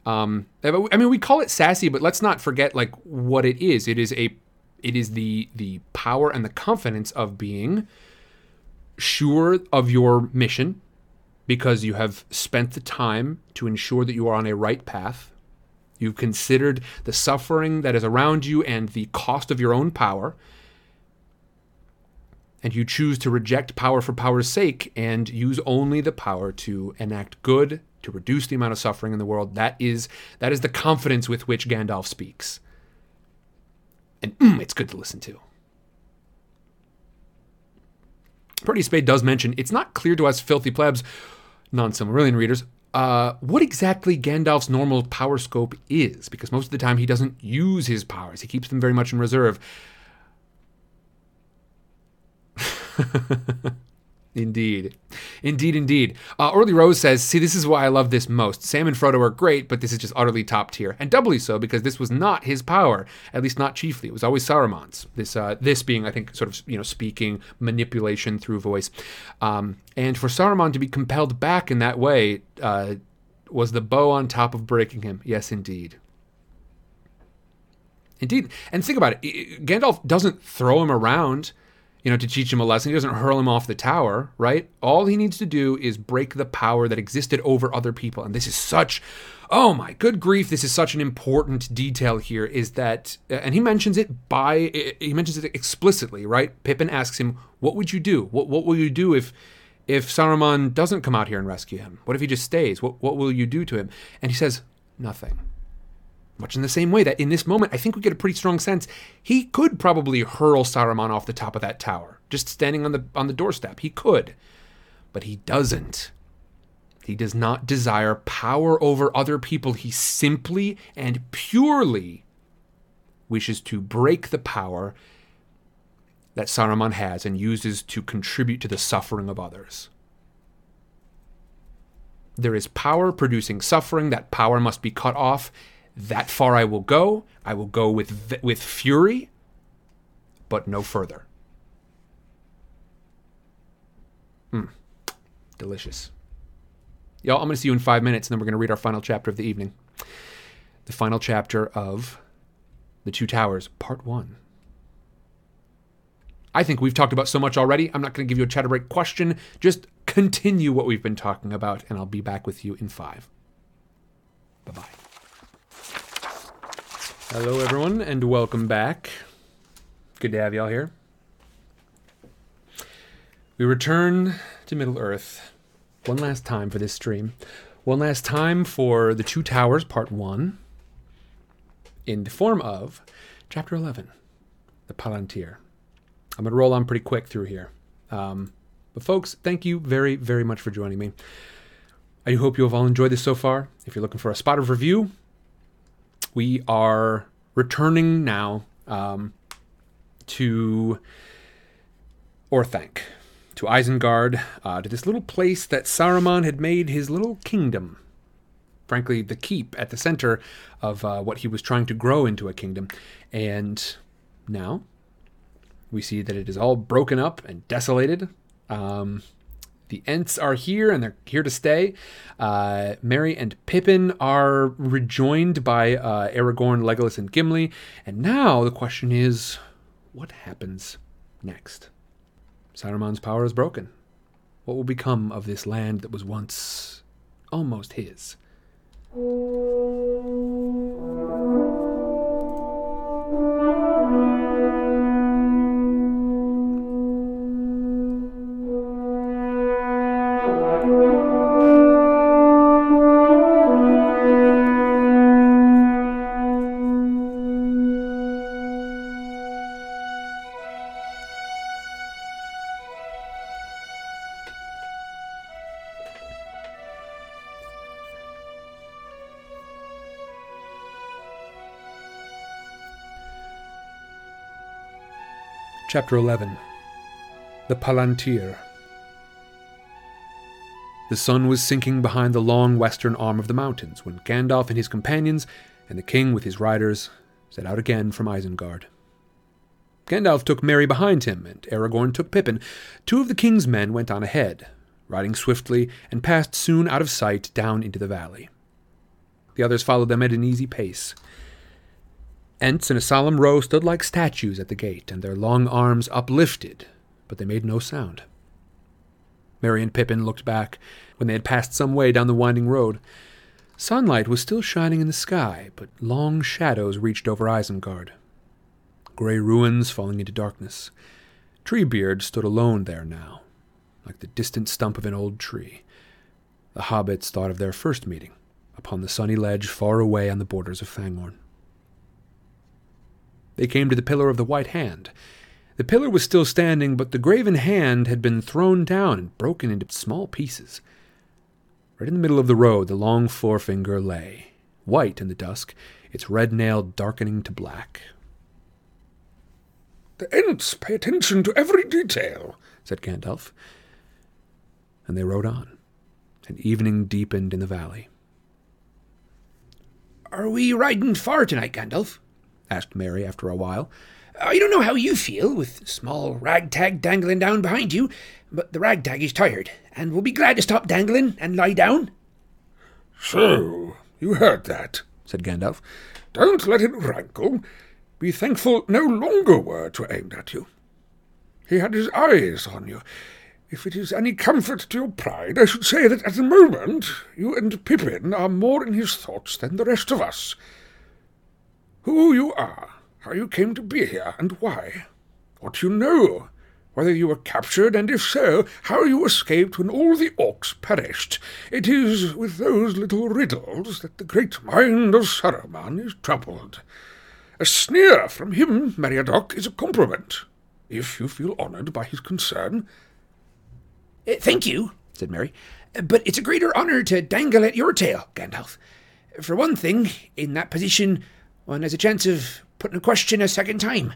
[SPEAKER 2] Um, I mean, we call it sassy, but let's not forget like what it is. It is a, it is the the power and the confidence of being sure of your mission, because you have spent the time to ensure that you are on a right path. You've considered the suffering that is around you and the cost of your own power. And you choose to reject power for power's sake and use only the power to enact good to reduce the amount of suffering in the world. That is that is the confidence with which Gandalf speaks. And mm, it's good to listen to. Proteus Spade does mention it's not clear to us filthy plebs, non-Silmarillion readers, uh, what exactly Gandalf's normal power scope is, because most of the time he doesn't use his powers. He keeps them very much in reserve. [LAUGHS] Indeed. Indeed, indeed. Uh, Rose says, See, this is why I love this most. Sam and Frodo are great, but this is just utterly top tier. And doubly so because this was not his power, at least not chiefly. It was always Saruman's. This, uh, this being, I think, sort of, you know, speaking, manipulation through voice. Um, and for Saruman to be compelled back in that way uh, was the bow on top of breaking him. Yes, indeed. Indeed. And think about it Gandalf doesn't throw him around you know, to teach him a lesson. He doesn't hurl him off the tower, right? All he needs to do is break the power that existed over other people. And this is such, oh my good grief, this is such an important detail here is that, uh, and he mentions it by, he mentions it explicitly, right? Pippin asks him, what would you do? What, what will you do if, if Saruman doesn't come out here and rescue him? What if he just stays? What, what will you do to him? And he says, nothing. Much in the same way that in this moment, I think we get a pretty strong sense he could probably hurl Saruman off the top of that tower, just standing on the on the doorstep. He could, but he doesn't. He does not desire power over other people. He simply and purely wishes to break the power that Saruman has and uses to contribute to the suffering of others. There is power producing suffering. That power must be cut off that far I will go. I will go with with fury, but no further. Hmm. Delicious. Y'all, I'm going to see you in five minutes, and then we're going to read our final chapter of the evening. The final chapter of The Two Towers, Part 1. I think we've talked about so much already. I'm not going to give you a chatter break question. Just continue what we've been talking about, and I'll be back with you in five. Bye bye. Hello, everyone, and welcome back. Good to have y'all here. We return to Middle Earth one last time for this stream. One last time for The Two Towers, Part 1, in the form of Chapter 11, The Palantir. I'm going to roll on pretty quick through here. Um, but folks, thank you very, very much for joining me. I hope you have all enjoyed this so far. If you're looking for a spot of review, we are returning now um, to Orthanc, to Isengard, uh, to this little place that Saruman had made his little kingdom. Frankly, the keep at the center of uh, what he was trying to grow into a kingdom. And now we see that it is all broken up and desolated. Um, the Ents are here and they're here to stay. Uh, Merry and Pippin are rejoined by uh, Aragorn, Legolas, and Gimli. And now the question is what happens next? Saruman's power is broken. What will become of this land that was once almost his? Chapter 11 The Palantir The sun was sinking behind the long western arm of the mountains when Gandalf and his companions, and the king with his riders, set out again from Isengard. Gandalf took Merry behind him, and Aragorn took Pippin. Two of the king's men went on ahead, riding swiftly, and passed soon out of sight down into the valley. The others followed them at an easy pace. Ents in a solemn row stood like statues at the gate, and their long arms uplifted, but they made no sound. Merry and Pippin looked back when they had passed some way down the winding road. Sunlight was still shining in the sky, but long shadows reached over Isengard. Grey ruins falling into darkness. Treebeard stood alone there now, like the distant stump of an old tree. The hobbits thought of their first meeting, upon the sunny ledge far away on the borders of Fangorn. They came to the pillar of the White Hand. The pillar was still standing, but the graven hand had been thrown down and broken into small pieces. Right in the middle of the road, the long forefinger lay, white in the dusk, its red nail darkening to black.
[SPEAKER 5] The Ents pay attention to every detail,
[SPEAKER 2] said Gandalf. And they rode on, and evening deepened in the valley.
[SPEAKER 1] Are we riding far tonight, Gandalf? Asked Merry after a while. Uh, I don't know how you feel, with small ragtag dangling down behind you, but the ragtag is tired, and will be glad to stop dangling and lie down.
[SPEAKER 5] So, you heard that, said Gandalf. Don't let it rankle. Be thankful no longer words were aimed at you. He had his eyes on you. If it is any comfort to your pride, I should say that at the moment you and Pippin are more in his thoughts than the rest of us who you are, how you came to be here, and why, what you know, whether you were captured, and if so, how you escaped when all the orcs perished. It is with those little riddles that the great mind of Saruman is troubled. A sneer from him, Meriadoc, is a compliment, if you feel honoured by his concern.
[SPEAKER 1] Uh, thank you, said Merry, but it's a greater honour to dangle at your tail, Gandalf. For one thing, in that position, one has a chance of putting a question a second time.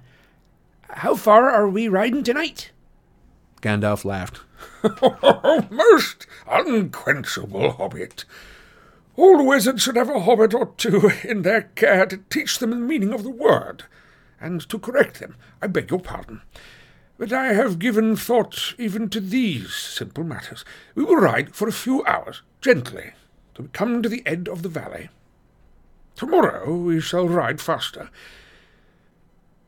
[SPEAKER 1] How far are we riding tonight?
[SPEAKER 2] Gandalf laughed. [LAUGHS]
[SPEAKER 5] Most unquenchable hobbit. All wizards should have a hobbit or two in their care to teach them the meaning of the word, and to correct them. I beg your pardon. But I have given thought even to these simple matters. We will ride for a few hours, gently, till we come to the end of the valley. Tomorrow we shall ride faster.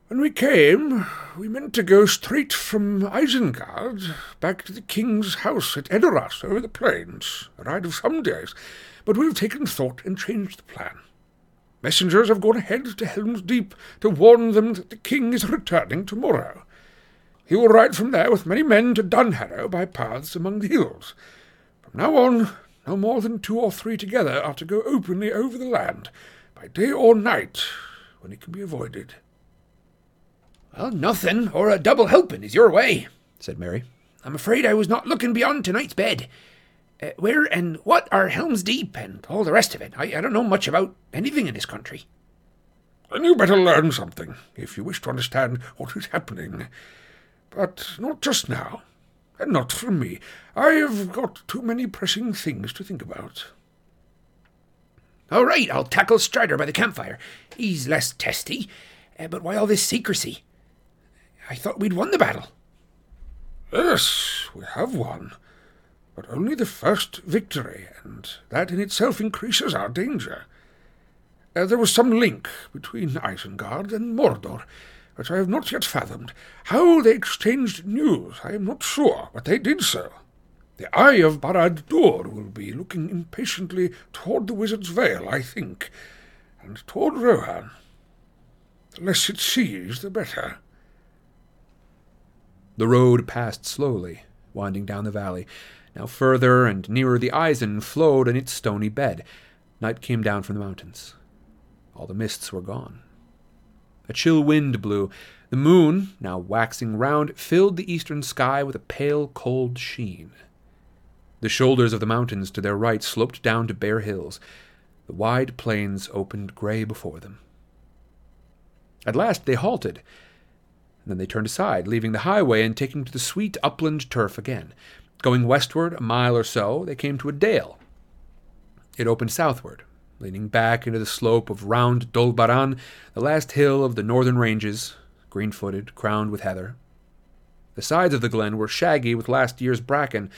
[SPEAKER 5] When we came, we meant to go straight from Isengard back to the king's house at Edoras over the plains, a ride of some days, but we've taken thought and changed the plan. Messengers have gone ahead to Helm's Deep to warn them that the king is returning tomorrow. He will ride from there with many men to Dunharrow by paths among the hills. From now on, no more than two or three together are to go openly over the land, by day or night, when it can be avoided.
[SPEAKER 1] Well, nothing or a double helping is your way, said Merry. I'm afraid I was not looking beyond tonight's bed. Uh, where and what are Helm's Deep and all the rest of it? I, I don't know much about anything in this country.
[SPEAKER 5] Then you better learn something if you wish to understand what is happening. But not just now, and not from me. I have got too many pressing things to think about.
[SPEAKER 1] All right, I'll tackle Strider by the campfire. He's less testy. Uh, but why all this secrecy? I thought we'd won the battle.
[SPEAKER 5] Yes, we have won, but only the first victory, and that in itself increases our danger. Uh, there was some link between Isengard and Mordor, which I have not yet fathomed. How they exchanged news, I am not sure, but they did so. The Eye of Barad-dûr will be looking impatiently toward the Wizard's Vale, I think, and toward Rohan. The less it sees, the better.
[SPEAKER 2] The road passed slowly, winding down the valley. Now further and nearer the Isen flowed in its stony bed. Night came down from the mountains. All the mists were gone. A chill wind blew. The moon, now waxing round, filled the eastern sky with a pale, cold sheen. The shoulders of the mountains to their right sloped down to bare hills. The wide plains opened gray before them. At last they halted. Then they turned aside, leaving the highway and taking to the sweet upland turf again. Going westward a mile or so, they came to a dale. It opened southward, leaning back into the slope of round Dol Baran, the last hill of the northern ranges, green footed, crowned with heather. The sides of the glen were shaggy with last year's bracken,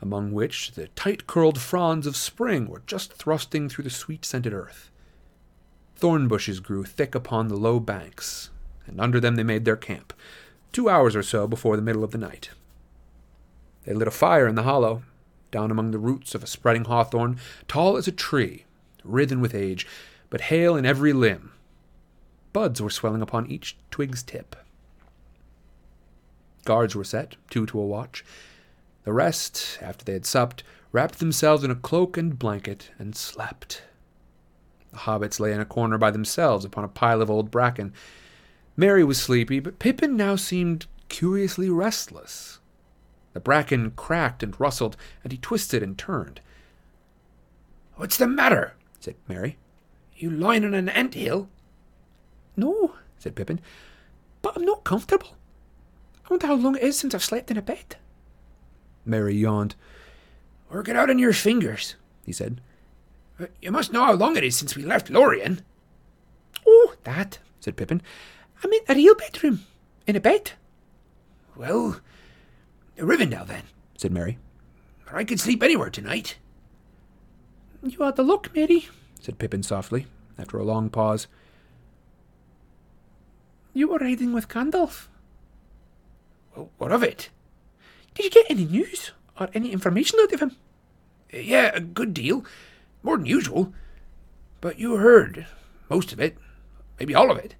[SPEAKER 2] among which the tight curled fronds of spring were just thrusting through the sweet scented earth. Thorn bushes grew thick upon the low banks, and under them they made their camp, two hours or so before the middle of the night. They lit a fire in the hollow, down among the roots of a spreading hawthorn, tall as a tree, writhen with age, but hale in every limb. Buds were swelling upon each twig's tip. Guards were set, two to a watch. The rest, after they had supped, wrapped themselves in a cloak and blanket and slept. The hobbits lay in a corner by themselves upon a pile of old bracken. Merry was sleepy, but Pippin now seemed curiously restless. The bracken cracked and rustled, and he twisted and turned.
[SPEAKER 1] What's the matter?
[SPEAKER 2] said Merry.
[SPEAKER 1] You lying on an ant hill?
[SPEAKER 11] No,
[SPEAKER 2] said Pippin.
[SPEAKER 11] but I'm not comfortable. I wonder how long it is since I've slept in a bed.
[SPEAKER 2] Merry yawned.
[SPEAKER 1] Work it out on your fingers,
[SPEAKER 2] He said.
[SPEAKER 1] Uh, You must know how long it is since we left Lorien.
[SPEAKER 11] Oh, that,
[SPEAKER 2] said Pippin.
[SPEAKER 11] I mean a real bedroom. In a bed.
[SPEAKER 1] Well, Rivendell then.
[SPEAKER 2] said Merry.
[SPEAKER 1] But I could sleep anywhere tonight.
[SPEAKER 11] You are the luck, Merry.
[SPEAKER 2] said Pippin softly, after a long pause.
[SPEAKER 11] You were riding with Gandalf.
[SPEAKER 1] Well, what of it?
[SPEAKER 11] Did you get any news or any information out of him?
[SPEAKER 1] Yeah, a good deal. More than usual. But you heard most of it. Maybe all of it.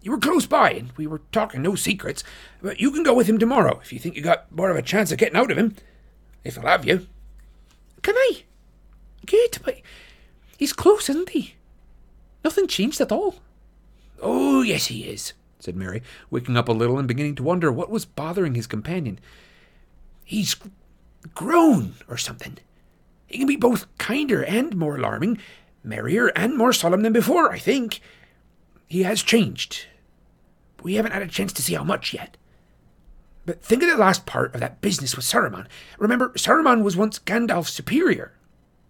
[SPEAKER 1] You were close by, and we were talking no secrets. But you can go with him tomorrow if you think you got more of a chance of getting out of him. If he'll have you.
[SPEAKER 11] Can I? Good, but he's close, isn't he? Nothing changed at all.
[SPEAKER 1] Oh, yes, he is.
[SPEAKER 2] said Merry, waking up a little and beginning to wonder what was bothering his companion.
[SPEAKER 1] He's grown or something. He can be both kinder and more alarming, merrier and more solemn than before, I think. He has changed. We haven't had a chance to see how much yet. But think of the last part of that business with Saruman. Remember, Saruman was once Gandalf's superior,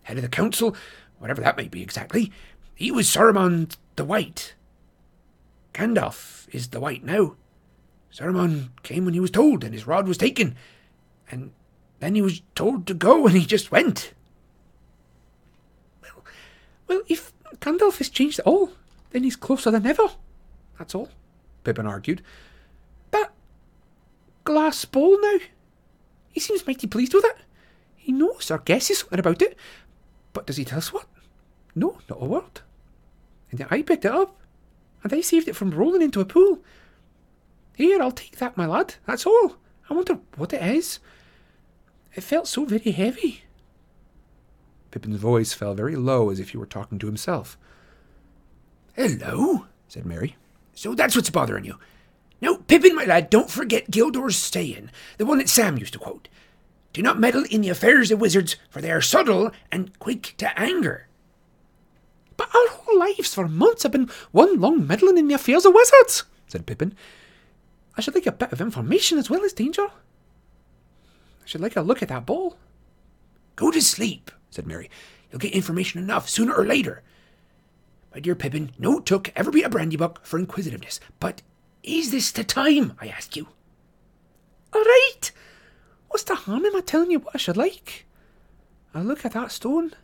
[SPEAKER 1] head of the council, whatever that may be exactly. He was Saruman the White. Gandalf is the White now. Saruman came when he was told, and his rod was taken. And then he was told to go, and he just went.
[SPEAKER 11] Well, well if Gandalf has changed at all, then he's closer than ever. That's all.
[SPEAKER 2] Pippin argued.
[SPEAKER 11] But glass bowl now. He seems mighty pleased with it. He knows or guesses something about it. But does he tell us what? No, not a word. And I picked it up. And I saved it from rolling into a pool. Here, I'll take that, my lad. That's all. I wonder what it is. It felt so very heavy.
[SPEAKER 2] Pippin's voice fell very low as if he were talking to himself.
[SPEAKER 1] Hello,
[SPEAKER 2] said Merry.
[SPEAKER 1] So that's what's bothering you. Now, Pippin, my lad, don't forget Gildor's saying, the one that Sam used to quote. Do not meddle in the affairs of wizards, for they are subtle and quick to anger.
[SPEAKER 2] But our whole lives for months have been one long meddling in the affairs of wizards, said Pippin. I should like a bit of information as well as danger. Should like a look at that bowl.
[SPEAKER 1] Go to sleep, said Merry. You'll get information enough sooner or later. My dear Pippin, no Took ever be a Brandybuck for inquisitiveness, but is this the time, I ask you?
[SPEAKER 2] All right. What's the harm in my telling you what I should like? I look at that stone.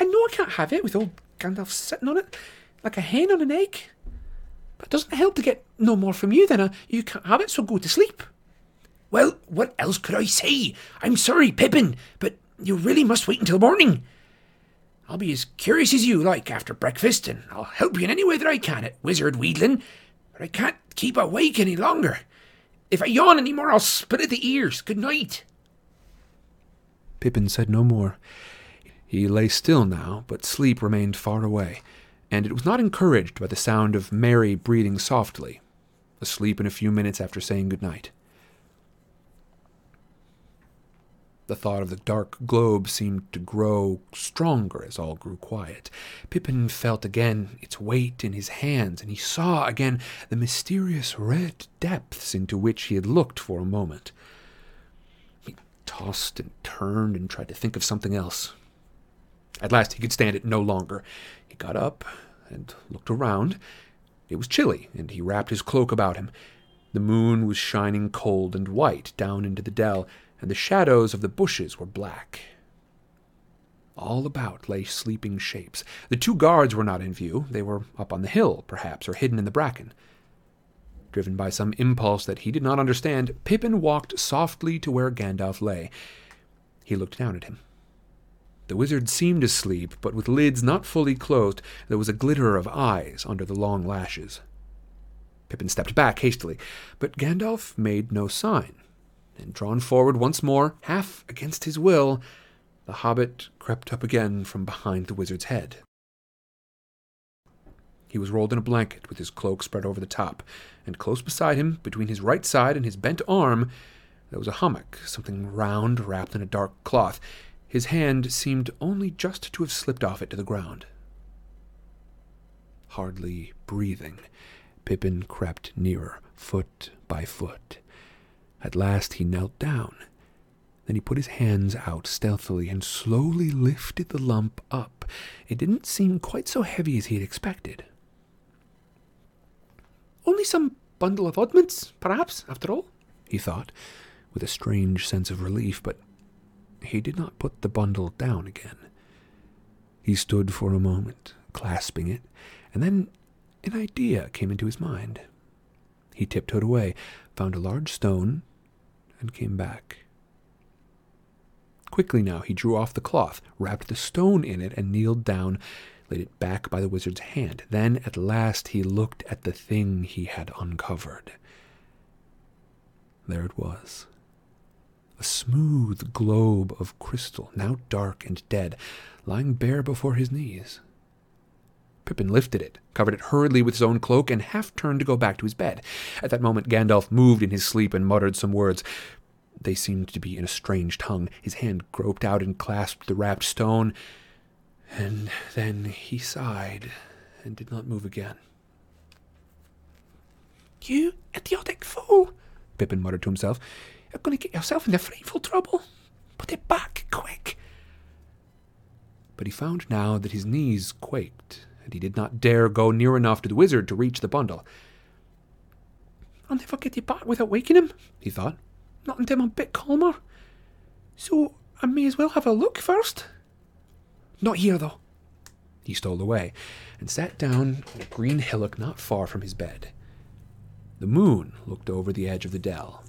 [SPEAKER 2] I know I can't have it with old Gandalf sitting on it like a hen on an egg. But it doesn't help to get no more from you than a you can't have it, so go to sleep.
[SPEAKER 1] Well, what else could I say? I'm sorry, Pippin, but you really must wait until morning. I'll be as curious as you like after breakfast, and I'll help you in any way that I can at Wizard Wheedlin, but I can't keep awake any longer. If I yawn any more, I'll split at the ears. Good night.
[SPEAKER 2] Pippin said no more. He lay still now, but sleep remained far away, and it was not encouraged by the sound of Merry breathing softly, asleep in a few minutes after saying good night. The thought of the dark globe seemed to grow stronger as all grew quiet. Pippin felt again its weight in his hands, and he saw again the mysterious red depths into which he had looked for a moment. He tossed and turned and tried to think of something else. At last he could stand it no longer. He got up and looked around. It was chilly, and he wrapped his cloak about him. The moon was shining cold and white down into the dell, and the shadows of the bushes were black. All about lay sleeping shapes. The two guards were not in view. They were up on the hill, perhaps, or hidden in the bracken. Driven by some impulse that he did not understand, Pippin walked softly to where Gandalf lay. He looked down at him. The wizard seemed asleep, but with lids not fully closed, there was a glitter of eyes under the long lashes. Pippin stepped back hastily, but Gandalf made no sign and drawn forward once more, half against his will, the hobbit crept up again from behind the wizard's head. He was rolled in a blanket with his cloak spread over the top, and close beside him, between his right side and his bent arm, there was a hummock, something round wrapped in a dark cloth. His hand seemed only just to have slipped off it to the ground. Hardly breathing, Pippin crept nearer, foot by foot. At last he knelt down. Then he put his hands out stealthily and slowly lifted the lump up. It didn't seem quite so heavy as he had expected. Only some bundle of oddments, perhaps, after all, he thought, with a strange sense of relief, but he did not put the bundle down again. He stood for a moment, clasping it, and then an idea came into his mind. He tiptoed away, found a large stone, and came back. Quickly now he drew off the cloth, wrapped the stone in it, and kneeled down, laid it back by the wizard's hand. Then at last he looked at the thing he had uncovered. There it was. A smooth globe of crystal, now dark and dead, lying bare before his knees. Pippin lifted it, covered it hurriedly with his own cloak, and half turned to go back to his bed. At that moment, Gandalf moved in his sleep and muttered some words. They seemed to be in a strange tongue. His hand groped out and clasped the wrapped stone, and then he sighed and did not move again.
[SPEAKER 1] You idiotic fool,
[SPEAKER 2] Pippin muttered to himself.
[SPEAKER 1] You're going to get yourself into frightful trouble. Put it back, quick.
[SPEAKER 2] But he found now that his knees quaked and he did not dare go near enough to the wizard to reach the bundle.
[SPEAKER 1] I'll never get it back without waking him, he thought. Not until I'm a bit calmer. So I may as well have a look first. Not here, though.
[SPEAKER 2] He stole away and sat down on a green hillock not far from his bed. The moon looked over the edge of the dell.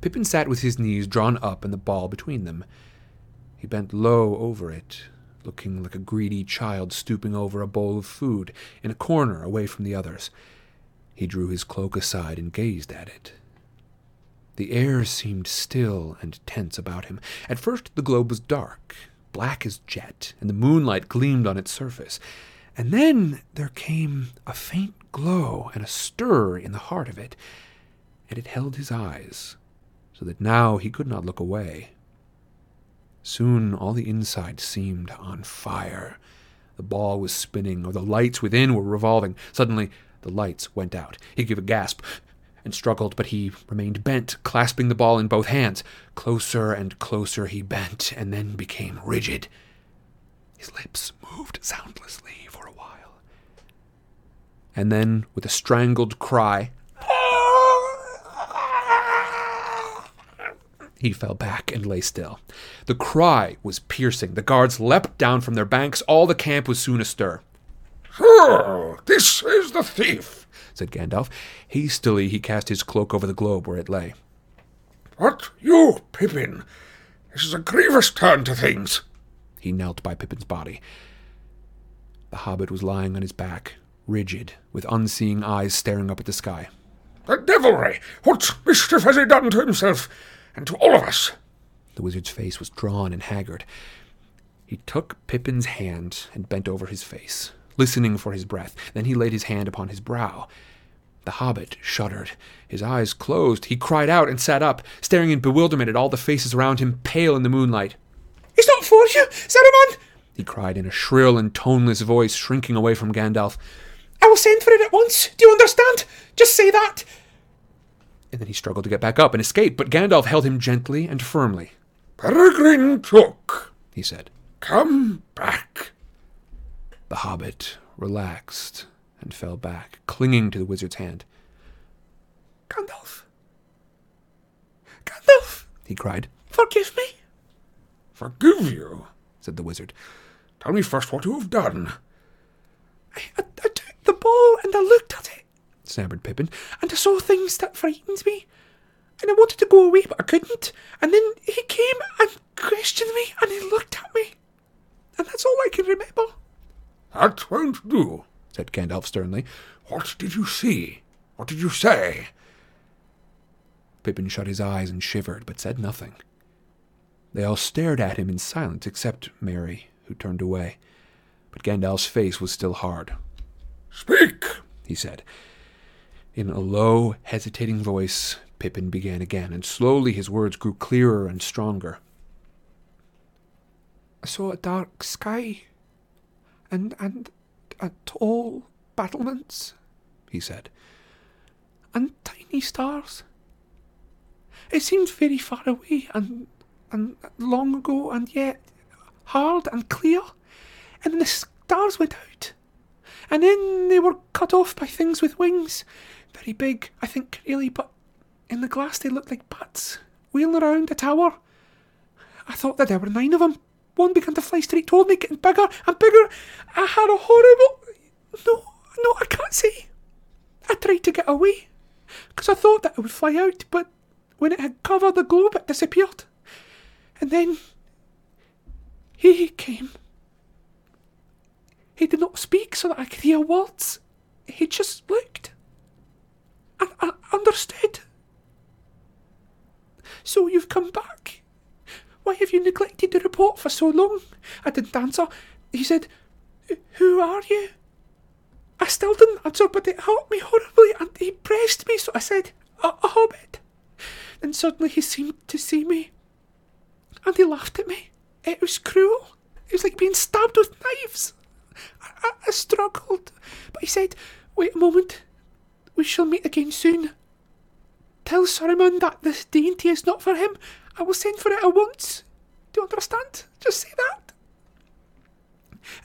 [SPEAKER 2] Pippin sat with his knees drawn up and the ball between them. He bent low over it, looking like a greedy child stooping over a bowl of food in a corner away from the others. He drew his cloak aside and gazed at it. The air seemed still and tense about him. At first the globe was dark, black as jet, and the moonlight gleamed on its surface. And then there came a faint glow and a stir in the heart of it, and it held his eyes, so that now he could not look away. Soon all the inside seemed on fire. The ball was spinning, or the lights within were revolving. Suddenly, the lights went out. He gave a gasp and struggled, but he remained bent, clasping the ball in both hands. Closer and closer he bent, and then became rigid. His lips moved soundlessly for a while. And then, with a strangled cry, he fell back and lay still. The cry was piercing. The guards leapt down from their banks. All the camp was soon astir.
[SPEAKER 5] Oh, this is the thief,
[SPEAKER 2] said Gandalf. Hastily he cast his cloak over the globe where it lay.
[SPEAKER 5] What, you, Pippin? This is a grievous turn to things.
[SPEAKER 2] He knelt by Pippin's body. The hobbit was lying on his back, rigid, with unseeing eyes staring up at the sky.
[SPEAKER 5] The devilry! What mischief has he done to himself and to all of us?
[SPEAKER 2] The wizard's face was drawn and haggard. He took Pippin's hand and bent over his face, listening for his breath. Then he laid his hand upon his brow. The hobbit shuddered. His eyes closed. He cried out and sat up, staring in bewilderment at all the faces around him, pale in the moonlight.
[SPEAKER 1] It's not for you, Saruman!
[SPEAKER 2] he cried in a shrill and toneless voice, shrinking away from Gandalf.
[SPEAKER 1] I will send for it at once. Do you understand? Just say that.
[SPEAKER 2] And then he struggled to get back up and escape, but Gandalf held him gently and firmly.
[SPEAKER 5] Peregrine Took,
[SPEAKER 2] he said,
[SPEAKER 5] come back.
[SPEAKER 2] The hobbit relaxed and fell back, clinging to the wizard's hand.
[SPEAKER 1] Gandalf! Gandalf!
[SPEAKER 2] he cried.
[SPEAKER 1] Forgive me!
[SPEAKER 5] Forgive you,
[SPEAKER 2] said the wizard.
[SPEAKER 5] Tell me first what you have done.
[SPEAKER 1] I, I, I took the ball and I looked at it,
[SPEAKER 2] stammered Pippin,
[SPEAKER 1] and I saw things that frightened me. And I wanted to go away, but I couldn't. And then he came and questioned me, and he looked at me. And that's all I can remember.
[SPEAKER 5] That won't do,
[SPEAKER 2] said Gandalf sternly.
[SPEAKER 5] What did you see? What did you say?
[SPEAKER 2] Pippin shut his eyes and shivered, but said nothing. They all stared at him in silence, except Merry, who turned away. But Gandalf's face was still hard.
[SPEAKER 5] Speak,
[SPEAKER 2] he said. In a low, hesitating voice, Pippin began again, and slowly his words grew clearer and stronger.
[SPEAKER 11] I saw a dark sky, and and a tall battlements,
[SPEAKER 2] he said,
[SPEAKER 11] and tiny stars. It seemed very far away and and long ago, and yet hard and clear. And then the stars went out, and then they were cut off by things with wings, very big, I think, really, but in the glass they looked like bats wheeling around a tower. I thought that there were nine of them. One began to fly straight toward me, getting bigger and bigger. I had a horrible. No, no, I can't say. I tried to get away, because I thought that it would fly out, but when it had covered the globe, it disappeared. And then he came. He did not speak so that I could hear words. He just looked. I understood. So you've come back. Why have you neglected the report for so long? I didn't answer. He said, Who are you? I still didn't answer, but it hurt me horribly, and he pressed me, so I said, A, a hobbit. Then suddenly he seemed to see me, and he laughed at me. It was cruel. It was like being stabbed with knives. I, I, I struggled, but he said, Wait a moment. We shall meet again soon. Tell Saruman that this dainty is not for him. I will send for it at once. Do you understand? Just say that.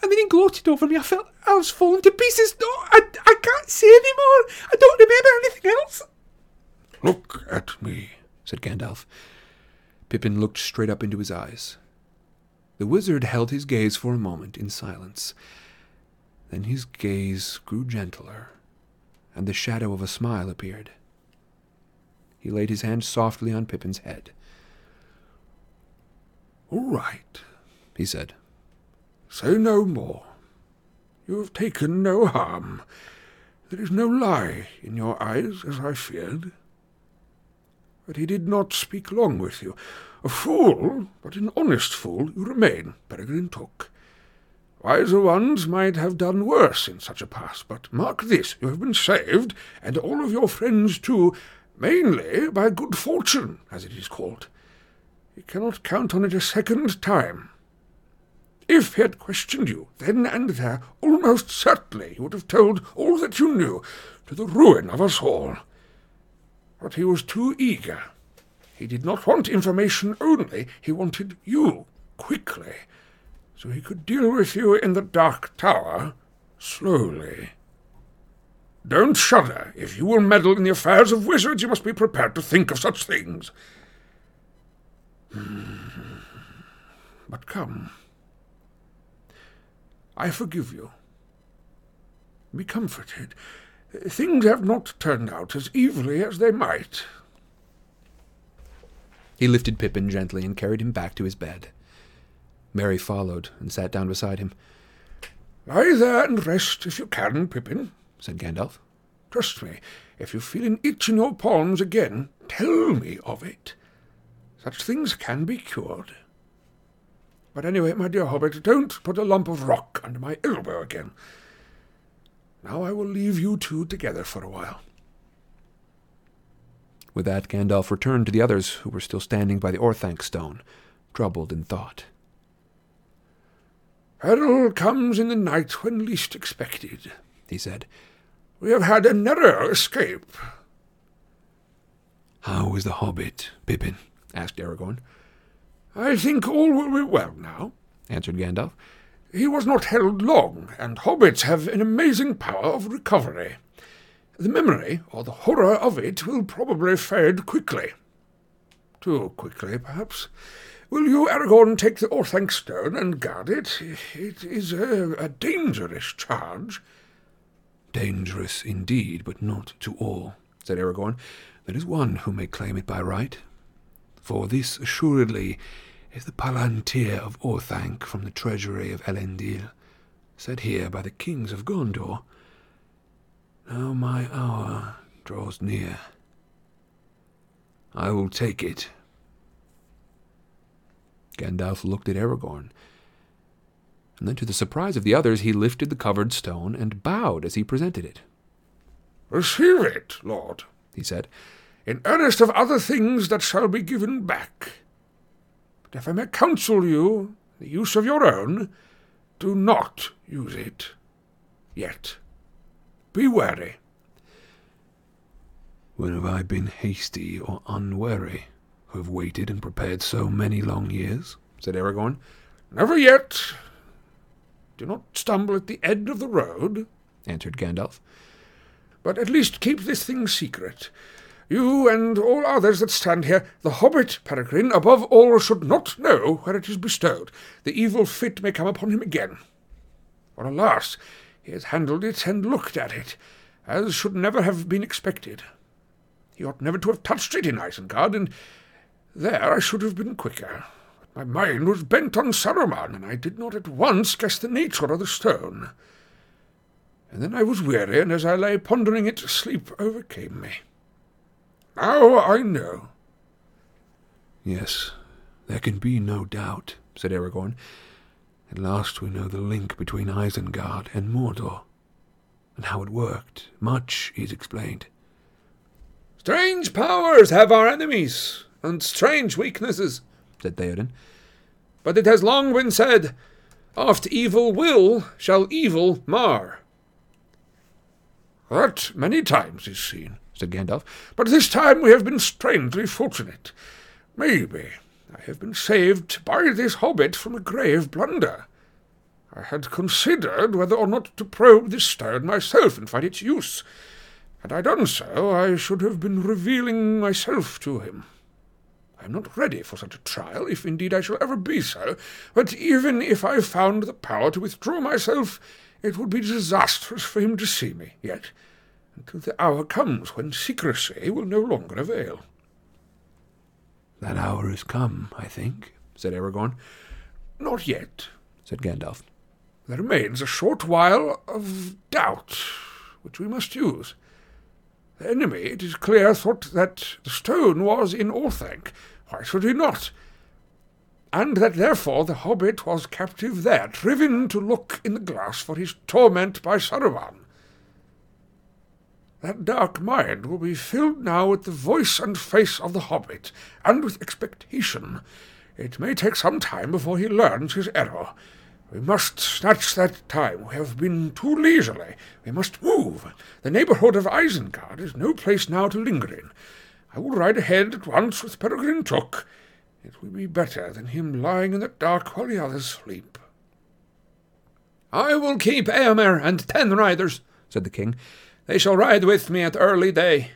[SPEAKER 11] And then he gloated over me. I felt I was falling to pieces. No, I, I can't say anymore. I don't remember anything else.
[SPEAKER 5] Look at me,
[SPEAKER 2] said Gandalf. Pippin looked straight up into his eyes. The wizard held his gaze for a moment in silence. Then his gaze grew gentler, and the shadow of a smile appeared. He laid his hand softly on Pippin's head.
[SPEAKER 5] All right,
[SPEAKER 2] he said.
[SPEAKER 5] Say no more. You have taken no harm. There is no lie in your eyes, as I feared. But he did not speak long with you. A fool, but an honest fool, you remain, Peregrine Took. Wiser ones might have done worse in such a pass, but mark this, you have been saved, and all of your friends too, mainly by good fortune, as it is called. You cannot count on it a second time. If he had questioned you then and there, almost certainly you would have told all that you knew, to the ruin of us all. But he was too eager. He did not want information only, he wanted you, quickly, so he could deal with you in the Dark Tower, slowly. Don't shudder. If you will meddle in the affairs of wizards, you must be prepared to think of such things. Hmm. But come. I forgive you. Be comforted. Things have not turned out as evilly as they might.
[SPEAKER 2] He lifted Pippin gently and carried him back to his bed. Merry followed and sat down beside him.
[SPEAKER 5] Lie there and rest if you can, Pippin,
[SPEAKER 2] said Gandalf.
[SPEAKER 5] Trust me, if you feel an itch in your palms again, tell me of it. Such things can be cured. But anyway, my dear Hobbit, don't put a lump of rock under my elbow again. Now I will leave you two together for a while.
[SPEAKER 2] With that, Gandalf returned to the others who were still standing by the Orthanc stone, troubled in thought.
[SPEAKER 5] Peril comes in the night when least expected, he said. We have had a narrow escape.
[SPEAKER 10] How is the hobbit, Pippin?
[SPEAKER 2] asked Aragorn.
[SPEAKER 5] I think all will be well now, answered Gandalf. He was not held long, and hobbits have an amazing power of recovery. The memory, or the horror of it, will probably fade quickly. Too quickly, perhaps. Will you, Aragorn, take the Orthanc stone and guard it? It is a, a dangerous charge.
[SPEAKER 10] Dangerous indeed, but not to all, said Aragorn. There is one who may claim it by right. For this assuredly is the Palantir of Orthanc from the treasury of Elendil, set here by the kings of Gondor. Now my hour draws near. I will take it.
[SPEAKER 2] Gandalf looked at Aragorn, and then to the surprise of the others he lifted the covered stone and bowed as he presented it.
[SPEAKER 5] Receive it, Lord, he said, in earnest of other things that shall be given back. But if I may counsel you the use of your own, do not use it yet. Be wary.
[SPEAKER 10] When have I been hasty or unwary, who have waited and prepared so many long years? said Aragorn.
[SPEAKER 5] Never yet. Do not stumble at the end of the road, answered Gandalf. But at least keep this thing secret. You and all others that stand here, the hobbit Peregrine, above all, should not know where it is bestowed. The evil fit may come upon him again. For alas, he has handled it and looked at it, as should never have been expected. He ought never to have touched it in Isengard, and there I should have been quicker. My mind was bent on Saruman, and I did not at once guess the nature of the stone. And then I was weary, and as I lay pondering it, sleep overcame me. Now I know.
[SPEAKER 10] Yes, there can be no doubt, said Aragorn. At last we know the link between Isengard and Mordor, and how it worked. Much is explained.
[SPEAKER 2] Strange powers have our enemies, and strange weaknesses, said Theoden. But it has long been said, Oft evil will shall evil mar.
[SPEAKER 5] That many times is seen, said Gandalf, but this time we have been strangely fortunate. Maybe I have been saved by this hobbit from a grave blunder. I had considered whether or not to probe this stone myself and find its use. Had I done so, I should have been revealing myself to him. I am not ready for such a trial, if indeed I shall ever be so, but even if I found the power to withdraw myself, it would be disastrous for him to see me yet until the hour comes when secrecy will no longer avail.
[SPEAKER 10] That hour has come, I think, said Aragorn.
[SPEAKER 5] Not yet,
[SPEAKER 10] said Gandalf.
[SPEAKER 5] There remains a short while of doubt, which we must use. The enemy, it is clear, thought that the stone was in Orthanc. Why should he not? and that therefore the hobbit was captive there, driven to look in the glass for his torment by Saruman. That dark mind will be filled now with the voice and face of the hobbit, and with expectation. It may take some time before he learns his error. We must snatch that time. We have been too leisurely. We must move. The neighbourhood of Isengard is no place now to linger in. I will ride ahead at once with Peregrine Took. It will be better than him lying in the dark while the others sleep.
[SPEAKER 2] I will keep Eomer and ten riders, said the king. They shall ride with me at early day.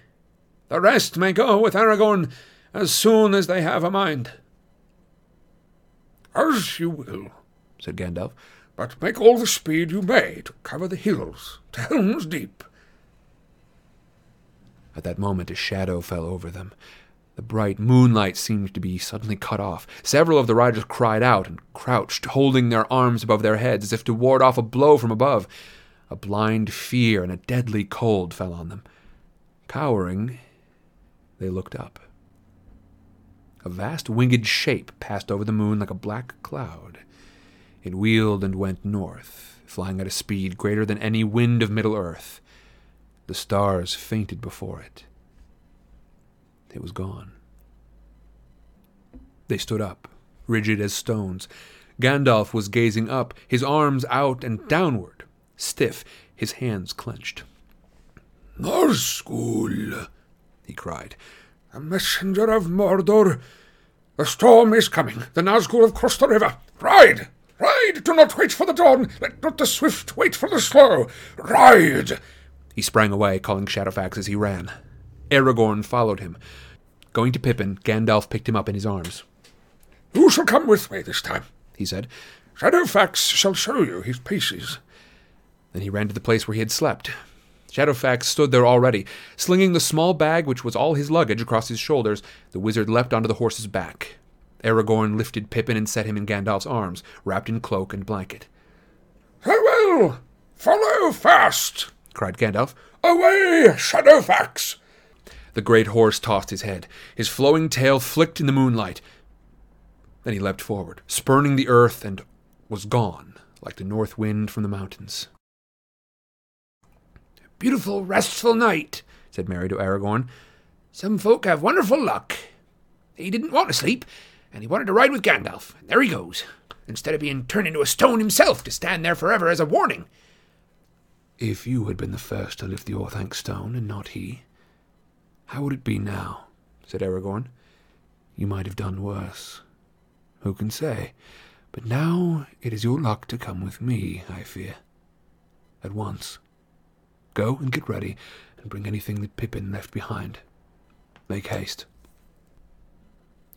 [SPEAKER 2] The rest may go with Aragorn as soon as they have a mind.
[SPEAKER 5] As you will, said Gandalf, but make all the speed you may to cover the hills to Helm's Deep.
[SPEAKER 2] At that moment a shadow fell over them. The bright moonlight seemed to be suddenly cut off. Several of the riders cried out and crouched, holding their arms above their heads as if to ward off a blow from above. A blind fear and a deadly cold fell on them. Cowering, they looked up. A vast winged shape passed over the moon like a black cloud. It wheeled and went north, flying at a speed greater than any wind of Middle Earth. The stars fainted before it. It was gone. They stood up, rigid as stones. Gandalf was gazing up, his arms out and downward, stiff, his hands clenched.
[SPEAKER 5] Nazgul, he cried, a messenger of Mordor. The storm is coming. The Nazgul have crossed the river. Ride! Ride! Do not wait for the dawn. Let not the swift wait for the slow. Ride!
[SPEAKER 2] He sprang away, calling Shadowfax as he ran. Aragorn followed him. Going to Pippin, Gandalf picked him up in his arms.
[SPEAKER 5] Who shall come with me this time?
[SPEAKER 2] he said.
[SPEAKER 5] Shadowfax shall show you his paces.
[SPEAKER 2] Then he ran to the place where he had slept. Shadowfax stood there already. Slinging the small bag, which was all his luggage, across his shoulders, the wizard leapt onto the horse's back. Aragorn lifted Pippin and set him in Gandalf's arms, wrapped in cloak and blanket.
[SPEAKER 5] Farewell! Follow fast!
[SPEAKER 2] Cried Gandalf.
[SPEAKER 5] Away, Shadowfax!
[SPEAKER 2] The great horse tossed his head. His flowing tail flicked in the moonlight. Then he leapt forward, spurning the earth, and was gone, like the north wind from the mountains.
[SPEAKER 1] Beautiful, restful night, said Merry to Aragorn. Some folk have wonderful luck. He didn't want to sleep, and he wanted to ride with Gandalf, and there he goes, instead of being turned into a stone himself to stand there forever as a warning.
[SPEAKER 10] If you had been the first to lift the Orthanc stone, and not he, how would it be now? said Aragorn. You might have done worse. Who can say? But now it is your luck to come with me, I fear. At once. Go and get ready, and bring anything that Pippin left behind. Make haste.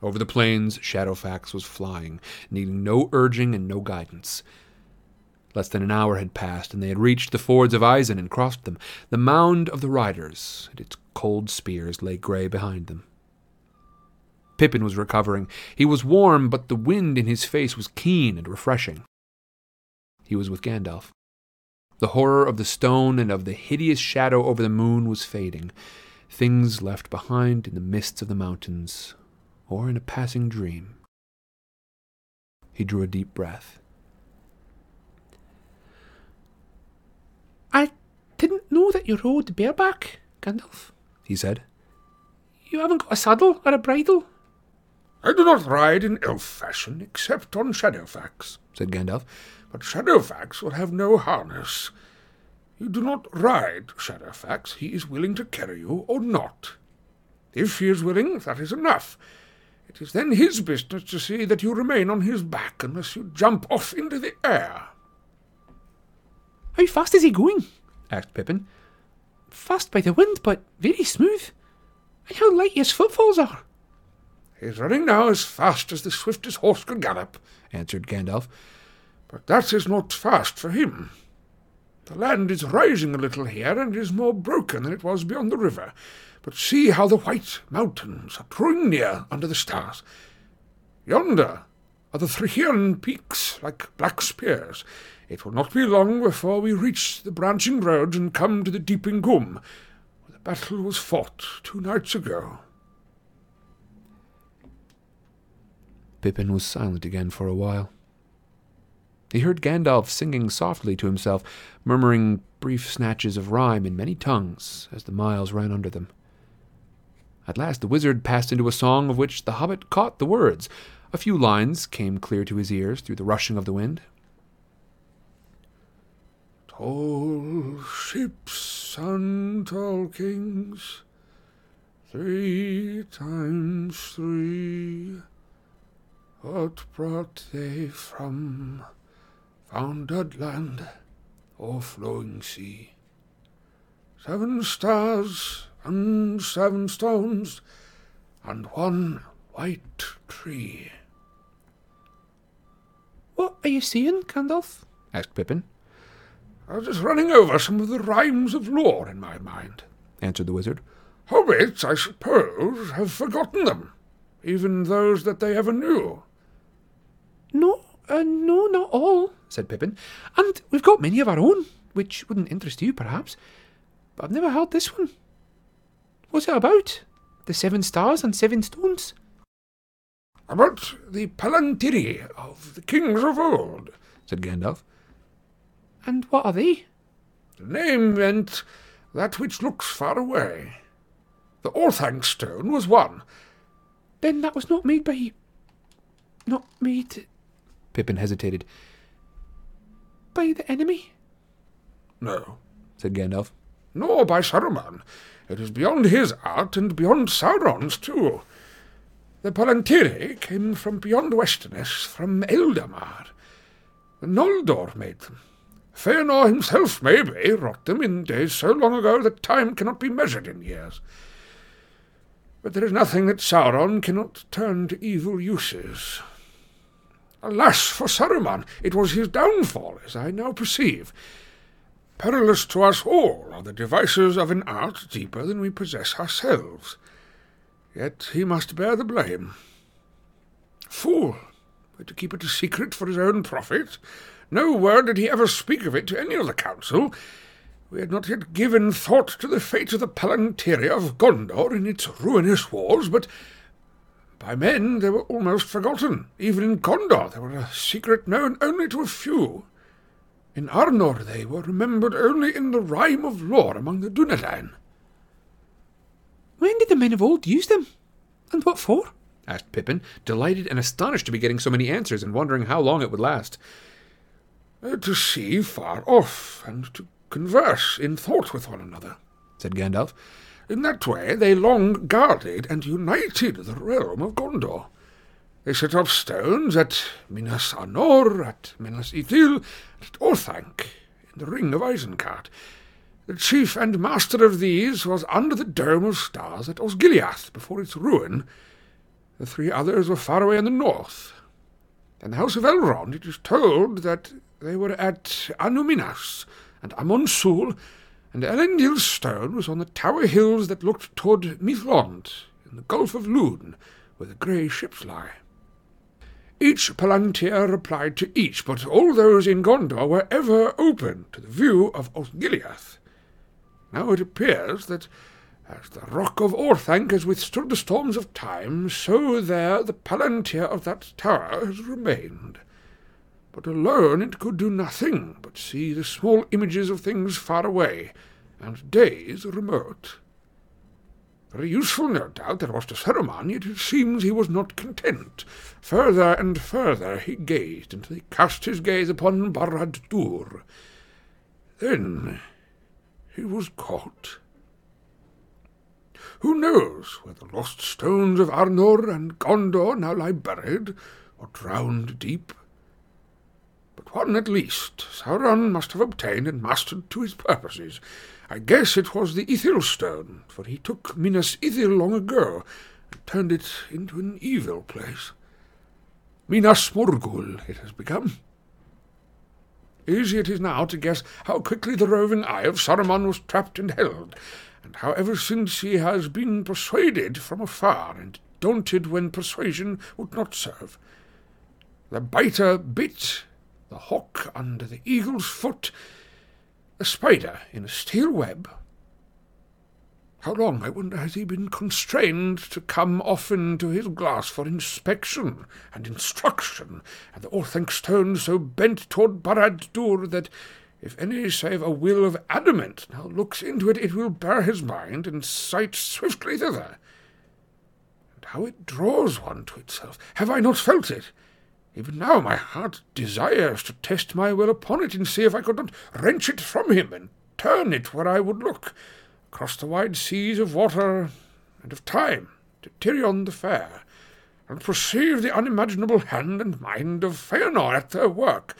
[SPEAKER 2] Over the plains, Shadowfax was flying, needing no urging and no guidance. Less than an hour had passed, and they had reached the fords of Isen and crossed them. The mound of the riders and its cold spears lay grey behind them. Pippin was recovering. He was warm, but the wind in his face was keen and refreshing. He was with Gandalf. The horror of the stone and of the hideous shadow over the moon was fading. Things left behind in the mists of the mountains, or in a passing dream. He drew a deep breath.
[SPEAKER 11] I didn't know that you rode bareback, Gandalf,
[SPEAKER 2] he said.
[SPEAKER 11] You haven't got a saddle or a bridle?
[SPEAKER 5] I do not ride in elf fashion, except on Shadowfax, said Gandalf but Shadowfax will have no harness. You do not ride Shadowfax. He is willing to carry you or not. If he is willing, that is enough. It is then his business to see that you remain on his back unless you jump off into the air.
[SPEAKER 11] How fast is he going?
[SPEAKER 2] asked Pippin.
[SPEAKER 11] Fast by the wind, but very smooth. And how light his footfalls are.
[SPEAKER 5] He is running now as fast as the swiftest horse could gallop, answered Gandalf. But that is not fast for him. The land is rising a little here, and is more broken than it was beyond the river. But see how the white mountains are drawing near under the stars. Yonder are the Thrihyrne peaks, like black spears. It will not be long before we reach the branching road and come to the Deeping Coomb, where the battle was fought two nights ago.
[SPEAKER 2] Pippin was silent again for a while. He heard Gandalf singing softly to himself, murmuring brief snatches of rhyme in many tongues as the miles ran under them. At last the wizard passed into a song of which the hobbit caught the words. A few lines came clear to his ears through the rushing of the wind.
[SPEAKER 5] Tall ships and tall kings, three times three, what brought they from founded land or flowing sea? Seven stars and seven stones and one white tree.
[SPEAKER 2] What are you seeing, Gandalf? asked Pippin.
[SPEAKER 5] I was just running over some of the rhymes of lore in my mind,
[SPEAKER 2] answered the wizard.
[SPEAKER 5] Hobbits, I suppose, have forgotten them, even those that they ever knew.
[SPEAKER 2] No, uh, no, not all, said Pippin. And we've got many of our own, which wouldn't interest you, perhaps. But I've never heard this one. What's it about? The seven stars and seven stones?
[SPEAKER 5] About the Palantiri of the kings of old, said Gandalf.
[SPEAKER 2] And what are they?
[SPEAKER 5] The name meant that which looks far away. The Orthanc stone was one.
[SPEAKER 2] Then that was not made by. Not made. Pippin hesitated. By the enemy?
[SPEAKER 5] No,
[SPEAKER 2] said Gandalf.
[SPEAKER 5] Nor by Saruman. It is beyond his art and beyond Sauron's too. The Palantiri came from beyond Westernesse, from Eldamar. The Noldor made them. Fëanor himself, maybe, wrought them in days so long ago that time cannot be measured in years. But there is nothing that Sauron cannot turn to evil uses. Alas for Saruman! It was his downfall, as I now perceive. Perilous to us all are the devices of an art deeper than we possess ourselves. Yet he must bear the blame. Fool! To keep it a secret for his own profit, no word did he ever speak of it to any of the council. We had not yet given thought to the fate of the Palantiri of Gondor in its ruinous wars, but by men they were almost forgotten. Even in Gondor they were a secret known only to a few. In Arnor they were remembered only in the rhyme of lore among the Dunedain.
[SPEAKER 2] When did the men of old use them? And what for? asked Pippin, delighted and astonished to be getting so many answers and wondering how long it would last.
[SPEAKER 5] Uh, to see far off, and to converse in thought with one another, said Gandalf. In that way they long guarded and united the realm of Gondor. They set up stones at Minas Anor, at Minas Ithil, at Orthanc, in the Ring of Isengard. The chief and master of these was under the dome of stars at Osgiliath before its ruin. The three others were far away in the north. In the house of Elrond it is told that they were at Annúminas and Amon Sûl, and Elendil's stone was on the tower hills that looked toward Mithlond, in the Gulf of Lune, where the grey ships lie. Each Palantir replied to each, but all those in Gondor were ever open to the view of Osgiliath. Now it appears that as the rock of Orthanc has withstood the storms of time, so there the Palantir of that tower has remained but alone it could do nothing but see the small images of things far away, and days remote. Very useful, no doubt, that was to Saruman, yet it seems he was not content. Further and further he gazed, until he cast his gaze upon Barad-dûr. Then he was caught. Who knows where the lost stones of Arnor and Gondor now lie buried, or drowned deep? One at least Sauron must have obtained and mastered to his purposes. I guess it was the Ithil stone, for he took Minas Ithil long ago and turned it into an evil place. Minas Morgul it has become. Easy it is now to guess how quickly the roving eye of Saruman was trapped and held, and how ever since he has been persuaded from afar and daunted when persuasion would not serve. The biter bit the hawk under the eagle's foot, a spider in a steel web. How long, I wonder, has he been constrained to come often to his glass for inspection and instruction, and the Orthanc stone so bent toward Barad Dur that if any save a will of adamant now looks into it, it will bear his mind and sight swiftly thither. And how it draws one to itself! Have I not felt it? Even now my heart desires to test my will upon it and see if I could not wrench it from him and turn it where I would look across the wide seas of water and of time to Tirion the Fair, and perceive the unimaginable hand and mind of Feanor at their work,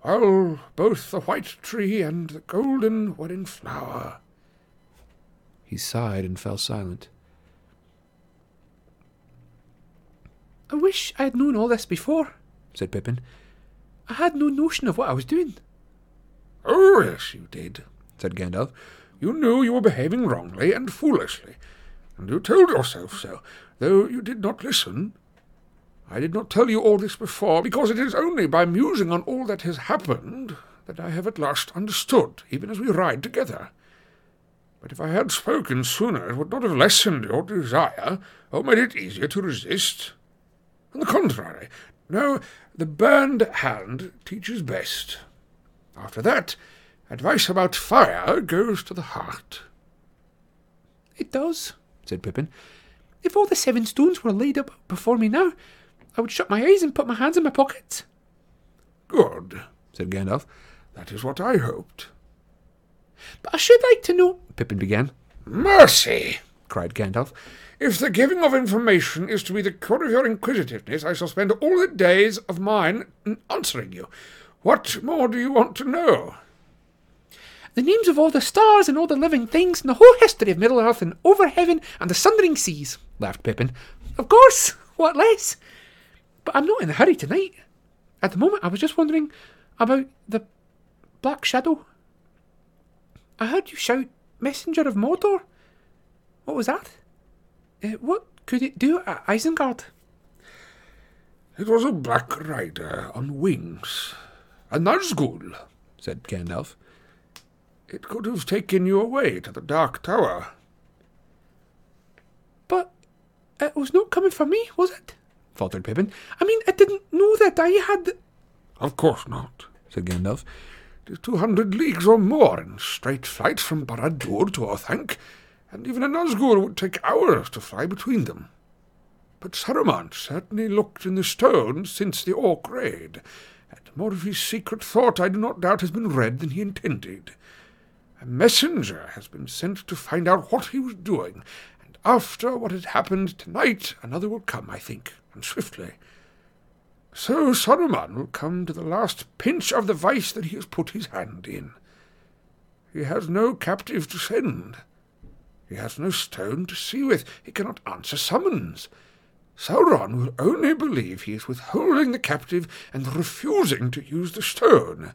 [SPEAKER 5] while both the white tree and the golden were in flower.
[SPEAKER 2] He sighed and fell silent.
[SPEAKER 11] I wish I had known all this before, said Pippin. I had no notion of what I was doing.
[SPEAKER 5] Oh, yes, you did, said Gandalf. You knew you were behaving wrongly and foolishly, and you told yourself so, though you did not listen. I did not tell you all this before, because it is only by musing on all that has happened that I have at last understood, even as we ride together. But if I had spoken sooner, it would not have lessened your desire, or made it easier to resist. On the contrary, no, the burned hand teaches best. After that, Advice about fire goes to the heart.
[SPEAKER 11] It does, said Pippin. If all the seven stones were laid up before me now, I would shut my eyes and put my hands in my pockets.
[SPEAKER 5] Good, said Gandalf. That is what I hoped.
[SPEAKER 11] But I should like to know, Pippin began.
[SPEAKER 5] Mercy, cried Gandalf. If the giving of information is to be the cure of your inquisitiveness, I shall spend all the days of mine in answering you. What more do you want to know?
[SPEAKER 11] the names of all the stars and all the living things, and the whole history of Middle Earth and over heaven and the sundering seas, laughed Pippin. Of course, what less? But I'm not in a hurry tonight. At the moment, I was just wondering about the Black Shadow. I heard you shout, Messenger of Mordor. What was that? Uh, what could it do at Isengard?
[SPEAKER 5] It was a black rider on wings. A Nazgul, said Gandalf. It could have taken you away to the Dark Tower.
[SPEAKER 11] But it was not coming for me, was it? faltered Pippin. I mean, I didn't know that I had.
[SPEAKER 5] Of course not, said Gandalf. It is two hundred leagues or more in straight flight from Barad-dûr to Orthanc, and even a Nazgul would take hours to fly between them. But Saruman certainly looked in the stone since the Orc raid, and more of his secret thought I do not doubt has been read than he intended. A messenger has been sent to find out what he was doing, and after what had happened tonight, another will come, I think, and swiftly. So Saruman will come to the last pinch of the vice that he has put his hand in. He has no captive to send. He has no stone to see with. He cannot answer summons. Sauron will only believe he is withholding the captive and refusing to use the stone.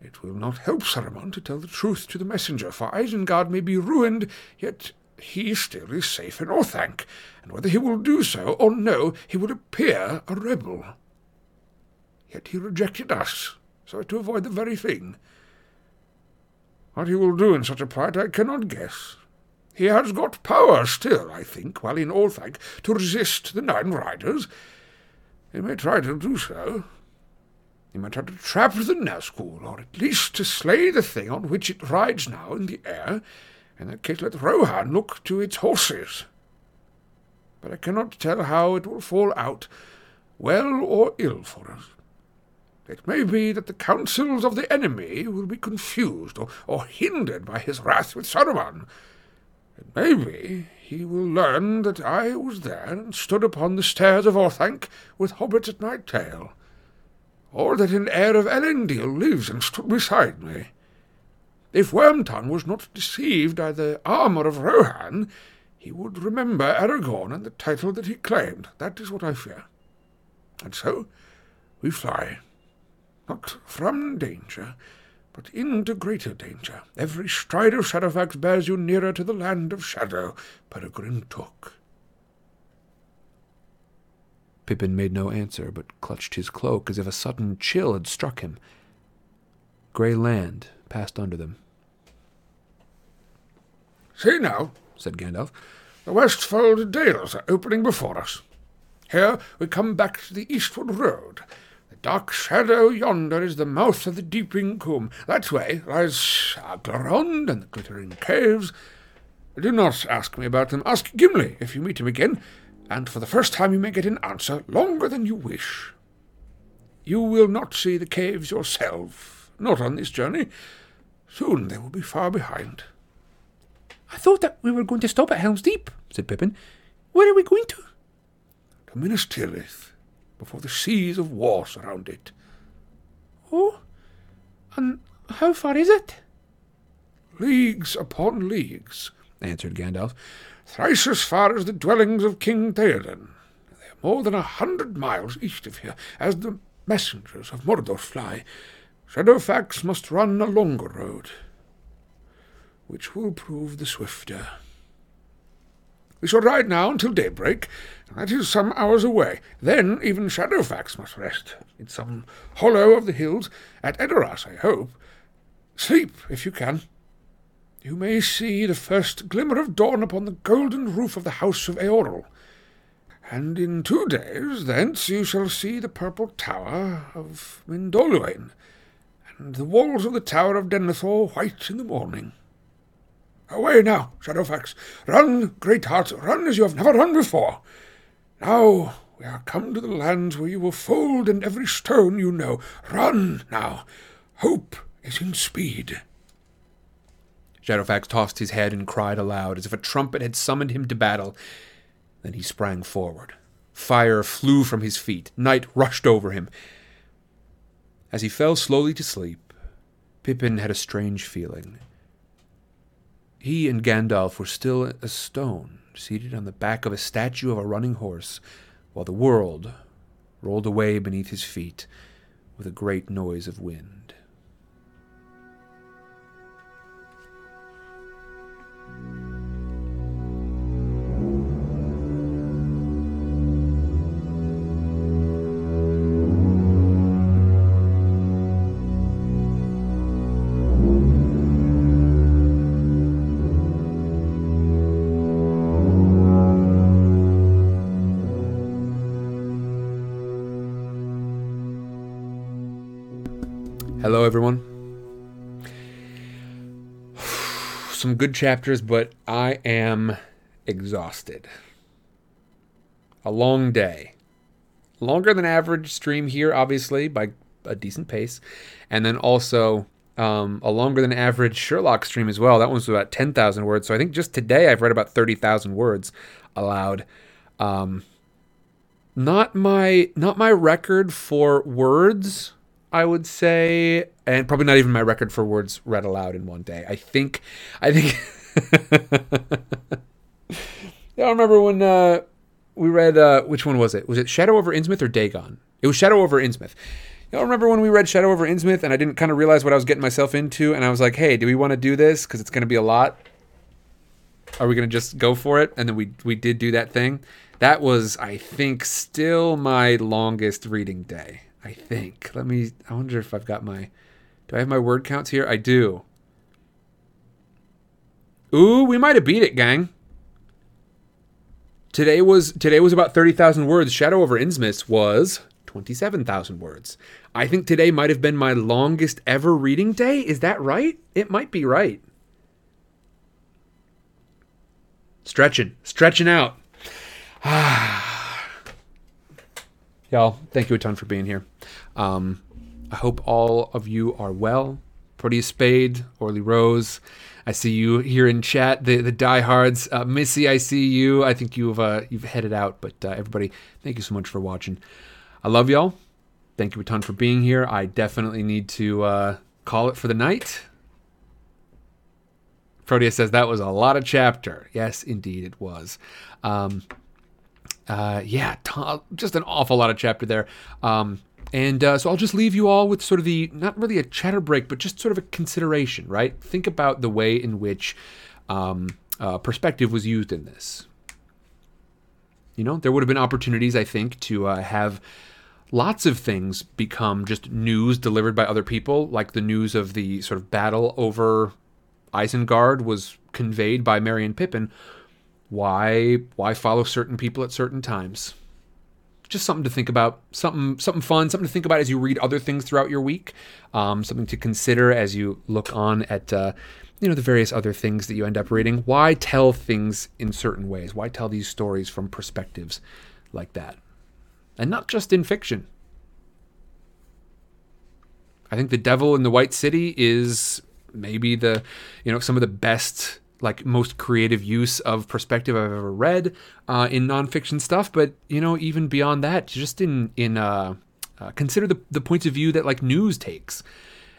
[SPEAKER 5] It will not help Saruman to tell the truth to the messenger, for Isengard may be ruined, yet he still is safe in Orthanc, and whether he will do so or no, he will appear a rebel. Yet he rejected us, so as to avoid the very thing. What he will do in such a plight I cannot guess. He has got power still, I think, while in Orthanc, to resist the Nine Riders. He may try to do so, he might try to trap the Nazgul, or at least to slay the thing on which it rides now in the air. In that case, let Rohan look to its horses. But I cannot tell how it will fall out, well or ill for us. It may be that the counsels of the enemy will be confused or, or hindered by his wrath with Saruman. It may be he will learn that I was there and stood upon the stairs of Orthanc with hobbits at my tail or that an heir of Elendil lives and stood beside me. If Wormtongue was not deceived by the armour of Rohan, he would remember Aragorn and the title that he claimed. That is what I fear. And so we fly, not from danger, but into greater danger. Every stride of Shadowfax bears you nearer to the land of shadow, Peregrine Took.
[SPEAKER 2] Pippin made no answer, but clutched his cloak as if a sudden chill had struck him. Grey land passed under them.
[SPEAKER 5] See now, said Gandalf, the Westfold Dales are opening before us. Here we come back to the eastward road. Dark shadow yonder is the mouth of the Deeping Coomb. That way lies Aglarond and the glittering caves. Do not ask me about them. Ask Gimli if you meet him again, and for the first time you may get an answer longer than you wish. You will not see the caves yourself, not on this journey. Soon they will be far behind.
[SPEAKER 1] I thought that we were going to stop at Helm's Deep, said Pippin. Where are we going to?
[SPEAKER 5] To Minas Tirith, before the seas of war surround it.
[SPEAKER 1] Oh, and how far is it?
[SPEAKER 5] Leagues upon leagues, answered Gandalf, thrice as far as the dwellings of King Theoden. They are more than a hundred miles east of here, as the messengers of Mordor fly. Shadowfax must run a longer road, which will prove the swifter. We shall ride now until daybreak, that is some hours away. Then even Shadowfax must rest, in some hollow of the hills, at Edoras, I hope. Sleep, if you can. You may see the first glimmer of dawn upon the golden roof of the house of Eorl. And in two days thence you shall see the purple tower of Mindolluin, and the walls of the tower of Denethor white in the morning. Away now, Shadowfax. Run, great heart, run as you have never run before. Now we are come to the lands where you will fold in every stone you know. Run now. Hope is in speed.
[SPEAKER 2] Shadowfax tossed his head and cried aloud, as if a trumpet had summoned him to battle. Then he sprang forward. Fire flew from his feet. Night rushed over him. As he fell slowly to sleep, Pippin had a strange feeling. He and Gandalf were still a stone, seated on the back of a statue of a running horse, while the world rolled away beneath his feet with a great noise of wind. Some good chapters, but I am exhausted. A long day. Longer than average stream here, obviously, by a decent pace. And then also um, a longer than average Sherlock stream as well. That one was about 10,000 words. So I think just today I've read about 30,000 words aloud. Um, not my not my record for words I would say, and probably not even my record for words read aloud in one day. I think, I think. [LAUGHS] yeah, I remember when uh, we read uh, which one was it? Was it Shadow over Innsmouth or Dagon? It was Shadow over Innsmouth. Y'all remember when we read Shadow over Innsmouth and I didn't kind of realize what I was getting myself into, and I was like, "Hey, do we want to do this? Because it's going to be a lot. Are we going to just go for it?" And then we we did do that thing. That was, I think, still my longest reading day. I think. Let me. I wonder if I've got my. Do I have my word counts here? I do. Ooh, we might have beat it, gang. Today was today was about thirty thousand words. Shadow over Innsmouth was twenty-seven thousand words. I think today might have been my longest ever reading day. Is that right? It might be right. Stretching, stretching out. [SIGHS] Y'all, thank you a ton for being here. Um, I hope all of you are well. Proteus Spade, Orly Rose. I see you here in chat. The the diehards, uh, Missy. I see you. I think you've uh, you've headed out, but uh, everybody, thank you so much for watching. I love y'all. Thank you a ton for being here. I definitely need to uh, call it for the night. Proteus says that was a lot of chapter. Yes, indeed it was. Um, uh, yeah, t- just an awful lot of chapter there. Um, and uh, so I'll just leave you all with sort of the, not really a chatter break, but just sort of a consideration, right? Think about the way in which um, uh, perspective was used in this. You know, there would have been opportunities, I think, to uh, have lots of things become just news delivered by other people, like the news of the sort of battle over Isengard was conveyed by Merry and Pippin, why why follow certain people at certain times? Just something to think about, something something fun, something to think about as you read other things throughout your week, um, something to consider as you look on at uh, you know the various other things that you end up reading. Why tell things in certain ways? Why tell these stories from perspectives like that, and not just in fiction? I think The Devil in the White City is maybe the you know some of the best like most creative use of perspective I've ever read uh, in nonfiction stuff. But you know, even beyond that, just in in uh, uh, consider the the points of view that like news takes,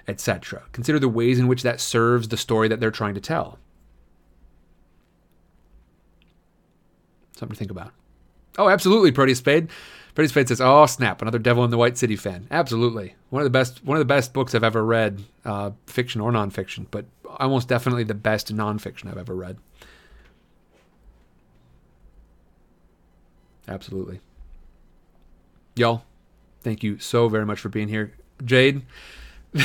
[SPEAKER 2] etc. Consider the ways in which that serves the story that they're trying to tell. Something to think about. Oh, absolutely, Proteus Spade. Proteus Spade says, "Oh snap, another Devil in the White City fan." Absolutely, one of the best, one of the best books I've ever read, uh, fiction or nonfiction, but almost definitely the best nonfiction I've ever read. Absolutely, y'all. Thank you so very much for being here, Jade. [LAUGHS]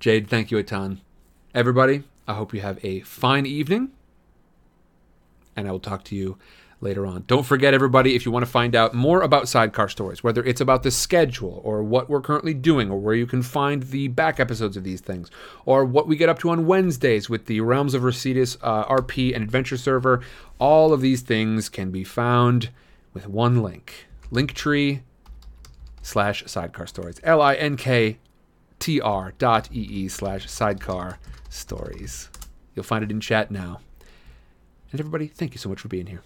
[SPEAKER 2] Jade, thank you a ton. Everybody, I hope you have a fine evening, and I will talk to you later on. Don't forget, everybody, if you want to find out more about Sidecar Stories, whether it's about the schedule or what we're currently doing, or where you can find the back episodes of these things, or what we get up to on Wednesdays with the Realms of Residus uh, RP and Adventure server, all of these things can be found with one link linktree slash sidecar stories. L I N K T R dot E E slash sidecar stories. You'll find it in chat now. And everybody, thank you so much for being here.